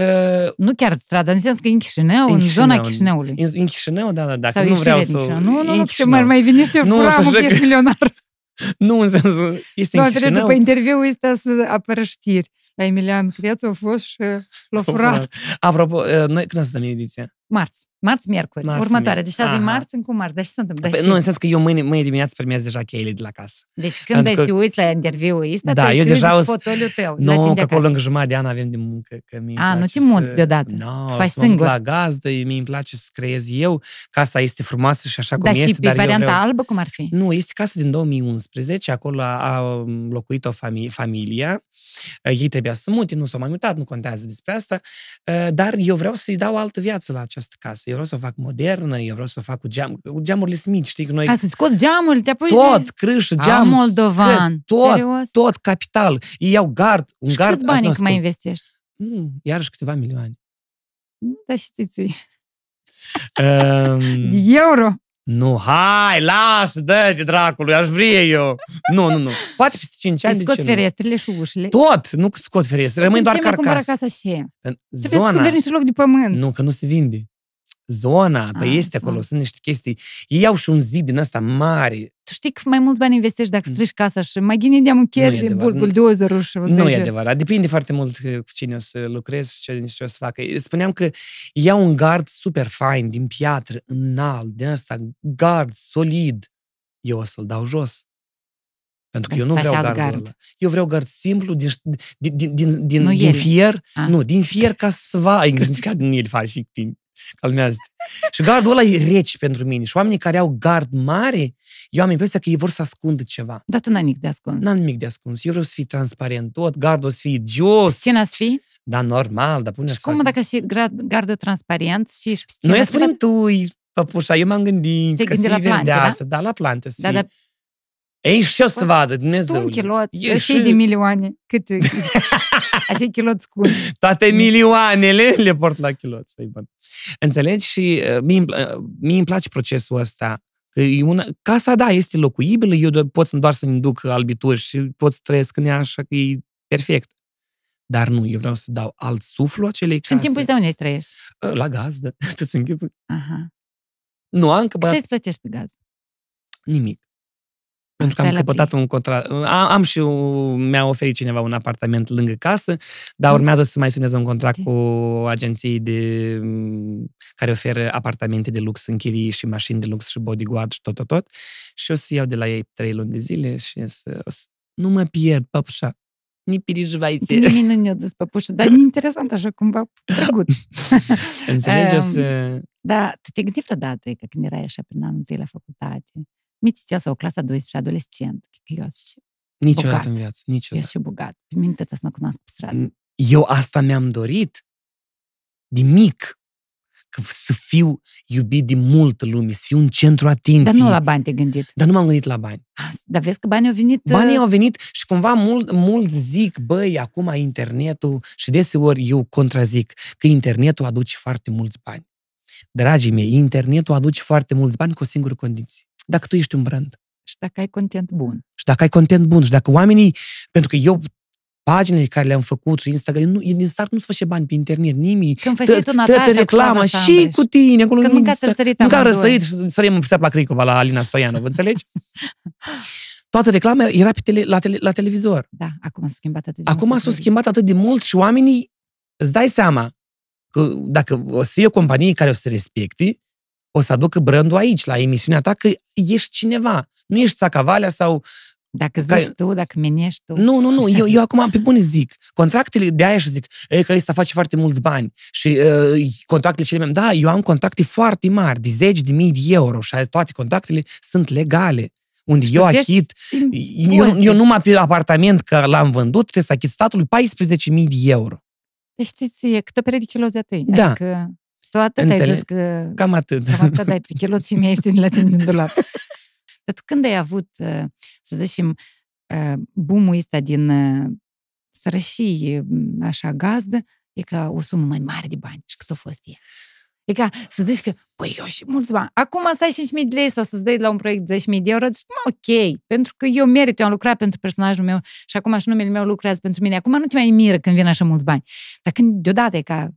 Speaker 1: Uh,
Speaker 2: Nu chiar strada, în sens că e în Chișinău, în,
Speaker 1: În
Speaker 2: zona
Speaker 1: Chișinău.
Speaker 2: Chișinăului.
Speaker 1: în, în Chișinău, da, da, da.
Speaker 2: Sau
Speaker 1: că nu vreau
Speaker 2: ieșire
Speaker 1: să...
Speaker 2: din Chișinău. Nu, nu,
Speaker 1: în
Speaker 2: nu, că
Speaker 1: Chișinău.
Speaker 2: mai, mai vine și
Speaker 1: Nu,
Speaker 2: furamul
Speaker 1: și
Speaker 2: că
Speaker 1: așa
Speaker 2: ești
Speaker 1: că-
Speaker 2: milionar.
Speaker 1: Nu, în sensul, este
Speaker 2: Nu,
Speaker 1: în
Speaker 2: trebuie
Speaker 1: Chișinău.
Speaker 2: după interviul ăsta să apără știri. La Emilian Crețu a fost și l-a furat.
Speaker 1: Apropo, uh, noi când o să dăm ediția?
Speaker 2: Marți. Marți, miercuri.
Speaker 1: Marți,
Speaker 2: Următoare.
Speaker 1: miercuri.
Speaker 2: Deci azi e
Speaker 1: Aha.
Speaker 2: marți, încum marți. Dar ce se întâmplă?
Speaker 1: Păi,
Speaker 2: Și-
Speaker 1: nu, în sens că eu mâine, mâine dimineață primez deja cheile de la casă.
Speaker 2: Deci când
Speaker 1: Pentru
Speaker 2: ai
Speaker 1: că-
Speaker 2: să uiți la interviul ăsta,
Speaker 1: Da,
Speaker 2: tu ai
Speaker 1: eu
Speaker 2: să te
Speaker 1: deja
Speaker 2: uiți
Speaker 1: o
Speaker 2: de
Speaker 1: să-
Speaker 2: fotoliul tău. la
Speaker 1: Nu,
Speaker 2: tine de
Speaker 1: că acolo
Speaker 2: acasă.
Speaker 1: lângă jumătate de an avem de muncă. Că mie
Speaker 2: A, nu te muți deodată.
Speaker 1: No,
Speaker 2: Tu faci
Speaker 1: să mă munt
Speaker 2: singur.
Speaker 1: la gazdă, mie îmi place să creez eu. Casa este frumoasă și așa cum
Speaker 2: Dar
Speaker 1: este,
Speaker 2: și pe
Speaker 1: dar eu
Speaker 2: varianta
Speaker 1: vreau...
Speaker 2: albă cum ar fi?
Speaker 1: Nu, este casă din 2011, acolo a, a locuit o familie, familia. Uh, Ei trebuia să mute, nu s-au mai mutat, nu contează despre asta, Uh, dar eu vreau să-i dau altă viață la această casă. Eu vreau să o fac modernă, eu vreau să o fac cu geam, cu geamurile sunt mici, știi că noi
Speaker 2: Ca să scoți geamul, te apuci
Speaker 1: tot,
Speaker 2: de...
Speaker 1: crâșă,
Speaker 2: A,
Speaker 1: geam,
Speaker 2: moldovan.
Speaker 1: că- tot,
Speaker 2: Serios?
Speaker 1: tot capital. Ei iau gard, un
Speaker 2: Și
Speaker 1: gard
Speaker 2: câți bani
Speaker 1: ascuns.
Speaker 2: mai investești?
Speaker 1: Mm, iarăși câteva milioane.
Speaker 2: Da, și ți
Speaker 1: Um,
Speaker 2: De euro.
Speaker 1: Nu, hai, lasă, dă-te dracului, aș vrea eu. Nu, nu, nu. Poate peste 5 ani,
Speaker 2: Îți
Speaker 1: de
Speaker 2: scoți
Speaker 1: ce nu?
Speaker 2: ferestrele și ușile.
Speaker 1: Tot, nu că scot ferestre, rămâi doar
Speaker 2: ce mai cumpără
Speaker 1: carcasă.
Speaker 2: casa și ea? Trebuie să
Speaker 1: Zona,
Speaker 2: cumperi niște loc de pământ.
Speaker 1: nu, că nu se vinde. Zona, păi
Speaker 2: Ah,
Speaker 1: este
Speaker 2: zona.
Speaker 1: acolo, sunt niște chestii. Ei iau și un zid din asta mare.
Speaker 2: Tu știi că mai mult bani investești dacă
Speaker 1: Mm.
Speaker 2: strici casa și mai ghini de-am un
Speaker 1: Nu e
Speaker 2: chiar
Speaker 1: adevărat.
Speaker 2: bulbul de ozărul și
Speaker 1: Nu e adevărat. Depinde foarte mult uh, cu cine o să lucrez și ce, ce o să facă. Spuneam că iau un gard super fain, din piatră, înalt, din asta, gard solid. Eu o să-l dau jos. Pentru că
Speaker 2: Dar
Speaker 1: eu nu
Speaker 2: să faci
Speaker 1: vreau
Speaker 2: alt
Speaker 1: gardul
Speaker 2: gard.
Speaker 1: ăla. Eu vreau gard simplu, din, din, din, din, din,
Speaker 2: Nu
Speaker 1: din
Speaker 2: ele.
Speaker 1: fier.
Speaker 2: Ah.
Speaker 1: Nu, din fier ca să vai. Nici ca din el faci și timp. Calmează Și gardul ăla e reci pentru mine. Și oamenii care au gard mare, eu am impresia că ei vor să ascundă ceva.
Speaker 2: Dar tu n-ai nimic de ascuns.
Speaker 1: N-am nimic de ascuns. Eu vreau să fii transparent. Tot gardul o să fie jos.
Speaker 2: Ce n-ați fi?
Speaker 1: Da, normal, dar pune
Speaker 2: Și cum dacă și grad- gardă transparent și ești pe
Speaker 1: Noi
Speaker 2: scenă,
Speaker 1: spunem tu, păpușa, eu m-am gândit
Speaker 2: Te-ai
Speaker 1: că
Speaker 2: gândit
Speaker 1: să
Speaker 2: la plante,
Speaker 1: verdeață, da? la plante să
Speaker 2: Da,
Speaker 1: fie.
Speaker 2: Dar
Speaker 1: Ei, și eu să vadă,
Speaker 2: Tu
Speaker 1: Dumnezeu.
Speaker 2: un kilot,
Speaker 1: E
Speaker 2: și de milioane. Cât? Așa kilot scund.
Speaker 1: Toate milioanele le port la kilot, să bun. Înțelegi? Și uh, mie, îmi pla- uh, mie îmi place procesul ăsta. Că e una, casa, da, este locuibilă, eu do- pot să- doar să-mi duc albituri și pot să trăiesc în ea așa că e perfect. Dar nu, eu vreau să dau alt suflu acelei
Speaker 2: Și în
Speaker 1: case.
Speaker 2: timpul ăsta unde îți trăiești?
Speaker 1: Uh, La gazdă. Tu să închipui.
Speaker 2: Aha.
Speaker 1: Nu, am
Speaker 2: Cât
Speaker 1: căpătat
Speaker 2: îți plătești pe gaz?
Speaker 1: nimic. Pentru că
Speaker 2: Asta
Speaker 1: am
Speaker 2: e la
Speaker 1: căpătat un contract. Am, am și un, mi-a oferit cineva un apartament lângă casă, dar urmează să mai semnez un contract cu agenții de, m, care oferă apartamente de lux în chirii și mașini de lux și bodyguard și tot, tot, tot. Și o să iau de la ei trei luni de zile și să, o să nu mă pierd, păpușa. Ni переживайте.
Speaker 2: Nimeni nu ne-a dus păpușă, dar e interesant așa cumva, drăguț.
Speaker 1: Înțelegi? O
Speaker 2: Em,
Speaker 1: să...
Speaker 2: Da, tu te gândi vreodată că când erai așa prin anul întâi la facultate, mititel sau clasa 12, adolescent, că eu sunt
Speaker 1: Niciodată
Speaker 2: bogat.
Speaker 1: în viață,
Speaker 2: eu
Speaker 1: niciodată.
Speaker 2: și bogat. Pe mine să mă cunosc pe stradă.
Speaker 1: Eu asta mi-am dorit de mic. Că să fiu iubit de multă lume, să fiu un centru atenției.
Speaker 2: Dar nu la bani te gândit.
Speaker 1: Dar nu m-am gândit la bani.
Speaker 2: As- Dar vezi că banii au venit...
Speaker 1: Banii
Speaker 2: uh,
Speaker 1: au venit și cumva mult, mult zic, băi, acum internetul, și deseori eu contrazic că internetul aduce foarte mulți bani. Dragii mei, internetul aduce foarte mulți bani cu o singură condiție. Dacă tu ești un brand.
Speaker 2: Și dacă ai content bun.
Speaker 1: Și dacă ai content bun și dacă oamenii, pentru că eu paginile care le-am făcut și Instagram, nu, din start nu se face bani pe internet, nimic.
Speaker 2: Când făceai tu Natasha
Speaker 1: Toată
Speaker 2: cu
Speaker 1: reclama
Speaker 2: Flava
Speaker 1: și
Speaker 2: Sanders.
Speaker 1: cu tine. Acolo
Speaker 2: Când
Speaker 1: nu
Speaker 2: mâncați
Speaker 1: exista-
Speaker 2: răsărit
Speaker 1: Mâncam
Speaker 2: amândoi.
Speaker 1: răsărit și sărim în la Cricova, la Alina Stoianov, înțelegi? Toată reclama era pe tele, la, tele, la televizor.
Speaker 2: Da, acum s-a schimbat atât de
Speaker 1: Acum
Speaker 2: mult
Speaker 1: s-a schimbat atât de mult și oamenii, îți dai seama că dacă o să fie o companie care o să se respecte, o să aducă brandul aici, la emisiunea ta, că ești cineva. Nu ești Țacavalea sau...
Speaker 2: Dacă zici
Speaker 1: Care-
Speaker 2: tu, dacă menești tu.
Speaker 1: Nu, nu, nu. Eu, eu acum pe bune zic. Contractele de aia și zic, e, că ăsta face foarte mulți bani. Și uh, contractele cele mai... Da, eu am contracte foarte mari, de zeci de mii de euro și toate contractele sunt legale. Unde eu
Speaker 2: plătești
Speaker 1: achit, eu,
Speaker 2: impozite.
Speaker 1: eu numai pe apartament că l-am vândut, trebuie să achit statului 14.000 de euro.
Speaker 2: Deci știți, e cât o pereche de kilozi a tăi.
Speaker 1: Da.
Speaker 2: Adică tu atât ai
Speaker 1: Înțeleg.
Speaker 2: zis că
Speaker 1: Cam atât.
Speaker 2: cam atât dai pe kilot și mi-ai ieftin la tine din dulap. Dar tu când ai avut, uh, să zicem, uh, boom-ul ăsta din uh, sărășie, m, așa, gazdă, e ca o sumă mai mare de bani. Și cât a fost ea? E ca să zici că, păi, eu și mulți bani. Acum să ai 5.000 de lei sau să-ți dai la un proiect 10.000 de euro, zici, mă, ok, pentru că eu merit, eu am lucrat pentru personajul meu și acum și numele meu lucrează pentru mine. Acum nu te mai miră când vin așa mulți bani. Dar când deodată e ca,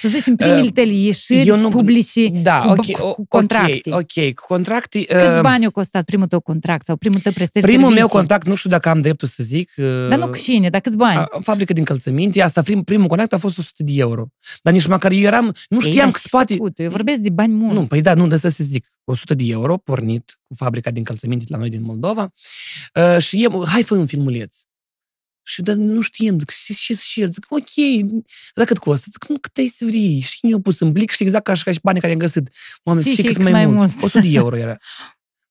Speaker 2: să zicem, primele
Speaker 1: Uh,
Speaker 2: tale ieșiri
Speaker 1: eu nu-
Speaker 2: publice
Speaker 1: Da,
Speaker 2: cu,
Speaker 1: ok,
Speaker 2: cu,
Speaker 1: o-
Speaker 2: cu contracte.
Speaker 1: Ok, ok, cu contracte...
Speaker 2: Câți
Speaker 1: uh,
Speaker 2: bani a costat primul tău contract sau primul tău prestări
Speaker 1: Primul meu
Speaker 2: servicii?
Speaker 1: contract, nu știu dacă am dreptul să zic... uh,
Speaker 2: Dar nu cu cine, dar câți bani?
Speaker 1: a- fabrică de încălțăminte, asta prim, primul contract a fost 100 de euro. Dar nici măcar eu eram, nu
Speaker 2: Ei,
Speaker 1: știam
Speaker 2: dar
Speaker 1: că
Speaker 2: și
Speaker 1: se poate...
Speaker 2: făcut. Eu vorbesc de bani mulți.
Speaker 1: Nu, păi da, nu, de să se zic. 100 de euro, pornit cu fabrica de încălțăminte la noi din Moldova uh, și eu, hai fă un filmuleț. Și dar nu știam, zic, și și și zic, ok, dar cât costă? Zic, nu, cât ai să vrei. Și eu pus în plic și exact ca și, ca și banii care am găsit. Oameni,
Speaker 2: Și-
Speaker 1: și,
Speaker 2: și
Speaker 1: cât
Speaker 2: cât
Speaker 1: mai,
Speaker 2: mai
Speaker 1: mult.
Speaker 2: mult.
Speaker 1: 100 de euro era.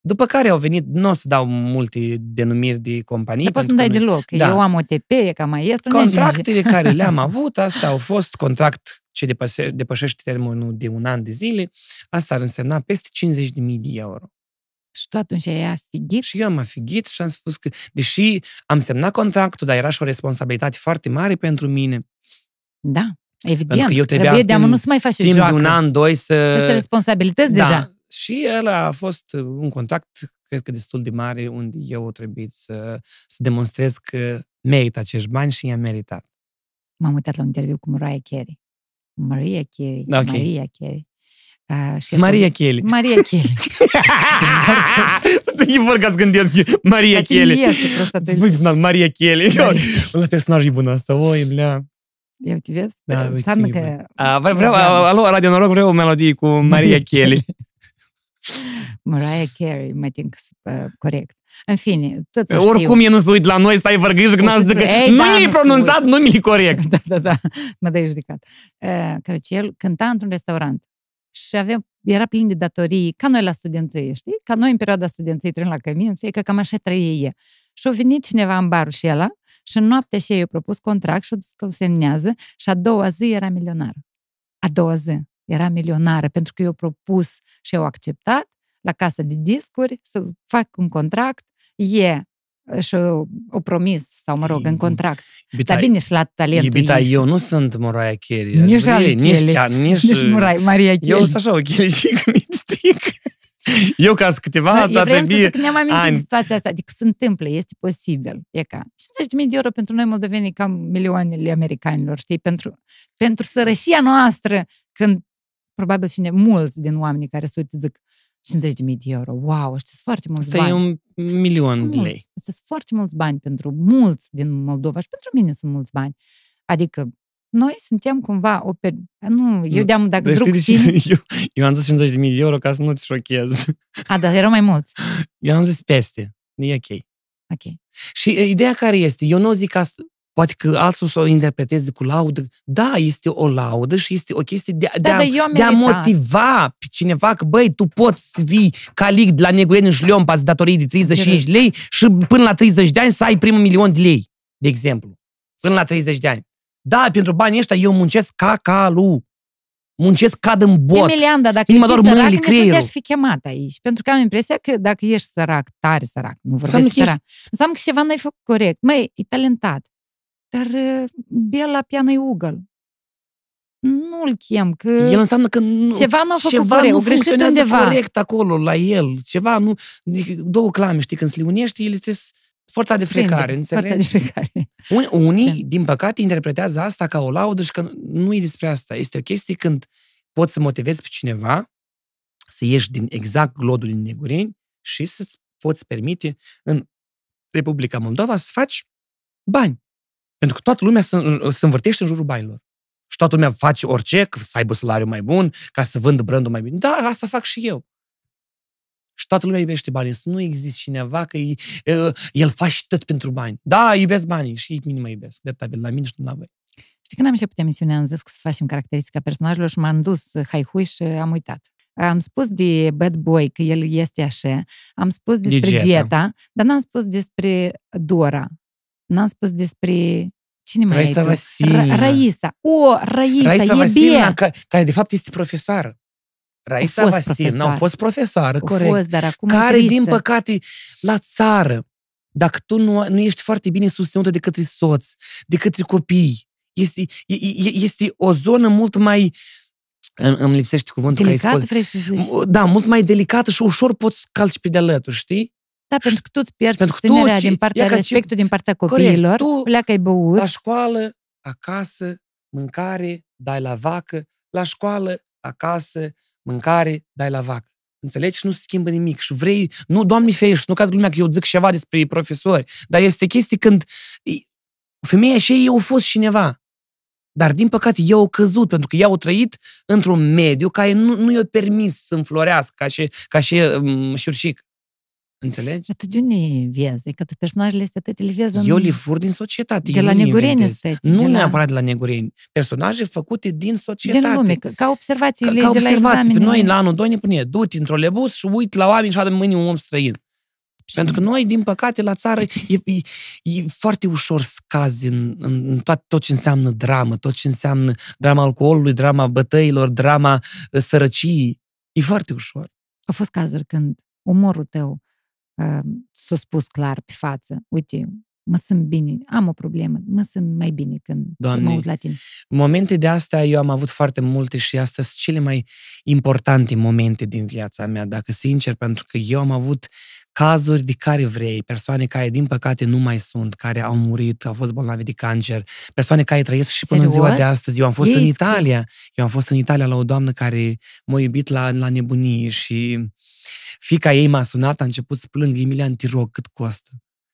Speaker 1: După care au venit, nu o să dau multe denumiri de companii.
Speaker 2: Dar poți
Speaker 1: pentru
Speaker 2: să-mi
Speaker 1: că
Speaker 2: dai
Speaker 1: noi-
Speaker 2: deloc. că
Speaker 1: Da.
Speaker 2: Eu am OTP, e ca maestru. nu ajunge.
Speaker 1: Contractele care le-am avut, astea au fost contract ce depăse, depășește termenul de un an de zile, asta ar însemna peste 50.000 de euro.
Speaker 2: Și tu atunci ai afigit.
Speaker 1: Și eu am afigit și am spus că, deși am semnat contractul, dar era și o responsabilitate foarte mare pentru mine,
Speaker 2: Da, evident.
Speaker 1: că eu trebuia
Speaker 2: Trebuie de
Speaker 1: timp-
Speaker 2: nu să mai faci o
Speaker 1: timp de
Speaker 2: joacă.
Speaker 1: un an, doi să...
Speaker 2: Sunt responsabilități
Speaker 1: da.
Speaker 2: deja.
Speaker 1: Și ăla a fost un contract, cred că destul de mare, unde eu a trebuit să, să demonstrez că merit acești bani și i-am meritat.
Speaker 2: M-am uitat la un interviu cu Mariah Carey. Maria Carey.
Speaker 1: Da, ok.
Speaker 2: Maria Carey. Uh, și
Speaker 1: Maria Kelly.
Speaker 2: Maria Carey.
Speaker 1: Să e vor ca să gândesc eu. Maria
Speaker 2: Dar
Speaker 1: Kelly.
Speaker 2: ție iese prosta ta.
Speaker 1: Spui final, Maria Kelly. La personaj e bun asta. Oi, blea.
Speaker 2: Ia uite, vezi?
Speaker 1: Da, uite,
Speaker 2: Înseamnă
Speaker 1: e
Speaker 2: că
Speaker 1: A, vreau, vreau,
Speaker 2: Deja.
Speaker 1: alo, Radio Noroc, vreau o melodie cu Maria Kelly.
Speaker 2: Mariah Carey, mă tin că uh, corect. În fine, tot să
Speaker 1: Oricum e nu se uit la noi, stai vărgâși, că
Speaker 2: O
Speaker 1: n-am
Speaker 2: să
Speaker 1: zis că
Speaker 2: spui, ei,
Speaker 1: nu
Speaker 2: da,
Speaker 1: i-ai
Speaker 2: nu se
Speaker 1: pronunțat numele corect.
Speaker 2: Da, da, da, mă dai judecat. Uh, Căci el cânta într-un restaurant și avea, era plin de datorii, ca noi la studenție, știi? Ca noi în perioada studenției trăim la cămin, știi? Că cam așa trăie ea. Și a venit cineva în barul și ăla și în noaptea și i-a propus contract și a zis că îl semnează și a doua zi era milionar. A doua zi era milionară pentru că i-a propus și au acceptat. la casa de discuri, să fac un contract, e și o, o promis, sau mă rog, în contract.
Speaker 1: Iubita,
Speaker 2: Dar bine și la talentul
Speaker 1: iubita
Speaker 2: ei.
Speaker 1: eu nu sunt Mariah Carey.
Speaker 2: Nici
Speaker 1: aș vrea,
Speaker 2: ale
Speaker 1: nici,
Speaker 2: Kelly.
Speaker 1: chiar, nici,
Speaker 2: Nici Murai, Maria
Speaker 1: Eu
Speaker 2: Kelly.
Speaker 1: sunt așa o Kelly și mic. Eu ca să câteva,
Speaker 2: Da, eu
Speaker 1: dar
Speaker 2: vreau să
Speaker 1: trebuie...
Speaker 2: zic că ne-am amintit
Speaker 1: ani.
Speaker 2: de situația asta, adică se întâmplă, este posibil. E ca 50.000 de euro pentru noi moldoveni e cam milioanele americanilor, știi? Pentru, pentru sărășia noastră, când probabil și ne, mulți din oamenii care se uită zic 50.000 de euro, wow, ăștia sunt foarte mulți
Speaker 1: Asta
Speaker 2: bani.
Speaker 1: e un milion de
Speaker 2: mulți.
Speaker 1: lei.
Speaker 2: Sunt foarte mulți bani pentru mulți din Moldova și pentru mine sunt mulți bani. Adică noi suntem cumva o per... Nu, eu
Speaker 1: Nu,
Speaker 2: de-am, dacă
Speaker 1: Dar
Speaker 2: zic
Speaker 1: știi de
Speaker 2: tine...
Speaker 1: ce? Eu, eu am zis 50 de mii de euro ca să nu te șochez.
Speaker 2: A, dar erau mai mulți.
Speaker 1: Eu am zis peste. E ok.
Speaker 2: Ok.
Speaker 1: Și e, ideea care este? Eu nu zic asta, poate că alții să o interpreteze cu laudă. Da, este o laudă și este o chestie de, de,
Speaker 2: Da,
Speaker 1: a,
Speaker 2: dar eu am
Speaker 1: de a
Speaker 2: meritat.
Speaker 1: motiva pe cineva că, băi, tu poți să vii calic de la Negureni în Șleompa ați datorii de 35 de lei și până la 30 de ani să ai primul milion de lei, de exemplu. Până la 30 de ani. Da, pentru banii ăștia eu muncesc ca calul. Muncesc ca în bot.
Speaker 2: Emilian, dar dacă
Speaker 1: Inima
Speaker 2: ești
Speaker 1: doar
Speaker 2: sărac,
Speaker 1: mâinile,
Speaker 2: nici nu
Speaker 1: creierul.
Speaker 2: te-aș fi chemat aici. Pentru că am impresia că dacă ești sărac, tare sărac, nu
Speaker 1: Înseamnă
Speaker 2: vorbesc
Speaker 1: că ești-
Speaker 2: sărac, înseamnă că ceva n-ai făcut corect. Măi, e talentat. Dar uh, Bela piană e ugăl. Nu-l chem, că...
Speaker 1: El înseamnă că nu,
Speaker 2: Ceva nu a făcut
Speaker 1: ceva
Speaker 2: corect,
Speaker 1: nu
Speaker 2: o greșit
Speaker 1: funcționează
Speaker 2: undeva.
Speaker 1: corect acolo, la el. Ceva nu... Două clame, știi, când se liunești, ele trebuie să- forța de frecare,
Speaker 2: Prinde, forța
Speaker 1: înțelegi?
Speaker 2: de frecare.
Speaker 1: Un, unii,
Speaker 2: Prinde.
Speaker 1: din păcate, interpretează asta ca o laudă și că nu e despre asta. Este o chestie când poți să motivezi pe cineva să ieși din exact glodul din Negureni și să-ți poți permite în Republica Moldova să faci bani. Pentru că toată lumea se, se învârtește în jurul banilor. Și toată lumea face orice, ca să aibă salariu mai bun, ca să vândă brandul mai bine. Da, asta fac și eu. Și toată lumea iubește banii. Să nu există cineva că e, e, el face tot pentru bani. Da, iubesc banii și mine mă iubesc. De la mine și nu la voi.
Speaker 2: Știi, când am început emisiunea, am zis că să facem caracteristica personajelor și m-am dus uh, hai-hui și am uitat. Am spus de Bad Boy că el este așa, am spus despre
Speaker 1: Geta.
Speaker 2: Geta, dar n-am spus despre Dora, n-am spus despre... Cine mai
Speaker 1: Raisa
Speaker 2: ai tu?
Speaker 1: Vasilina.
Speaker 2: Ra- Raisa. O, Raisa,
Speaker 1: Raisa
Speaker 2: e
Speaker 1: Vasilina,
Speaker 2: bine.
Speaker 1: ca, care de fapt este profesoară. Raisa
Speaker 2: fost
Speaker 1: Vasilina a
Speaker 2: profesoară.
Speaker 1: fost profesoară,
Speaker 2: A
Speaker 1: corect.
Speaker 2: fost, dar acum e
Speaker 1: care,
Speaker 2: tristă.
Speaker 1: din păcate, la țară, dacă tu nu, nu ești foarte bine susținută de către soț, de către copii, este, e- e- este o zonă mult mai... Îmi îmi lipsește cuvântul
Speaker 2: Delicat,
Speaker 1: care
Speaker 2: vrei să zici?
Speaker 1: Da, mult mai delicată și ușor poți calci pe de alături, știi?
Speaker 2: Da, pentru că tu îți pierzi
Speaker 1: Pentru că tu
Speaker 2: susținerea
Speaker 1: ce-
Speaker 2: din partea,
Speaker 1: e ca ce-
Speaker 2: respectul din partea
Speaker 1: Corect,
Speaker 2: copiilor,
Speaker 1: tu-
Speaker 2: pleacă ai băut,
Speaker 1: La școală, acasă, mâncare, dai la vacă. La școală, acasă, mâncare, dai la vacă. Înțelegi? Și nu se schimbă nimic. Și vrei, nu, doamne ferește, nu cad lumea că eu zic ceva despre profesori, dar este chestie când e, femeia și ei au fost cineva. Dar, din păcate, ei au căzut, pentru că ei au trăit într-un mediu care nu, nu i-a permis să înflorească ca și, ca și um, șurșic. Înțelegi?
Speaker 2: Dar tu de unde vezi? E că tu personajele astea te le vezi în...
Speaker 1: Eu le fur din societate.
Speaker 2: De
Speaker 1: eu
Speaker 2: la
Speaker 1: nu le
Speaker 2: Negureni
Speaker 1: inventez.
Speaker 2: stai,
Speaker 1: Nu
Speaker 2: de la-
Speaker 1: neapărat de la Negureni. Personaje făcute din societate.
Speaker 2: din lume, ca, ca
Speaker 1: Ca,
Speaker 2: observațiile
Speaker 1: ca
Speaker 2: de la
Speaker 1: observații. Pe
Speaker 2: examene.
Speaker 1: noi, la anul 2, ne pune, du-te într-o lebus și uite la oameni și adă mâini un om străin. Pentru că noi, din păcate, la țară e, e, e foarte ușor să cazi în, în, în tot, tot ce înseamnă dramă, tot ce înseamnă drama alcoolului, drama bătăilor, drama uh, sărăciei. E foarte ușor.
Speaker 2: Au fost cazuri când umorul tău uh, s-a spus clar pe față, uite, mă simt bine, am o problemă, mă simt mai bine când
Speaker 1: Doamne,
Speaker 2: mă uit la tine.
Speaker 1: Momente de astea eu am avut foarte multe și astea sunt cele mai importante momente din viața mea, dacă sincer, pentru că eu am avut cazuri de care vrei, persoane care, din păcate, nu mai sunt, care au murit, au fost bolnavi de cancer, persoane care trăiesc și până în ziua
Speaker 2: Serios?
Speaker 1: de astăzi. Eu am fost
Speaker 2: Ei
Speaker 1: în
Speaker 2: îți
Speaker 1: Italia, eu am fost în Italia la o doamnă care m-a iubit la, la nebunie și fica ei m-a sunat, a început să plângă, Emilian, te rog, cât costă?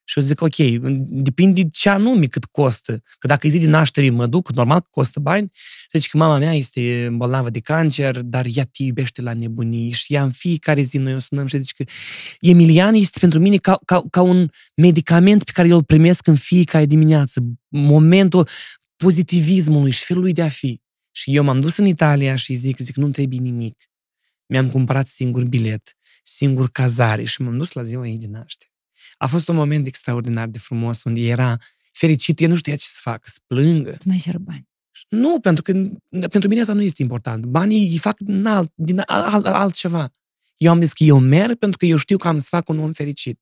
Speaker 1: Și eu zic, ok, depinde de ce anume cât costă. Că dacă e zi de naștere mă duc, normal că costă bani. Deci că mama mea este bolnavă de cancer, dar ea te iubește la nebunii și ea în fiecare zi noi o sunăm și zice că Emilian este pentru mine ca, ca, ca un medicament pe care eu îl primesc în fiecare dimineață. Momentul pozitivismului și felului de a fi. Și eu m-am dus în Italia și zic, zic, nu-mi trebuie nimic. Mi-am cumpărat singur bilet, singur cazare și m-am dus la ziua ei de naștere. A fost un moment extraordinar de frumos, unde era fericit, el nu știa ce să facă, să plângă.
Speaker 2: Tu n-ai cerut bani.
Speaker 1: Nu, pentru că pentru mine asta nu este important. Banii îi fac din, alt, din alt, altceva. Eu am zis că eu merg pentru că eu știu că am să fac un om fericit.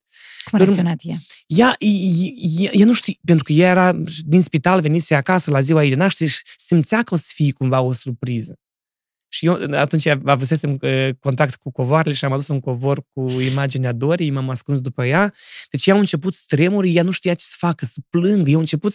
Speaker 2: Cum a reacționat ea?
Speaker 1: Ea, ea, ea nu știu, pentru că ea era din spital, venise acasă la ziua ei de naștere și simțea că o să fie cumva o surpriză. Și eu atunci avusesem uh, contact cu covoarele și am adus un covor cu imaginea Dorii, m-am ascuns după ea. Deci ea a început să tremuri, ea nu știa ce să facă, să plângă. Eu a început,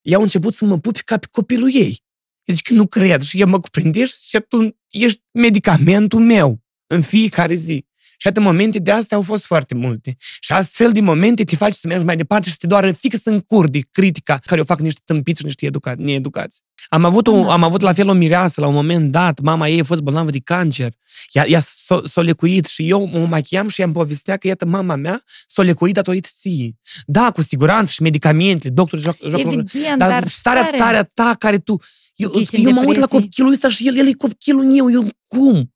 Speaker 1: ea a început să mă pupi ca pe copilul ei. Deci că nu cred. Și ea mă cuprinde și zice, tu ești medicamentul meu în fiecare zi. Și atât momente de astea au fost foarte multe. Și astfel de momente te faci să mergi mai departe și să te doară fix în cur de critica care o fac niște tâmpiți și niște educa- needucați. Am avut, o, da. am avut la fel o mireasă la un moment dat, mama ei a fost bolnavă de cancer. Ea, ea s-a, s-a lecuit și eu mă machiam și i-am povestea că, iată, mama mea s-a lecuit datorită ție. Da, cu siguranță și medicamente, doctori joacă joc,
Speaker 2: Evident,
Speaker 1: dar,
Speaker 2: dar
Speaker 1: starea,
Speaker 2: stare.
Speaker 1: starea ta care tu... Eu,
Speaker 2: Ești în
Speaker 1: eu mă uit la
Speaker 2: depresie.
Speaker 1: copilul ăsta și el, el e copilul meu, eu cum?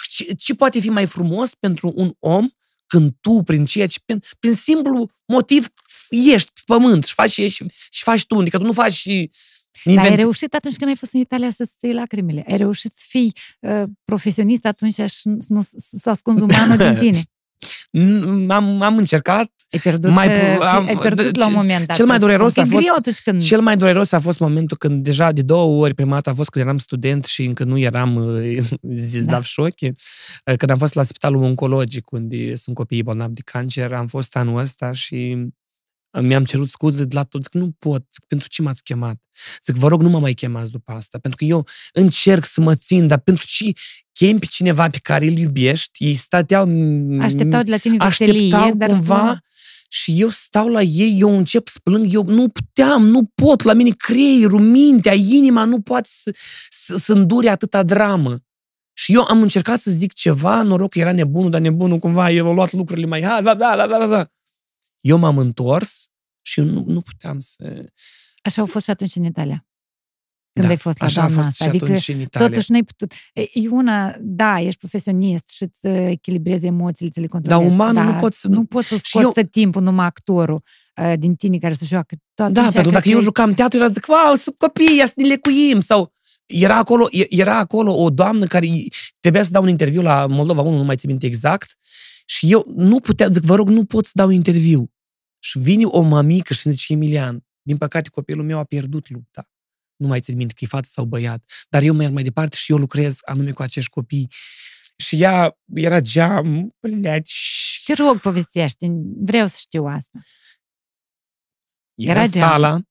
Speaker 1: Și ce, ce poate fi mai frumos pentru un om când tu, prin ceea ce, prin, prin simplu motiv, ești pe pământ și faci, și, și faci tu, adică tu nu faci și
Speaker 2: Dar ai
Speaker 1: invent-
Speaker 2: reușit atunci când ai fost în Italia să-ți iei lacrimile. Ai reușit să fii uh, profesionist atunci și nu, nu, să ascunzi umanul din tine.
Speaker 1: N- am, am încercat.
Speaker 2: Ai pierdut,
Speaker 1: Mai
Speaker 2: mai,
Speaker 1: pu- am-
Speaker 2: ai pierdut
Speaker 1: de-
Speaker 2: la un
Speaker 1: cel-
Speaker 2: moment dat.
Speaker 1: cel mai dureros
Speaker 2: Că
Speaker 1: a
Speaker 2: e
Speaker 1: fost-
Speaker 2: greu atunci când...
Speaker 1: Cel mai dureros a fost momentul când deja de două ori, prima dată a fost când eram student și încă nu eram uh, zvizdav
Speaker 2: Da.
Speaker 1: șoche, uh, când am fost la spitalul oncologic, unde sunt copiii bolnavi de cancer, am fost anul ăsta și mi-am cerut scuze de la toți, zic, nu pot, zic, pentru ce m-ați chemat? Zic, vă rog, nu mă mai chemați după asta, pentru că eu încerc să mă țin, dar pentru ce chemi pe cineva pe care îl iubești, ei stăteau...
Speaker 2: Așteptau de la tine veselie,
Speaker 1: așteptau
Speaker 2: dar
Speaker 1: cumva
Speaker 2: tu...
Speaker 1: și eu stau la ei, eu încep să plâng, eu nu puteam, nu pot, la mine creierul, mintea, inima nu poate să, să, să îndure atâta dramă. Și eu am încercat să zic ceva, noroc că era nebunul, dar nebunul cumva, el a luat lucrurile mai... Ha, da, da, da, da, da. Eu m-am întors și eu nu, nu puteam să...
Speaker 2: Așa au fost și atunci în Italia. Când
Speaker 1: da,
Speaker 2: ai fost la
Speaker 1: așa a
Speaker 2: doamna
Speaker 1: fost
Speaker 2: asta.
Speaker 1: și
Speaker 2: Adică
Speaker 1: atunci și în Italia.
Speaker 2: totuși n-ai putut... E, e una, da, ești profesionist și îți echilibrezi emoțiile, ți le controlezi.
Speaker 1: umanul nu
Speaker 2: dar
Speaker 1: poți să-
Speaker 2: Nu poți să
Speaker 1: Și
Speaker 2: scoți
Speaker 1: eu-
Speaker 2: tot timpul numai actorul uh, din tine care să joacă. Tot
Speaker 1: Da,
Speaker 2: atunci
Speaker 1: pentru
Speaker 2: cred
Speaker 1: dacă eu
Speaker 2: că-
Speaker 1: jucam teatru, era zic, wow, sunt copii, ia să ne lecuim, sau era acolo, e- era acolo o doamnă care i- trebuia să dau un interviu la Moldova 1, nu mai țin minte exact, și eu nu puteam, zic, vă rog, nu pot să dau interviu. Și vine o mămică și îmi zice, Emilian, din păcate copilul meu a pierdut lupta Nu mai țin minte că e fată sau băiat, dar eu merg mai departe și eu lucrez anume cu acești copii. Și ea era geam, blядь, și
Speaker 2: Te rog, povestește. Vreau să știu asta.
Speaker 1: era,
Speaker 2: Era geam.
Speaker 1: sala,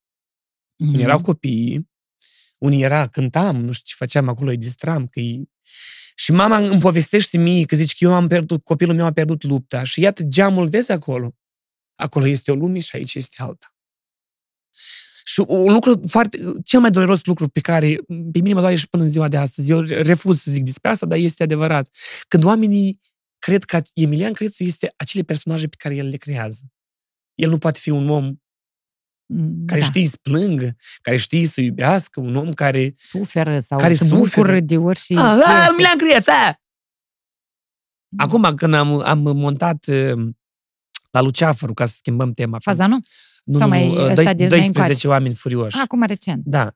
Speaker 2: Mhm.
Speaker 1: Unii erau copiii, unii era, cântam, nu știu ce făceam acolo, îi distram, că îi... Și mama îmi povestește mie că zice că eu am pierdut, copilul meu a pierdut lupta și iată geamul, vezi acolo. Acolo este o lume și aici este alta. Și un lucru foarte, cel mai dureros lucru pe care pe mine mă doare și până în ziua de astăzi, eu refuz să zic despre asta, dar este adevărat. Când oamenii cred că Emilian Crețu este acele personaje pe care el le creează. El nu poate fi un om
Speaker 2: Mm,
Speaker 1: care
Speaker 2: da.
Speaker 1: știe să plângă, care știe să iubească, un om care...
Speaker 2: Suferă sau
Speaker 1: care
Speaker 2: se
Speaker 1: suferă.
Speaker 2: bucură de orice...
Speaker 1: Ah,
Speaker 2: chestie.
Speaker 1: ah, mi le-am creat, ah!
Speaker 2: Da.
Speaker 1: Acum, când am, am montat uh, la Luceafărul, ca să schimbăm tema.
Speaker 2: Faza, nu?
Speaker 1: nu,
Speaker 2: sau
Speaker 1: nu,
Speaker 2: mai
Speaker 1: nu,
Speaker 2: ăsta
Speaker 1: doi-
Speaker 2: de mai
Speaker 1: 12
Speaker 2: încoace?
Speaker 1: oameni furioși.
Speaker 2: Acum recent.
Speaker 1: Da.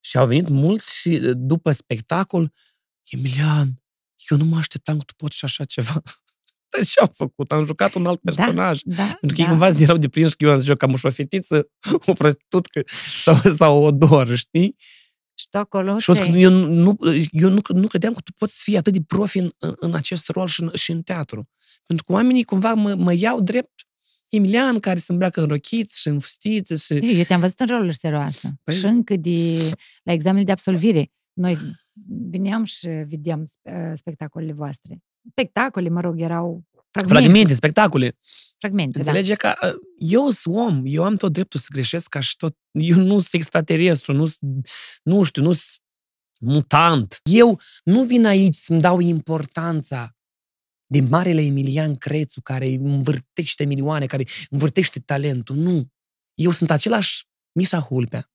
Speaker 1: Și au venit mulți și uh, după spectacol, Emilian, eu nu mă așteptam că tu poți și așa ceva. Dar ce am făcut? Am jucat un alt personaj.
Speaker 2: Da, da,
Speaker 1: Pentru că ei
Speaker 2: da.
Speaker 1: cumva erau de prins că eu am zis eu cam o fetiță, o prostitutcă sau, sau o doră, știi?
Speaker 2: Și tu acolo
Speaker 1: Și o
Speaker 2: ți-ai-
Speaker 1: să- eu, nu, eu nu, nu credeam că tu poți să fii atât de profi în, în, în acest rol și în, și în teatru. Pentru că oamenii cumva mă, mă iau drept Emilian, care se îmbracă în rochiți și în fustițe și...
Speaker 2: Eu te-am văzut în roluri serioase.
Speaker 1: Păi-
Speaker 2: Și încă de, la examenul de absolvire, noi veneam și vedeam uh, spectacolele voastre. Spectacole, mă rog, erau fragmente.
Speaker 1: Fragmente, spectacole.
Speaker 2: fragmente da.
Speaker 1: Înțelege că uh, eu sunt om, eu am tot dreptul să greșesc ca și tot. Eu nu sunt extraterestru, nu sunt, nu știu, nu sunt mutant. Eu nu vin aici să-mi dau importanța de marele Emilian Crețu care învârtește milioane, care învârtește talentul. Nu. Eu sunt același Mișa Hulpea,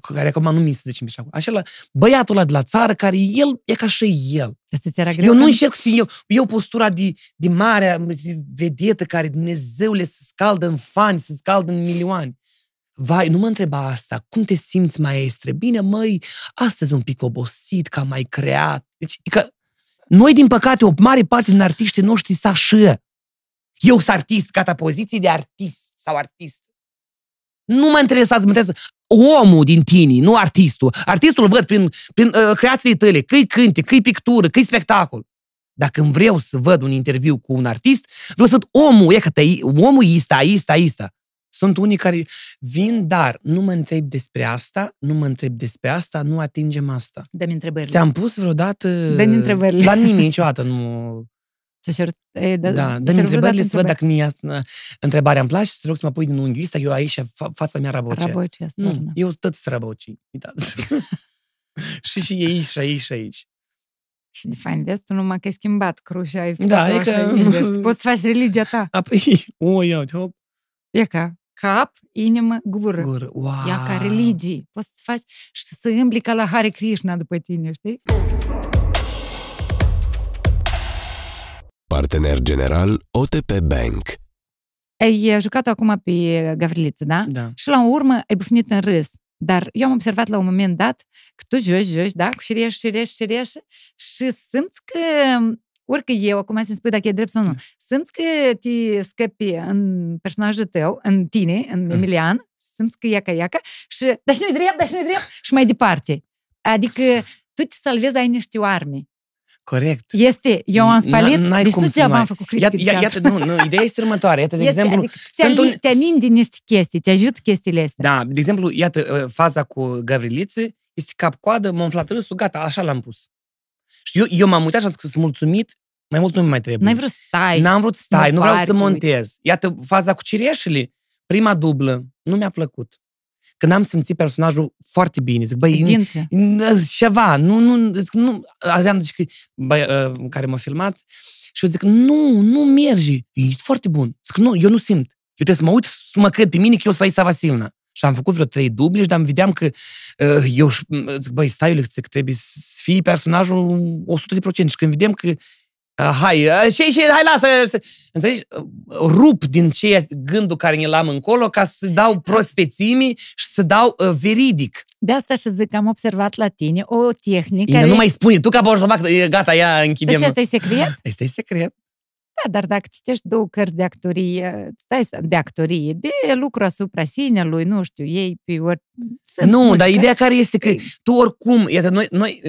Speaker 1: care acum nu mi se zice Mișa Hulpea, acela băiatul ăla de la țară care el e ca și el.
Speaker 2: Dar ți era greu
Speaker 1: Eu nu
Speaker 2: când-
Speaker 1: încerc să eu, eu postura de, de mare de vedetă care Dumnezeule se scaldă în fani, se scaldă în milioane. Vai, nu mă întreba asta. Cum te simți, maestre? Bine, măi, astăzi un pic obosit, că am mai creat. Deci, e că Noi, din păcate, o mare parte din artiștii noștri sunt așa. Eu sunt artist, gata, poziție de artist sau artist. Nu mă interesează, mă interesează omul din tine, nu artistul. Artistul îl văd prin, prin uh, creațiile tale, că-i cânte, că-i pictură, că-i spectacol. Dacă îmi vreau să văd un interviu cu un artist, vreau să văd omul, e că te, omul ăsta, ăsta, ăsta. Sunt unii care vin, dar nu mă întreb despre asta, nu mă întreb despre asta, nu atingem asta.
Speaker 2: Dă-mi întrebările.
Speaker 1: Ți-am pus vreodată...
Speaker 2: Dă-mi întrebările.
Speaker 1: La nimeni niciodată nu...
Speaker 2: Să șer, e, da,
Speaker 1: Da, dă-mi întrebările să văd dacă ni întrebarea îmi place, să rog să mă pui din unghiul ăsta, eu aici, fa- fața mea raboce.
Speaker 2: Raboce asta,
Speaker 1: Nu, eu tot sunt raboci. Uitați. și și aici, și aici, și aici.
Speaker 2: Și de fain, vezi, tu numai că ai schimbat crușa, ai
Speaker 1: Da,
Speaker 2: pus-o
Speaker 1: e
Speaker 2: așa
Speaker 1: că-
Speaker 2: invers. Poți să faci religia ta.
Speaker 1: Apoi, o, ia uite, hop,
Speaker 2: E ca cap, inimă, gură.
Speaker 1: gură. Wow.
Speaker 2: Ia ca religii. Poți să faci și să îmbli ca la Hare Krishna după tine, știi?
Speaker 3: Partener general OTP Bank.
Speaker 2: Ai jucat acum pe Gavriliță, da?
Speaker 1: Da.
Speaker 2: Și la urmă ai bufnit în râs. Dar eu am observat la un moment dat că tu joci, joci, da? Cu șireș, șireș, șireș și simți că orică eu, acum să spui dacă e drept sau nu, simți că te scăpi în personajul tău, în tine, în Emilian, simți că iaca, iaca și dar și nu-i drept, dar și nu-i drept și mai departe. Adică tu te salvezi, ai niște arme.
Speaker 1: Corect.
Speaker 2: Este, eu am spalit,
Speaker 1: N- n-ai
Speaker 2: deci
Speaker 1: cum
Speaker 2: nu
Speaker 1: să
Speaker 2: degeaba
Speaker 1: mai-
Speaker 2: am făcut
Speaker 1: Iată,
Speaker 2: critică.
Speaker 1: ia- iată, nu, nu, ideea este următoare. Iată, de
Speaker 2: este,
Speaker 1: exemplu,
Speaker 2: adică te,
Speaker 1: sunt
Speaker 2: ali,
Speaker 1: un-
Speaker 2: te alingi din niște chestii, te ajut chestiile astea.
Speaker 1: Da, de exemplu, iată, faza cu Gavrilițe este cap-coadă, m-a umflat râsul, gata, așa l-am pus. Și eu, eu m-am uitat și am zis că sunt mulțumit, mai mult nu mi mai trebuie.
Speaker 2: N-ai vrut să stai.
Speaker 1: N-am vrut să stai,
Speaker 2: nu
Speaker 1: nu vreau
Speaker 2: pare
Speaker 1: să
Speaker 2: că
Speaker 1: montez. Iată, faza cu cireșele, prima dublă, nu mi-a plăcut. Când am simțit personajul foarte bine, zic, băi,
Speaker 2: Dință.
Speaker 1: n- ceva, nu, nu, zic, nu, Adrian zice că, băi, uh, care mă filmați, și eu zic, nu, nu merge, e foarte bun. Zic, nu, eu nu simt. Eu trebuie să mă uit să mă cred pe mine că eu sunt Raisa Vasilna. Și am făcut vreo trei duble și dar vedeam că uh, eu și- zic, băi, stai, Iulic, zic, trebuie să fii personajul 100%. Și când vedem că uh, hai, uh, și, și, hai, lasă, înțelegi? Uh, Rup din ce gândul care ne l-am încolo ca să dau prospețimii și să dau uh, veridic.
Speaker 2: De asta și zic că am observat la tine o tehnică
Speaker 1: Ina,
Speaker 2: care...
Speaker 1: nu mai spune, tu ca borzovac, e, gata, ia, închidem.
Speaker 2: Deci asta e secret?
Speaker 1: Este secret.
Speaker 2: Da, dar dacă citești două cărți de actorie, îți dai seama, de actorie, de lucru asupra sinelui, nu știu, ei pe ori... sunt
Speaker 1: nu,
Speaker 2: multe
Speaker 1: dar
Speaker 2: cărți.
Speaker 1: ideea care este că tu oricum, iată, noi, noi,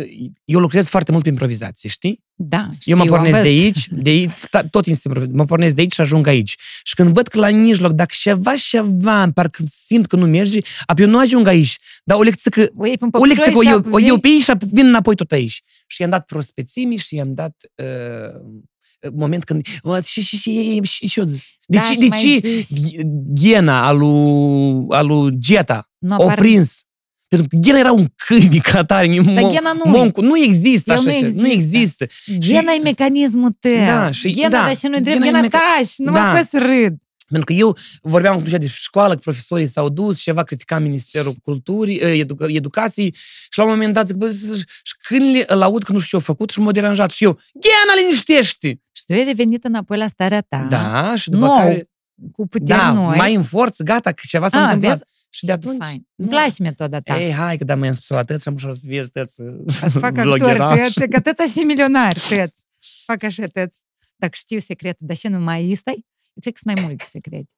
Speaker 1: eu lucrez foarte mult pe improvizație, știi?
Speaker 2: Da,
Speaker 1: Eu mă
Speaker 2: știu, am
Speaker 1: pornesc de
Speaker 2: văzut.
Speaker 1: aici, de aici, ta- tot este improvizație. Mă pornesc de aici și ajung aici. Și când văd că la mijloc, dacă ceva, ceva, parcă simt că nu merge, apoi eu nu ajung aici. Dar o lecție
Speaker 2: O iei pe
Speaker 1: o lecție
Speaker 2: păpușoi
Speaker 1: o
Speaker 2: și
Speaker 1: eu, o eu
Speaker 2: vii-
Speaker 1: pe aici și vin înapoi tot aici. Și i-am dat prospețimii și i-am dat uh, moment când... Uh, și, și, și, și, și eu zis. De
Speaker 2: Da,
Speaker 1: ce,
Speaker 2: și
Speaker 1: de
Speaker 2: mai
Speaker 1: ce
Speaker 2: zici.
Speaker 1: Ghena al lui, al lui Geta
Speaker 2: Nu
Speaker 1: o
Speaker 2: apar-
Speaker 1: prins? Pentru că Ghena era un câine ca tare.
Speaker 2: Dar Ghena nu
Speaker 1: Moncu, nu există
Speaker 2: El
Speaker 1: așa
Speaker 2: nu
Speaker 1: ceva. Nu
Speaker 2: există.
Speaker 1: există.
Speaker 2: Ghena e mecanismul tău.
Speaker 1: Da, și-
Speaker 2: Ghena,
Speaker 1: da,
Speaker 2: dar și nu-i drept,
Speaker 1: Ghena e
Speaker 2: Ghena
Speaker 1: meca-
Speaker 2: tași, nu
Speaker 1: Da.
Speaker 2: mă fă să râd.
Speaker 1: Pentru că eu vorbeam atunci de școală, că profesorii s-au dus, ceva critica Ministerul Culturii, eh, edu- Educației și la un moment dat zic, bă, și când îl aud că nu știu ce a făcut și m-a deranjat și eu, Ghena, liniștește!
Speaker 2: Și tu ai revenit înapoi la starea ta.
Speaker 1: Da, și după
Speaker 2: Nou,
Speaker 1: care,
Speaker 2: Cu puteri
Speaker 1: da,
Speaker 2: noi.
Speaker 1: mai în forță, gata, că ceva s-a
Speaker 2: Ah,
Speaker 1: întâmplat.
Speaker 2: vezi?
Speaker 1: Și de atunci...
Speaker 2: Fain.
Speaker 1: nu.
Speaker 2: Îmi place metoda ta.
Speaker 1: Ei, hai, că da, mai am spus la tăți și am ușor să vezi tăți
Speaker 2: Să fac actori,
Speaker 1: vlogheraș.
Speaker 2: tăți, că tăți și milionari, tăți. Să fac așa, tăți. Dacă știu secretul, dar și nu mai este, eu cred că sunt mai multe secrete.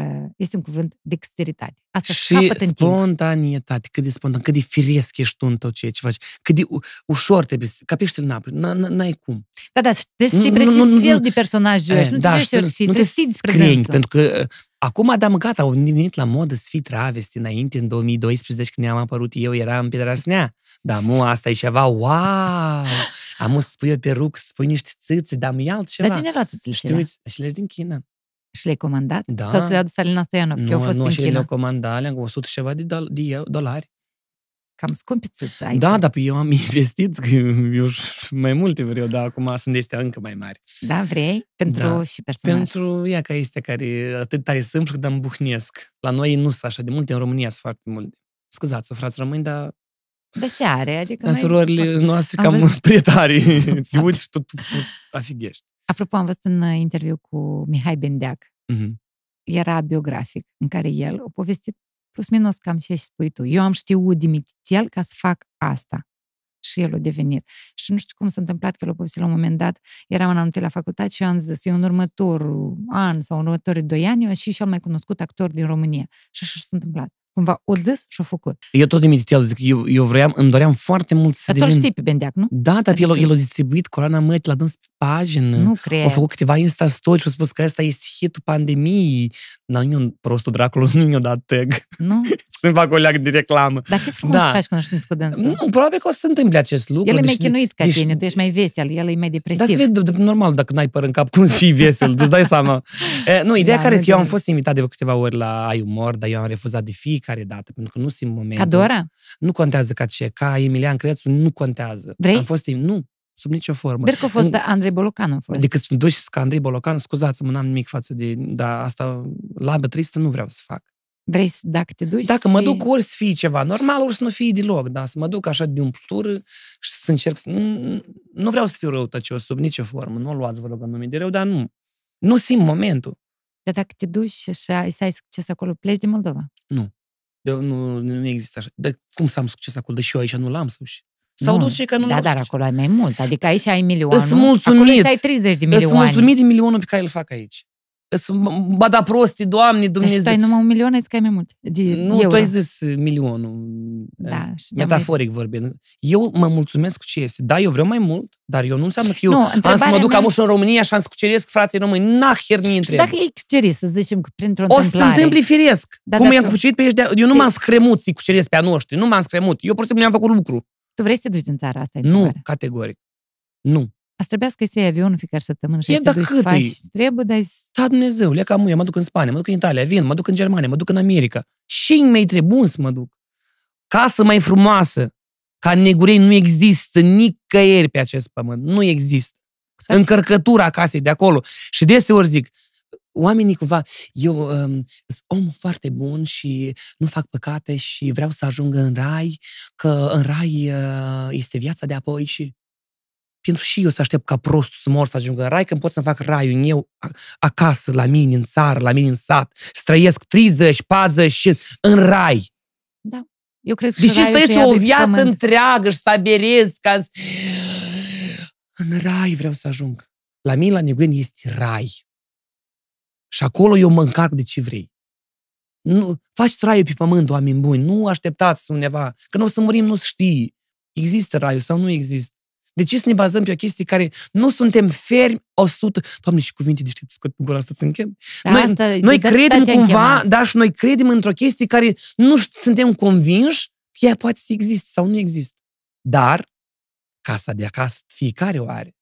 Speaker 2: Uh, Este un cuvânt dexteritate. Asta și
Speaker 1: Și
Speaker 2: capăt în timp.
Speaker 1: spontanietate, cât de spontan, cât de firesc ești tu în tot ceea ce faci, cât de u- ușor trebuie să capești în apă, N- n- n-ai cum.
Speaker 2: Da, da, deci știi
Speaker 1: Nu,
Speaker 2: precis
Speaker 1: nu, nu,
Speaker 2: fel
Speaker 1: nu.
Speaker 2: de personaj joci,
Speaker 1: Eh,
Speaker 2: nu
Speaker 1: da,
Speaker 2: te
Speaker 1: și
Speaker 2: joci
Speaker 1: tu
Speaker 2: și
Speaker 1: nu
Speaker 2: trebuie
Speaker 1: te
Speaker 2: să știi despre
Speaker 1: screngi,
Speaker 2: dânsul.
Speaker 1: pentru că uh, acum, da, gata, au venit la modă să fii travesti. Înainte, în 2012, când am apărut eu, eram pe drasnea. Da, mu, asta e ceva, wow! Am să spui o perucă, să spui niște țâțe, dar mi altceva.
Speaker 2: Dar cine a luat țâțile
Speaker 1: Și
Speaker 2: și
Speaker 1: te uiți, și le din China.
Speaker 2: Și le-ai comandat?
Speaker 1: Da.
Speaker 2: Sau ți le-a adus Alina Stoianov, că au fost
Speaker 1: nu,
Speaker 2: în
Speaker 1: și le-au
Speaker 2: China?
Speaker 1: comandat, le-am 100 și ceva de, dol- de eu- dolari.
Speaker 2: Cam scumpi țâțe ai.
Speaker 1: Da,
Speaker 2: tu.
Speaker 1: dar pe eu am investit, că eu și mai multe vreau, dar acum sunt de astea încă mai mari.
Speaker 2: Da, vrei? Pentru
Speaker 1: Da.
Speaker 2: și personaj.
Speaker 1: Pentru ea ca este care atât tare simplu că îmi buhnesc. La noi nu sunt așa de multe, în România sunt foarte multe. Scuzați, frați români, dar
Speaker 2: Da și are, adică
Speaker 1: dar
Speaker 2: noi...
Speaker 1: surorile noastre
Speaker 2: Am
Speaker 1: cam
Speaker 2: văzut.
Speaker 1: prea tare. Te uiți și tot tu afighești.
Speaker 2: Apropo, am văzut un uh, interviu cu Mihai Bendeac.
Speaker 1: Mhm.
Speaker 2: Era biografic, în care el a povestit plus minus cam ce spui tu. Eu am știut de mititel ca să fac asta. Și el a devenit. Și nu știu cum s-a întâmplat că l-a povestit la un moment dat. Eram în anul la facultate și eu am zis, eu în următorul an sau în următorii doi ani, eu și cel mai cunoscut actor din România. Și așa s-a întâmplat. Cumva o zis și-o făcut.
Speaker 1: Eu tot imit el, zic, eu, eu vreau, îmi doream foarte mult să
Speaker 2: Dar tu îl
Speaker 1: devin...
Speaker 2: știi pe Bendeac, nu?
Speaker 1: Da, dar el,
Speaker 2: Adică-
Speaker 1: el a distribuit Coroana Mătii, l-a dâns pe pagină.
Speaker 2: Nu
Speaker 1: Au
Speaker 2: cred.
Speaker 1: făcut câteva insta story și au spus că ăsta este hitul pandemiei. Dar nu, prostul dracului nu i-a dat tag.
Speaker 2: Nu?
Speaker 1: Să-mi fac o leagă de reclamă.
Speaker 2: Dar fi frumos
Speaker 1: Da.
Speaker 2: să faci cunoștință cu dânsul.
Speaker 1: Nu, probabil că o să se întâmple acest lucru.
Speaker 2: El e mai
Speaker 1: deci-
Speaker 2: chinuit ca
Speaker 1: deci-
Speaker 2: tine, tu ești mai vesel, el e mai
Speaker 1: Dar
Speaker 2: depresiv.
Speaker 1: se vede de- de- normal dacă n-ai păr în cap, cum și vesel, tu îți dai seama. E, nu, ideea
Speaker 2: Da,
Speaker 1: care
Speaker 2: nu
Speaker 1: e că eu am
Speaker 2: de-
Speaker 1: fost invitat de câteva ori la Ai Umor, dar eu am refuzat de fiecare dată, pentru că nu simt momentul.
Speaker 2: Ca Dora?
Speaker 1: Nu contează ca ce, ca Emilian Crețu, nu contează.
Speaker 2: Vrei?
Speaker 1: Am fost, nu, sub nicio formă.
Speaker 2: Sper că a fost
Speaker 1: În-
Speaker 2: de Andrei Bolocan a fost.
Speaker 1: Decât să duci ca Andrei Bolocan, scuzați-mă, n-am nimic față de... Dar asta, labă tristă, nu vreau să fac.
Speaker 2: Vrei să, dacă te duci
Speaker 1: Dacă
Speaker 2: și...
Speaker 1: mă duc, ori să fie ceva normal, ori să nu fie deloc, dar să mă duc așa de umplutură și să încerc să... Nu, nu vreau să fiu răutăcios sub nicio formă, nu o luați, vă rog, în nume de rău, dar nu. Nu simt momentul.
Speaker 2: Dar dacă te duci și așa, să ai succes acolo, pleci din Moldova.
Speaker 1: Eu, nu, nu există așa. De cum să am succes acolo, deși eu aici nu l-am sau și... Sau
Speaker 2: Nu,
Speaker 1: nu, duce că nu
Speaker 2: Da,
Speaker 1: l-au
Speaker 2: dar
Speaker 1: succes.
Speaker 2: acolo ai mai mult. Adică aici ai milionul.
Speaker 1: Îs mulțumit.
Speaker 2: Acolo ai 30 de
Speaker 1: Sunt
Speaker 2: milioane.
Speaker 1: mulțumit de milionul pe care îl fac aici. Sunt bada prostii, Doamne,
Speaker 2: Deci tu ai
Speaker 1: Dumnezeu.
Speaker 2: numai un milion, ai zis că ai mai mult. De
Speaker 1: Nu,
Speaker 2: euro.
Speaker 1: tu ai zis uh, milionul.
Speaker 2: Da,
Speaker 1: uh,
Speaker 2: și te-am
Speaker 1: Metaforic vorbind. Eu mă mulțumesc cu ce este. Da, eu vreau mai mult, dar eu nu înseamnă că eu
Speaker 2: Nu,
Speaker 1: am să mă
Speaker 2: întrebarea
Speaker 1: duc
Speaker 2: mea-
Speaker 1: am în România și am să cuceresc frații români. Naher nu
Speaker 2: Și
Speaker 1: întreb.
Speaker 2: dacă ei cuceri, să zicem că printr-o
Speaker 1: O să se
Speaker 2: întâmplare...
Speaker 1: întâmple firesc.
Speaker 2: Da,
Speaker 1: Cum
Speaker 2: dar
Speaker 1: i-am
Speaker 2: tu-
Speaker 1: cucerit pe ei de Eu nu
Speaker 2: te-
Speaker 1: m-am scremut să-i cuceresc pe a noștri. Nu m-am scremut. Eu pur și simplu mi-am făcut lucru.
Speaker 2: Tu vrei să te duci în țara asta? e
Speaker 1: Nu,
Speaker 2: întrebarea.
Speaker 1: categoric. Nu.
Speaker 2: Asta trebuia să iei avionul fiecare săptămână și
Speaker 1: E,
Speaker 2: să te
Speaker 1: dar
Speaker 2: duci să
Speaker 1: cât
Speaker 2: faci
Speaker 1: e?
Speaker 2: trebuie, dar e-
Speaker 1: Da, Dumnezeu, leca muie, mă duc în Spania, mă duc în Italia, vin, mă duc în Germania, mă duc în America. Și mai trebuie să mă duc. Casă mai frumoasă, ca în Negurei nu există nicăieri pe acest pământ. Nu există. Încărcătura casei de acolo. Și deseori zic, oamenii cumva, eu um, sunt om foarte bun și nu fac păcate și vreau să ajung în rai, că în rai uh, este viața de apoi și pentru și eu să aștept ca prostul să mor să ajung în rai, când pot să-mi fac raiul eu a- acasă, la mine, în țară, la mine, în sat, să trăiesc 30, 40 și în rai.
Speaker 2: eu cred că
Speaker 1: Deși
Speaker 2: și
Speaker 1: să
Speaker 2: raiul
Speaker 1: trăiesc
Speaker 2: și ea
Speaker 1: o
Speaker 2: de pe
Speaker 1: viață
Speaker 2: pământ.
Speaker 1: întreagă și să aberez ca să... În rai vreau să ajung. La mine, la Neguen, este rai. Și acolo eu mă încarc de ce vrei. Nu, faci raiul pe pământ, oameni buni. Nu așteptați undeva. Că nu o să murim, nu știi. Există raiul sau nu există. De ce să ne bazăm pe o chestie care nu suntem fermi 100... Doamne, și cuvinte deștepte scot pe gura asta să închem.
Speaker 2: Dar
Speaker 1: Noi,
Speaker 2: asta,
Speaker 1: noi
Speaker 2: de
Speaker 1: credem
Speaker 2: atâta te-am
Speaker 1: cumva,
Speaker 2: chemat.
Speaker 1: da, și noi credem într-o chestie care nu șt- suntem convinși că ea poate să existe sau nu există. Dar, casa de acasă, fiecare o are.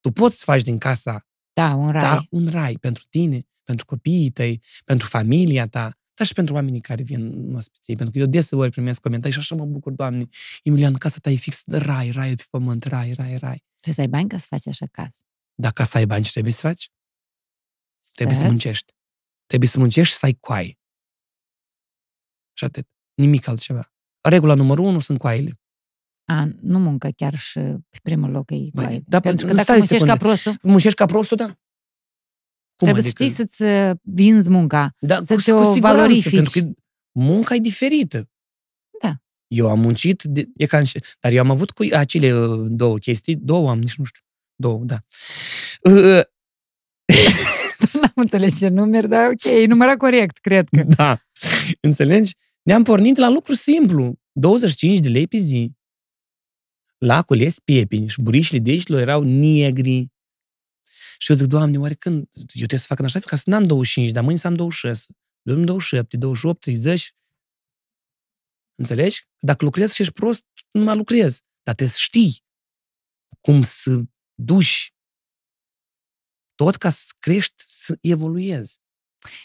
Speaker 1: Tu poți să faci din casa
Speaker 2: Da, un rai.
Speaker 1: ta un rai pentru tine, pentru copiii tăi, pentru familia ta, dar și pentru oamenii care vin în ospiție. Pentru că eu deseori primesc comentarii și așa mă bucur, Doamne, Emilian, casa ta e fix de rai, rai pe pământ, rai, rai, rai.
Speaker 2: Trebuie să ai bani ca să faci așa casă.
Speaker 1: Dacă să ai bani, ce trebuie să faci? Trebuie să
Speaker 2: Să-
Speaker 1: muncești. Trebuie să muncești și să ai coaie. Și atât. Nimic altceva. Regula numărul unu sunt coaiele.
Speaker 2: A, nu muncă chiar și pe primul loc e
Speaker 1: Băi,
Speaker 2: coaie.
Speaker 1: dar
Speaker 2: Pentru că
Speaker 1: nu,
Speaker 2: dacă
Speaker 1: stai o
Speaker 2: muncești ca
Speaker 1: secundă.
Speaker 2: prostul,
Speaker 1: Muncești ca prostul, da? Cum
Speaker 2: trebuie să
Speaker 1: adică?
Speaker 2: știi să-ți uh, vinzi munca.
Speaker 1: da,
Speaker 2: să
Speaker 1: cu,
Speaker 2: te
Speaker 1: cu
Speaker 2: o
Speaker 1: siguranță,
Speaker 2: valorifici.
Speaker 1: pentru că munca e diferită.
Speaker 2: Da.
Speaker 1: Eu am muncit, de, e ca în, dar eu am avut cu acele uh, două chestii, două am, nici nu știu, două, da. Uh,
Speaker 2: N-am înțeles ce numeri, dar ok, e numărat corect, cred că.
Speaker 1: Da. Înțelegi? Ne-am pornit la lucru simplu. 25 de lei pe zi. La cules piepeni și burișile de aici erau negri. Și eu zic, Doamne, oare când? Eu trebuie să fac în așa fel ca să n-am 25, dar mâine să am 26. Eu am 27, 28, 30. Înțelegi? Dacă lucrezi și ești prost, nu mai lucrezi. Dar trebuie să știi cum să duci tot ca să crești, să evoluezi.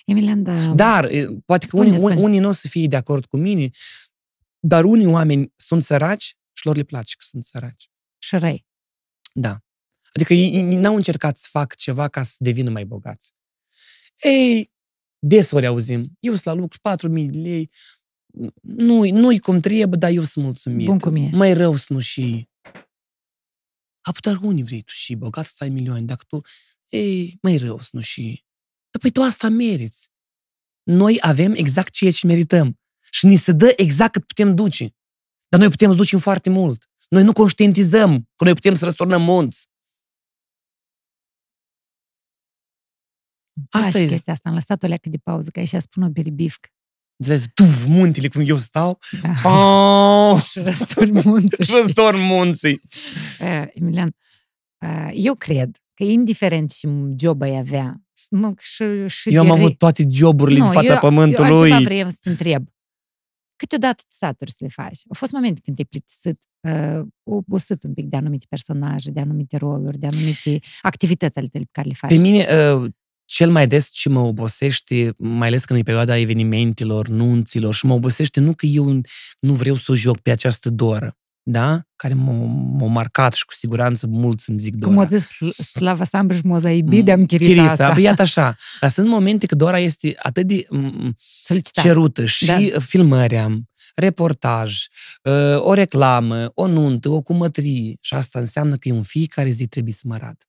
Speaker 2: Emilian, da,
Speaker 1: Dar, e, poate că
Speaker 2: Spune,
Speaker 1: unii,
Speaker 2: spune.
Speaker 1: unii nu o să fie de acord cu mine, dar unii oameni sunt săraci și lor le place că sunt săraci.
Speaker 2: și răi.
Speaker 1: Da. Adică ei, ei n-au încercat să fac ceva ca să devină mai bogați. Ei, desori auzim, eu sunt la lucru, 4.000 de lei, nu-i, nu-i cum trebuie, dar eu sunt mulțumit.
Speaker 2: Bun cum e.
Speaker 1: Mai rău să nu și... A, dar unii vrei tu și bogat să ai milioane, dacă tu... Ei, mai rău să nu și... Dar păi tu asta meriți. Noi avem exact ceea ce merităm. Și ni se dă exact cât putem duce. Dar noi putem să ducem foarte mult. Noi nu conștientizăm că noi putem să răsturnăm munți.
Speaker 2: Asta
Speaker 1: Asta
Speaker 2: și
Speaker 1: e.
Speaker 2: chestia asta. Am lăsat o leacă de pauză, că așa spun o biribifc.
Speaker 1: Înțelegi? Tu, muntele, cum eu stau.
Speaker 2: Da.
Speaker 1: Oh,
Speaker 2: Și răsturn munți.
Speaker 1: și răstorn munții.
Speaker 2: Uh, Emilian, uh, eu cred că indiferent ce job ai avea, mă, și, și
Speaker 1: Eu am
Speaker 2: de
Speaker 1: avut
Speaker 2: re-
Speaker 1: toate joburile
Speaker 2: nu,
Speaker 1: în fața
Speaker 2: eu, Eu
Speaker 1: pământului.
Speaker 2: altceva vreau să te întreb. Câteodată te saturi să le faci. Au fost momente când te-ai plictisit, uh, obosit un pic de anumite personaje, de anumite roluri, de anumite activități ale tale pe care le faci.
Speaker 1: Pe mine, uh, cel mai des ce mă obosește, mai ales când e perioada evenimentelor, nunților, și mă obosește nu că eu nu vreau să o joc pe această doră, da? Care m-a, m-a marcat și cu siguranță mulți îmi zic
Speaker 2: Cum
Speaker 1: Dora.
Speaker 2: o zis Slava Sambruș Mozaibid, am chirița,
Speaker 1: Chirița,
Speaker 2: asta.
Speaker 1: păi iată așa. Dar sunt momente că Dora este atât de m,
Speaker 2: Solicitat.
Speaker 1: cerută și
Speaker 2: Da.
Speaker 1: da. filmări am, reportaj, uh, o reclamă, o nuntă, o cumătrie și asta înseamnă că eu în fiecare zi trebuie să mă arăt.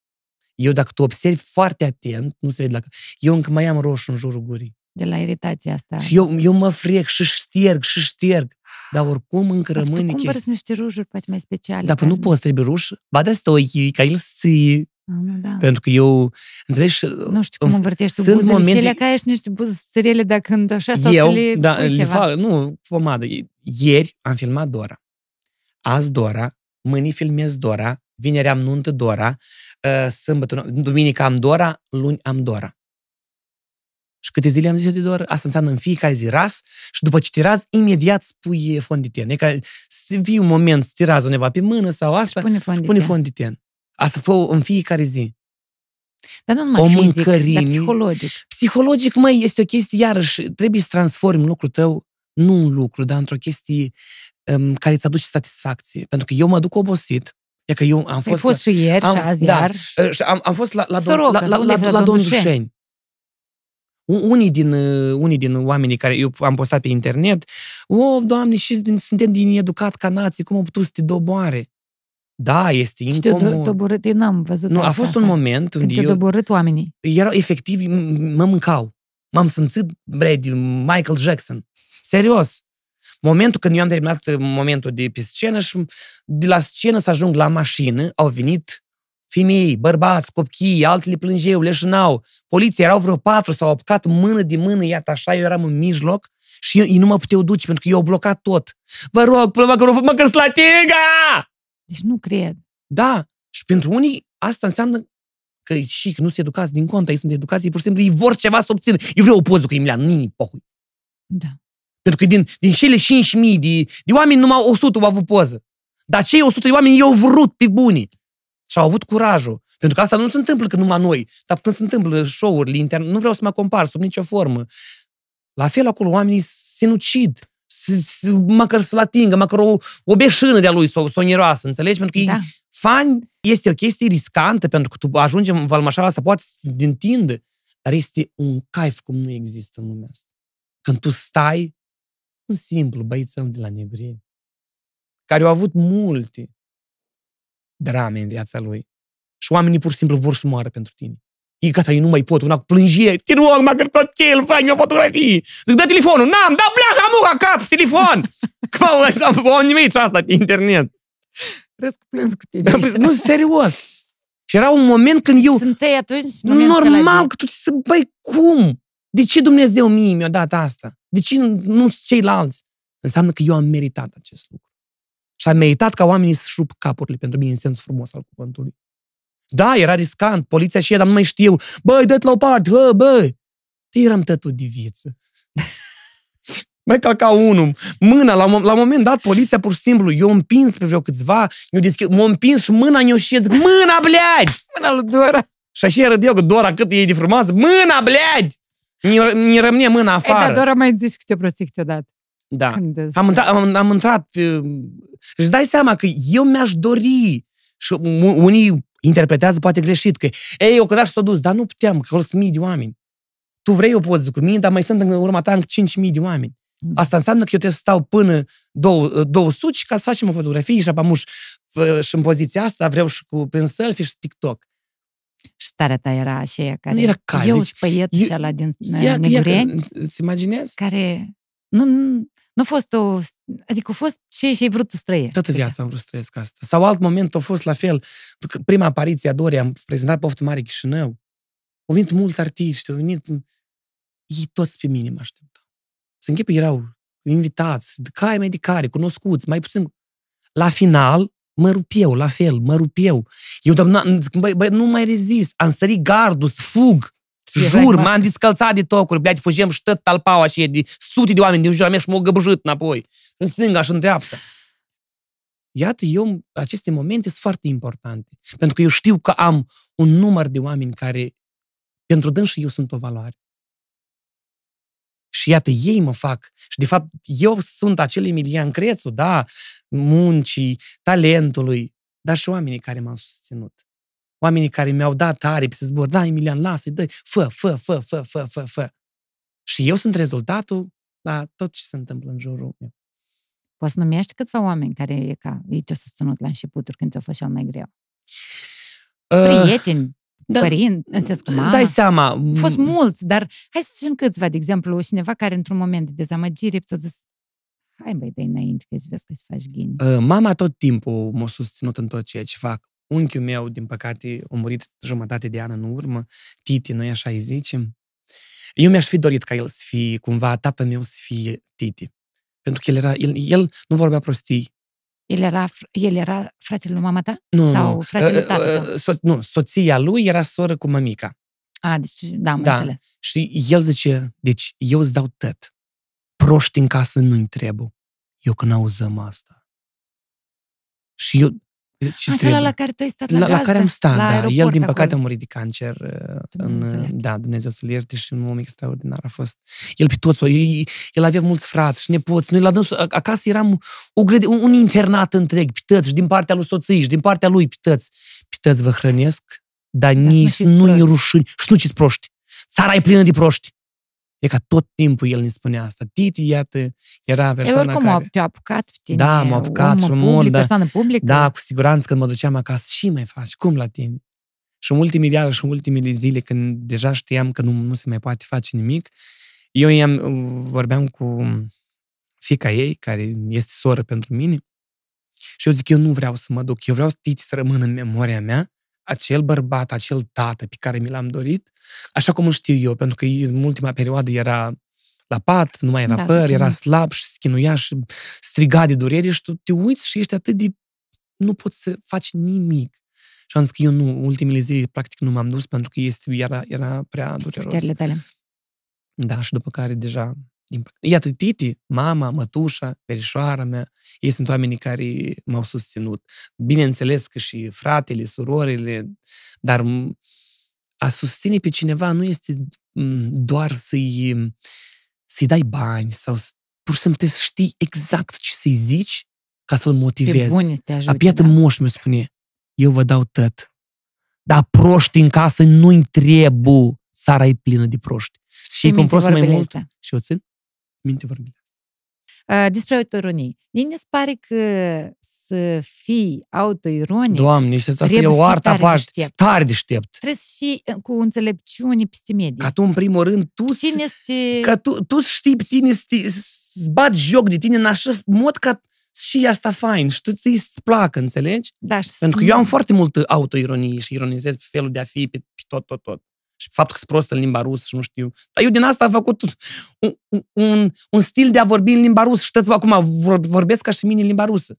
Speaker 1: Eu dacă tu observi foarte atent, nu se vede dacă... Eu încă mai am roșu în jurul gurii.
Speaker 2: De la iritația asta.
Speaker 1: Și eu, eu mă frec și șterg și șterg. Dar oricum încă
Speaker 2: Dar tu
Speaker 1: rămâne
Speaker 2: cumpără
Speaker 1: chestia.
Speaker 2: niște rujuri poate mai speciale.
Speaker 1: Dar păi nu
Speaker 2: care-
Speaker 1: poți, trebuie ruș. Ba de stoi, ca el ții.
Speaker 2: Ah, nu, da.
Speaker 1: Pentru că eu, înțelegi, și
Speaker 2: Nu știu cum
Speaker 1: în-
Speaker 2: învârtești tu
Speaker 1: sunt
Speaker 2: buzele și
Speaker 1: momente-
Speaker 2: ele ca ești niște buze subțirele dacă când așa sau
Speaker 1: eu,
Speaker 2: să le
Speaker 1: da,
Speaker 2: pui
Speaker 1: le
Speaker 2: ceva.
Speaker 1: fac, nu, pomadă. Ieri am filmat Dora. Azi Dora, mâine filmez Dora, vineri am nuntă Dora, uh, sâmbătă, duminică am Dora, luni am Dora. Și câte zile am zis eu de Dora? Asta înseamnă în fiecare zi ras și după ce te razi, imediat spui fond de ten. E ca să vii un moment să te razi undeva pe mână sau asta,
Speaker 2: Pune fond de
Speaker 1: pune
Speaker 2: ten.
Speaker 1: fond de ten. Asta fă în fiecare zi.
Speaker 2: Dar nu numai
Speaker 1: o
Speaker 2: fizic,
Speaker 1: mâncărime.
Speaker 2: dar psihologic.
Speaker 1: Psihologic, măi, este o chestie, iarăși, trebuie să transformi lucrul tău, nu un lucru, dar într-o chestie um, care îți aduce satisfacție. Pentru că eu mă duc obosit, e că eu am
Speaker 2: Ai
Speaker 1: fost,
Speaker 2: fost și ieri
Speaker 1: am-
Speaker 2: și azi
Speaker 1: da.
Speaker 2: iar.
Speaker 1: la, uh, și am, am fost la, la, don,
Speaker 2: Soroca,
Speaker 1: la, la,
Speaker 2: unde
Speaker 1: la,
Speaker 2: e la
Speaker 1: la
Speaker 2: Don
Speaker 1: Don
Speaker 2: Dușeni?
Speaker 1: Dușeni. U- Unii din, uh, unii din oamenii care eu am postat pe internet, o, doamne, și din, suntem din educat ca nații, cum au putut să te doboare? Da, este
Speaker 2: Și te-o do-
Speaker 1: incomod.
Speaker 2: doborât, eu n-am văzut
Speaker 1: Nu, a
Speaker 2: asta,
Speaker 1: fost un
Speaker 2: asta.
Speaker 1: moment
Speaker 2: Când
Speaker 1: unde
Speaker 2: te-au
Speaker 1: eu,
Speaker 2: doborât oamenii.
Speaker 1: erau efectiv, m- mă mâncau. M-am simțit, bre, de Michael Jackson. Serios. Momentul când eu am terminat uh, momentul de pe scenă și de la scenă să ajung la mașină, au venit femei, bărbați, copii, altele plângeau, leșinau. Poliția erau vreo patru, s-au apucat mână de mână, iată așa, eu eram în mijloc și eu, ei nu mă puteau duce pentru că eu au blocat tot. Vă rog, până măcar, măcar să la tiga!
Speaker 2: Deci nu cred.
Speaker 1: Da, și pentru unii asta înseamnă că și că nu sunt educați din contă, ei sunt educați, ei pur și simplu, ei vor ceva să obțină. Eu vreau o poză cu Emilian, nu pohui.
Speaker 2: Da.
Speaker 1: Pentru că din, din cele 5.000 de, de oameni, numai 100 au avut poză. Dar cei 100 de oameni i-au vrut pe buni. Și au avut curajul. Pentru că asta nu se întâmplă că numai noi. Dar când se întâmplă show-urile interne, nu vreau să mă compar sub nicio formă. La fel acolo oamenii se sinucid. S- s- măcar să-l atingă, măcar o, o beșână de-a lui sau o sonieroasă, înțelegi? Pentru că
Speaker 2: Da.
Speaker 1: da. fan este o chestie riscantă, pentru că tu ajungi în valmașala asta, poate să te întindă, dar este un caif cum nu există în lumea asta. Când tu stai, un simplu băițel de la Negreni, care au avut multe drame în viața lui. Și oamenii pur și simplu vor să moară pentru tine. E gata, eu nu mai pot, una cu plângie, te rog, măcar copil, fă o fotografie. Zic, dă telefonul, n-am, da pleacă, amu, acasă, telefon. Cum au, au nimit asta pe internet.
Speaker 2: Râs cu plâns cu tine.
Speaker 1: nu, serios. Și era un moment când eu,
Speaker 2: Simțeai atunci momentul
Speaker 1: normal
Speaker 2: ăla
Speaker 1: că tu să, băi, cum? De ce Dumnezeu mie mi-a dat asta? De ce nu ceilalți? Înseamnă că eu am meritat acest lucru. Și am meritat ca oamenii să șup capurile pentru mine în sensul frumos al cuvântului. Da, era riscant, poliția și ea, dar nu mai știu. Băi, dă-te la o parte, hă, băi. Te eram tătul de viață. Mai ca ca unul. Mâna, la, un- la un moment dat, poliția pur și simplu, eu împins pe vreo câțiva, eu deschid, m-a împins și mâna eu și zic, mâna, bleadi!
Speaker 2: Mâna lui Dora.
Speaker 1: Și așa râdeau că Dora cât e de frumoasă. Mâna, bleadi! Mi- Mi rămâne mâna
Speaker 2: E,
Speaker 1: afară.
Speaker 2: da, Dora mai zici câte o prostie câteodată.
Speaker 1: da.
Speaker 2: Când
Speaker 1: Am, intrat, am, am intrat pe... Și îți dai seama că eu mi-aș dori și u- unii interpretează poate greșit că ei, eu cădat și s-a dus, dar nu puteam, că acolo sunt mii de oameni. Tu vrei o poză cu mine, dar mai sunt în urma ta încă 5.000 de oameni.
Speaker 2: Da.
Speaker 1: Asta înseamnă că eu trebuie să stau până două- 200 și ca să facem o fotografie și apamuș și în poziția asta vreau și cu prin selfie și TikTok.
Speaker 2: Și starea ta era aceea care...
Speaker 1: Nu era cald,
Speaker 2: Eu
Speaker 1: deci-
Speaker 2: spăietul
Speaker 1: eu-
Speaker 2: și ăla din
Speaker 1: Ia, ia,
Speaker 2: Negureni,
Speaker 1: că- îți imaginezi?
Speaker 2: care... Nu, nu, Nu a fost o... Adică a fost ce și-ai vrut tu să trăiești.
Speaker 1: Toată viața am vrut să trăiesc asta. Sau alt moment a fost la fel. Prima apariție a Dorii, am prezentat Poftă Mare Chișinău. Au venit mulți artiști, au venit... Ei toți pe mine mă așteptau. Să închipă erau invitați, de cai mai de care, cunoscuți, mai puțin. La final, Mă rup eu, la fel, mă rup eu. Eu, doamna, băi, băi, nu mai rezist. Am sărit gardul, sfug. Jur, m-am descălțat de tocuri, bleat, adică fugem și tot talpaua și de sute de oameni din jura mea și m-au găbjit înapoi. În stânga și în dreapta. Iată, eu, aceste momente sunt foarte importante. Pentru că eu știu că am un număr de oameni care, pentru dâns și eu sunt o valoare. Și iată, ei mă fac. Și de fapt, eu sunt acel Emilian Crețu, da, muncii, talentului, dar și oamenii care m-au susținut. Oamenii care mi-au dat aripi să zbor, da, Emilian, lasă-i, dă fă, fă, fă, fă, fă, fă, fă. Și eu sunt rezultatul la tot ce se întâmplă în jurul meu.
Speaker 2: Poți numești câțiva oameni care e ca ei te-au susținut la începuturi când ți-a fost cel mai greu?
Speaker 1: Uh,
Speaker 2: Prieteni, da, părinți, în sens cu mama.
Speaker 1: Dai seama.
Speaker 2: Au fost mulți, dar hai să zicem câțiva, de exemplu, cineva care într-un moment de dezamăgire ți-a zis hai băi, dai înainte că îți vezi că îți faci ghini.
Speaker 1: Uh, mama tot timpul m-a susținut în tot ceea ce fac. Unchiul meu, din păcate, a murit jumătate de an în urmă. Titi, noi așa îi zicem. Eu mi-aș fi dorit ca el să fie, cumva, tatăl meu să fie Titi. Pentru că el, era, el, el nu vorbea prostii.
Speaker 2: El era, el era fratele lui mama ta?
Speaker 1: Nu,
Speaker 2: Sau
Speaker 1: nu.
Speaker 2: fratele
Speaker 1: Uh,
Speaker 2: tatăl
Speaker 1: uh, soț, nu, soția lui era soră cu mămica.
Speaker 2: A, deci, da, am
Speaker 1: Da.
Speaker 2: înțeles.
Speaker 1: Și el zice, deci eu îți dau tot. Proști în casă nu-i trebuie. Eu când auzăm asta. Și eu... Ce
Speaker 2: Așa
Speaker 1: trebuie?
Speaker 2: la, la care tu ai stat la,
Speaker 1: la, la
Speaker 2: gazdă,
Speaker 1: care am stat,
Speaker 2: la
Speaker 1: da.
Speaker 2: aeroport
Speaker 1: El, din păcate,
Speaker 2: acolo.
Speaker 1: a murit de cancer. uh,
Speaker 2: Dumnezeu să-l
Speaker 1: în,
Speaker 2: ierte.
Speaker 1: da, Dumnezeu să-l ierte și un om extraordinar a fost. El pe toți, el, el avea mulți frați și nepoți. Noi la dânsul, a- acasă eram o grădi, un, un internat întreg, pe tăți, și din partea lui soției, și din partea lui, pe tăți. Pe tăți vă hrănesc, dar nici
Speaker 2: știți
Speaker 1: nu-i
Speaker 2: proști.
Speaker 1: rușini. Și nu știți proști. Țara e plină de proști. E ca tot timpul el ne spunea asta. Titi, iată, era
Speaker 2: El
Speaker 1: persoana
Speaker 2: oricum
Speaker 1: care...
Speaker 2: te-a apucat pe tine.
Speaker 1: Da, m-a apucat
Speaker 2: om
Speaker 1: și
Speaker 2: public,
Speaker 1: mult, da.
Speaker 2: persoană publică.
Speaker 1: Da, cu siguranță când mă duceam acasă, și mai faci, cum la tine? Și în ultimii ani și în ultimele zile, când deja știam că nu, nu se mai poate face nimic, eu i-am, vorbeam cu fica ei, care este soră pentru mine, și eu zic, eu nu vreau să mă duc, eu vreau Titi să rămână în memoria mea, acel bărbat, acel tată pe care mi l-am dorit, așa cum îl știu eu, pentru că în ultima perioadă era la pat, nu mai avea
Speaker 2: Da,
Speaker 1: păr,
Speaker 2: se
Speaker 1: era
Speaker 2: chinuia.
Speaker 1: slab și schinuia și striga de durere și tu te uiți și ești atât de... nu poți să faci nimic. Și am zis că eu nu, ultimele zile, practic, nu m-am dus pentru că este, era, era prea dureros.
Speaker 2: Puterile tale.
Speaker 1: Da, și după care deja... Din păcate. Iată, Titi, mama, mătușa, verișoara mea, ei sunt oamenii care m-au susținut. Bineînțeles că și fratele, surorile, dar m- a susține pe cineva nu este m, doar să-i, să-i dai bani sau să- pur și simplu să știi exact ce să-i zici ca să-l
Speaker 2: Pe
Speaker 1: motivezi.
Speaker 2: bune să te ajute.
Speaker 1: A piată
Speaker 2: da.
Speaker 1: moș mi spune, eu vă dau tot. Dar proști în casă nu-i trebuie. Țara e plină de proști. Și ei cum
Speaker 2: minte
Speaker 1: prost mai
Speaker 2: vorbele
Speaker 1: mult.
Speaker 2: astea.
Speaker 1: Și eu țin minte vorbile.
Speaker 2: Uh, despre autoironie. Mie mi se pare că să fii autoironic
Speaker 1: Doamne, și asta e
Speaker 2: trebuie
Speaker 1: o
Speaker 2: și
Speaker 1: artă
Speaker 2: tare
Speaker 1: aparte.
Speaker 2: deștept.
Speaker 1: Tare deștept.
Speaker 2: Trebuie și uh, cu înțelepciune peste medie.
Speaker 1: Ca tu, în primul rând, tu, să-
Speaker 2: Cine este...
Speaker 1: ca tu, tu să știi pe tine, să te- să-ți bagi joc de tine în așa mod ca și asta fain și tu ți să placă, înțelegi?
Speaker 2: Da, și
Speaker 1: Pentru că
Speaker 2: să-
Speaker 1: eu am foarte multă autoironie și ironizez pe felul de a fi, pe, pe tot, tot, tot Și pe faptul că sunt prost în limba rusă și nu știu. Dar eu din asta am făcut un, un, un, un stil de a vorbi în limba rusă și toți acum vor- vorbesc ca și mine în limba rusă.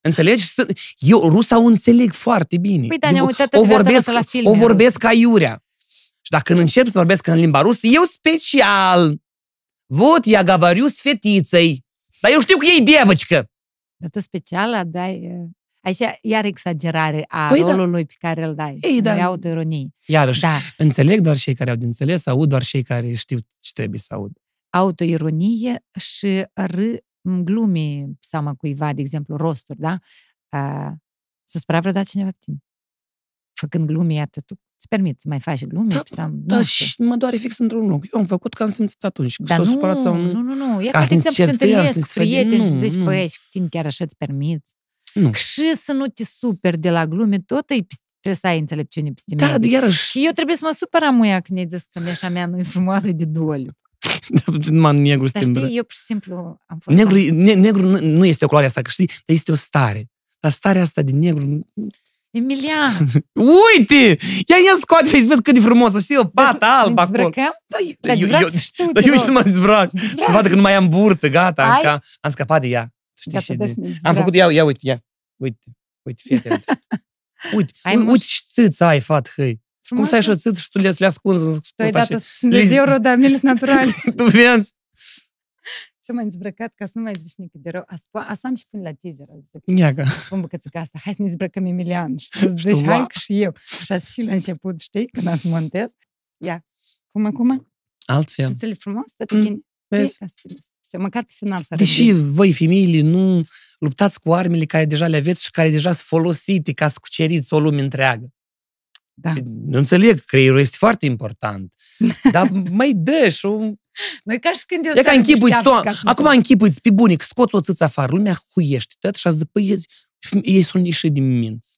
Speaker 1: Înțelegi? Sunt- Eu rusa o înțeleg foarte bine.
Speaker 2: Păi, dar ne-am
Speaker 1: Eu
Speaker 2: uitat
Speaker 1: o
Speaker 2: toată viața
Speaker 1: vorbesc,
Speaker 2: noastră la filme
Speaker 1: o
Speaker 2: în
Speaker 1: vorbesc ca iurea. Și dacă încep să vorbesc în limba rusă, eu special. Вот я говорю с fetiței. Dar eu știu că e devăcică.
Speaker 2: Dar tu special dai... uh, Așa, iar exagerare a
Speaker 1: Păi da.
Speaker 2: rolului pe care îl dai.
Speaker 1: Ei, da.
Speaker 2: De autoironie.
Speaker 1: Iarăși,
Speaker 2: Da.
Speaker 1: înțeleg doar cei care au de înțeles, aud doar cei care știu ce trebuie să aud.
Speaker 2: autoironie și râ, glume pe seama cuiva, de exemplu, rosturi, da? Uh, S-a supărat vreodată cineva pe tine? Făcând glume, iată, tu îți permiți să mai faci glume
Speaker 1: Da,
Speaker 2: pe seama,
Speaker 1: Da,
Speaker 2: nu știu.
Speaker 1: și mă doare fix într-un loc. Eu am făcut că am simțit atunci. Că
Speaker 2: Dar
Speaker 1: s-a
Speaker 2: nu,
Speaker 1: supărat sau nu.
Speaker 2: nu, nu, nu. E
Speaker 1: Ca
Speaker 2: ca,
Speaker 1: să
Speaker 2: de
Speaker 1: ne
Speaker 2: exemplu, să te
Speaker 1: certăm, să ne
Speaker 2: întâlnești cu
Speaker 1: sfădim.
Speaker 2: prieteni și
Speaker 1: Nu,
Speaker 2: zici,
Speaker 1: nu.
Speaker 2: băi, și cu tine chiar așa îți permiți.
Speaker 1: Nu.
Speaker 2: Și să nu te superi de la glume, tot îi trebuie să ai înțelepciune peste
Speaker 1: Da,
Speaker 2: mine.
Speaker 1: iarăși,
Speaker 2: Și eu trebuie să mă supăr amuia când ai zis că meșa mea nu e frumoasă e de doliu.
Speaker 1: Numai negru
Speaker 2: Dar
Speaker 1: stimbră.
Speaker 2: știi, eu pur și simplu am fost...
Speaker 1: Negru, ne, negru nu, nu este o culoare asta, că știi, dar este o stare. Dar starea asta de negru...
Speaker 2: Emilian!
Speaker 1: Uite! Ia ia scoate și vezi cât de frumos o știi, o pată albă
Speaker 2: ne
Speaker 1: acolo.
Speaker 2: dezbrăcăm?
Speaker 1: Da,
Speaker 2: Dar
Speaker 1: eu,
Speaker 2: dezbrac
Speaker 1: eu,
Speaker 2: și tu,
Speaker 1: dar
Speaker 2: te
Speaker 1: eu
Speaker 2: rog.
Speaker 1: și să mă dezbrac. Să vadă că nu mai am burtă, gata, am,
Speaker 2: Ai?
Speaker 1: sca, am scăpat de ea. Știi
Speaker 2: Gata,
Speaker 1: și
Speaker 2: dă
Speaker 1: de,
Speaker 2: să ne
Speaker 1: am
Speaker 2: dezbrac.
Speaker 1: făcut, ia, ia, uite, ia. Uite, uite, fii atent. Uite,
Speaker 2: Ai
Speaker 1: uite,
Speaker 2: muș-
Speaker 1: uite ce țâță ai, fat, hăi. Cum
Speaker 2: Frumos,
Speaker 1: să ai așa
Speaker 2: da?
Speaker 1: țâță și tu le, le ascunzi în
Speaker 2: Tu ai
Speaker 1: scurt
Speaker 2: dat
Speaker 1: așa.
Speaker 2: 150 de euro, dar mi naturale.
Speaker 1: Tu vezi?
Speaker 2: Ce m-ai dezbrăcat ca să nu mai zici nici de rău. Aspa- Asta am și până la teaser. Zic,
Speaker 1: Iaca.
Speaker 2: spun bucățica asta, hai să ne dezbrăcăm Emilian. Și tu
Speaker 1: Și
Speaker 2: zici,
Speaker 1: tu,
Speaker 2: hai
Speaker 1: "Wow."
Speaker 2: că și eu. Și așa și la început, știi, când am să montez. Ia, cum acum?
Speaker 1: Altfel.
Speaker 2: Țâțele frumos, tot
Speaker 1: Mm,
Speaker 2: bine.
Speaker 1: Vezi?
Speaker 2: Ca să te să măcar pe final să
Speaker 1: Deși
Speaker 2: arăt bine.
Speaker 1: voi, femeile, nu luptați cu armele care deja le aveți și care deja sunt folosite ca să cuceriți o lume întreagă.
Speaker 2: Da.
Speaker 1: Nu înțeleg, creierul este foarte important. Dar mai dă și un...
Speaker 2: Noi ca și când eu
Speaker 1: E ca
Speaker 2: stau
Speaker 1: închipui
Speaker 2: deșteaptă
Speaker 1: sto...
Speaker 2: ca să
Speaker 1: Acum
Speaker 2: nu-
Speaker 1: închipui pe bunic, scoți o țâță afară, lumea huiește tot și a zis, păi, ei- ei sunt ieșit din minți.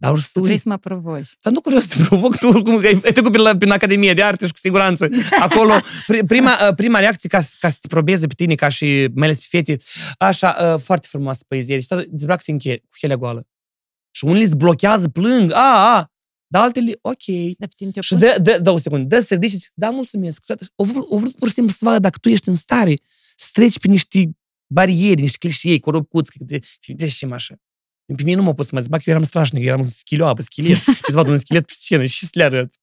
Speaker 1: Dar or să
Speaker 2: Tu vrei
Speaker 1: uiți.
Speaker 2: să mă provoci.
Speaker 1: Dar nu vreau să te provoc tu, oricum, că ai ai trecut prin, prin Academie de Arte și cu siguranță acolo. pri- Prima, prima reacție ca, să- ca să te probeze pe tine, ca și mai ales pe fete, așa, uh, foarte frumoasă poezie. Și tot dezbracă-te în cheie, cu chelea goală. Și unii îți blochează, plâng, a, a, dar altele, ok.
Speaker 2: Dar pe tine te-a
Speaker 1: Și
Speaker 2: pus
Speaker 1: dă, dă, dă o secundă, dă să ridici, și zici, da, mulțumesc. O vrut, o vrut pur și simplu să vadă dacă tu ești în stare să treci pe niște bariere, niște clișei, cu robcuți, că te, te și așa. Pe mine nu m-a pus să mă zbac, eu eram strașnic, eram un schilioapă, schelet, și să văd un schelet pe scenă și să le arăt.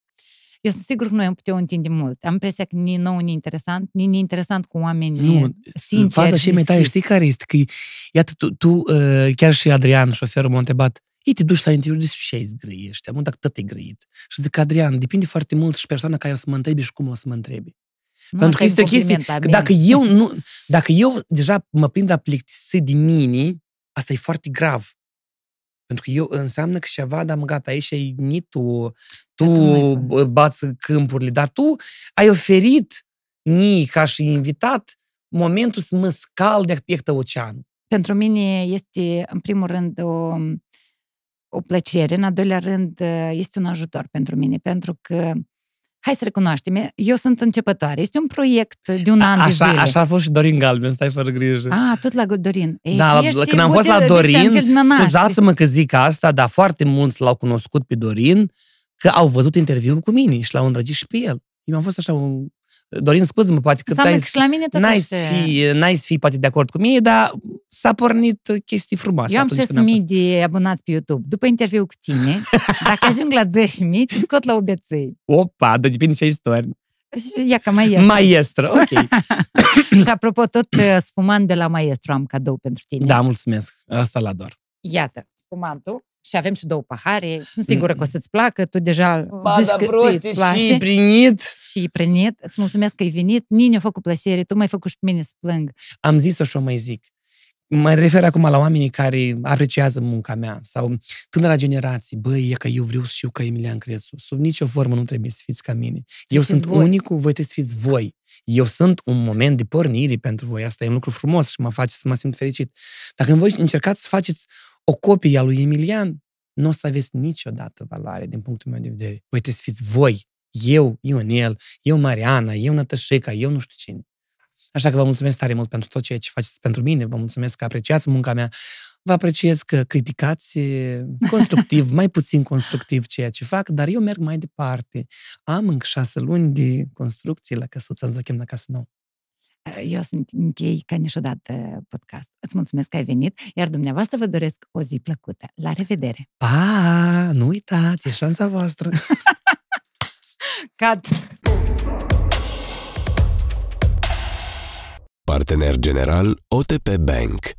Speaker 2: Eu sunt sigur că noi am putea întinde mult. Am impresia că ni nou, ni interesant, ni ni interesant cu oameni
Speaker 1: Nu,
Speaker 2: sinceri,
Speaker 1: faza și mai tare,
Speaker 2: deschiși.
Speaker 1: știi care este? Că, iată, tu, tu uh, chiar și Adrian, șoferul, m-a întrebat, ei, te duci la interviu, despre ce ai zgrăiești? Am dacă tot e grăit. Și zic, Adrian, depinde foarte mult și persoana care o să mă întrebe și cum o să mă întrebe.
Speaker 2: Nu,
Speaker 1: Pentru că
Speaker 2: asta
Speaker 1: este
Speaker 2: e
Speaker 1: o
Speaker 2: un
Speaker 1: chestie,
Speaker 2: compliment la
Speaker 1: că
Speaker 2: mine.
Speaker 1: dacă eu, nu, dacă eu deja mă prind a plictisi de mine, asta e foarte grav. Pentru că eu înseamnă că ceva, dar mă, gata, aici e ni tu, tu
Speaker 2: Dar tu n-ai
Speaker 1: bă, bați câmpurile, dar tu ai oferit ni ca și invitat momentul să mă scal de ectă ocean.
Speaker 2: Pentru mine este, în primul rând, o, o plăcere, în al doilea rând, este un ajutor pentru mine, pentru că, hai să recunoaștem, eu sunt începătoare. Este un proiect de un an de
Speaker 1: Așa,
Speaker 2: zile.
Speaker 1: așa a fost și Dorin Galben, stai fără grijă.
Speaker 2: A, tot la Dorin. Ei,
Speaker 1: Da,
Speaker 2: tu ești
Speaker 1: când am fost la
Speaker 2: botelă de ăștia în
Speaker 1: Dorin,
Speaker 2: fel de nănași.
Speaker 1: scuzați-mă că zic asta, dar foarte mulți l-au cunoscut pe Dorin că au văzut interviul cu mine și l-au îndrăgit și pe el. Eu am fost așa un... Dorin, scuză-mă, poate că
Speaker 2: Înseamnă
Speaker 1: ai,
Speaker 2: că și la mine tot
Speaker 1: n-ai,
Speaker 2: așa.
Speaker 1: să fii, n-ai să fii poate de acord cu mine, dar s-a pornit chestii frumoase.
Speaker 2: Eu am
Speaker 1: atunci când
Speaker 2: 6.000
Speaker 1: fost.
Speaker 2: de abonați pe YouTube. După interviu cu tine, dacă ajung la 10.000, te scot la obeței.
Speaker 1: Opa, dar depinde ce istorie.
Speaker 2: Și ia ca mai este.
Speaker 1: Maestră, ok.
Speaker 2: Și apropo, tot uh, spumant de la maestru am cadou pentru tine.
Speaker 1: da, mulțumesc. Asta la doar.
Speaker 2: Iată, spumantul. Și avem și două pahare. Sunt sigură că o să-ți placă. Tu deja zici că ție îți place.
Speaker 1: și primit.
Speaker 2: și prenit. Îți mulțumesc că ai venit. Nini a făcut plăcere. Tu mai făcut și pe mine să plâng.
Speaker 1: Am zis-o și o mai zic. Mă refer acum la oamenii care apreciază munca mea sau tânăra generație. Băi, e că eu vreau să știu ca Emilian Crețu. Sub nicio formă nu trebuie să fiți ca mine. Eu
Speaker 2: Fiți
Speaker 1: sunt
Speaker 2: voi.
Speaker 1: unicul, voi trebuie să fiți voi. Eu sunt un moment de pornire pentru voi. Asta e un lucru frumos și mă face să mă simt fericit. Dacă voi încercați să faceți o copie a lui Emilian, nu o să aveți niciodată valoare din punctul meu de vedere. Voi trebuie să fiți voi. Eu, Ionel, eu Mariana, eu Nătășica, eu nu știu cine. Așa că vă mulțumesc tare mult pentru tot ceea ce faceți pentru mine, vă mulțumesc că apreciați munca mea, vă apreciez că criticați e, constructiv, mai puțin constructiv ceea ce fac, dar eu merg mai departe. Am încă șase luni de construcție la căsuță, am să chem la casă nouă.
Speaker 2: Eu sunt închei ca niciodată podcast. Îți mulțumesc că ai venit, iar dumneavoastră vă doresc o zi plăcută. La revedere!
Speaker 1: Pa! Nu uitați, e șansa voastră!
Speaker 2: Cat!
Speaker 3: Partener general OTP Bank.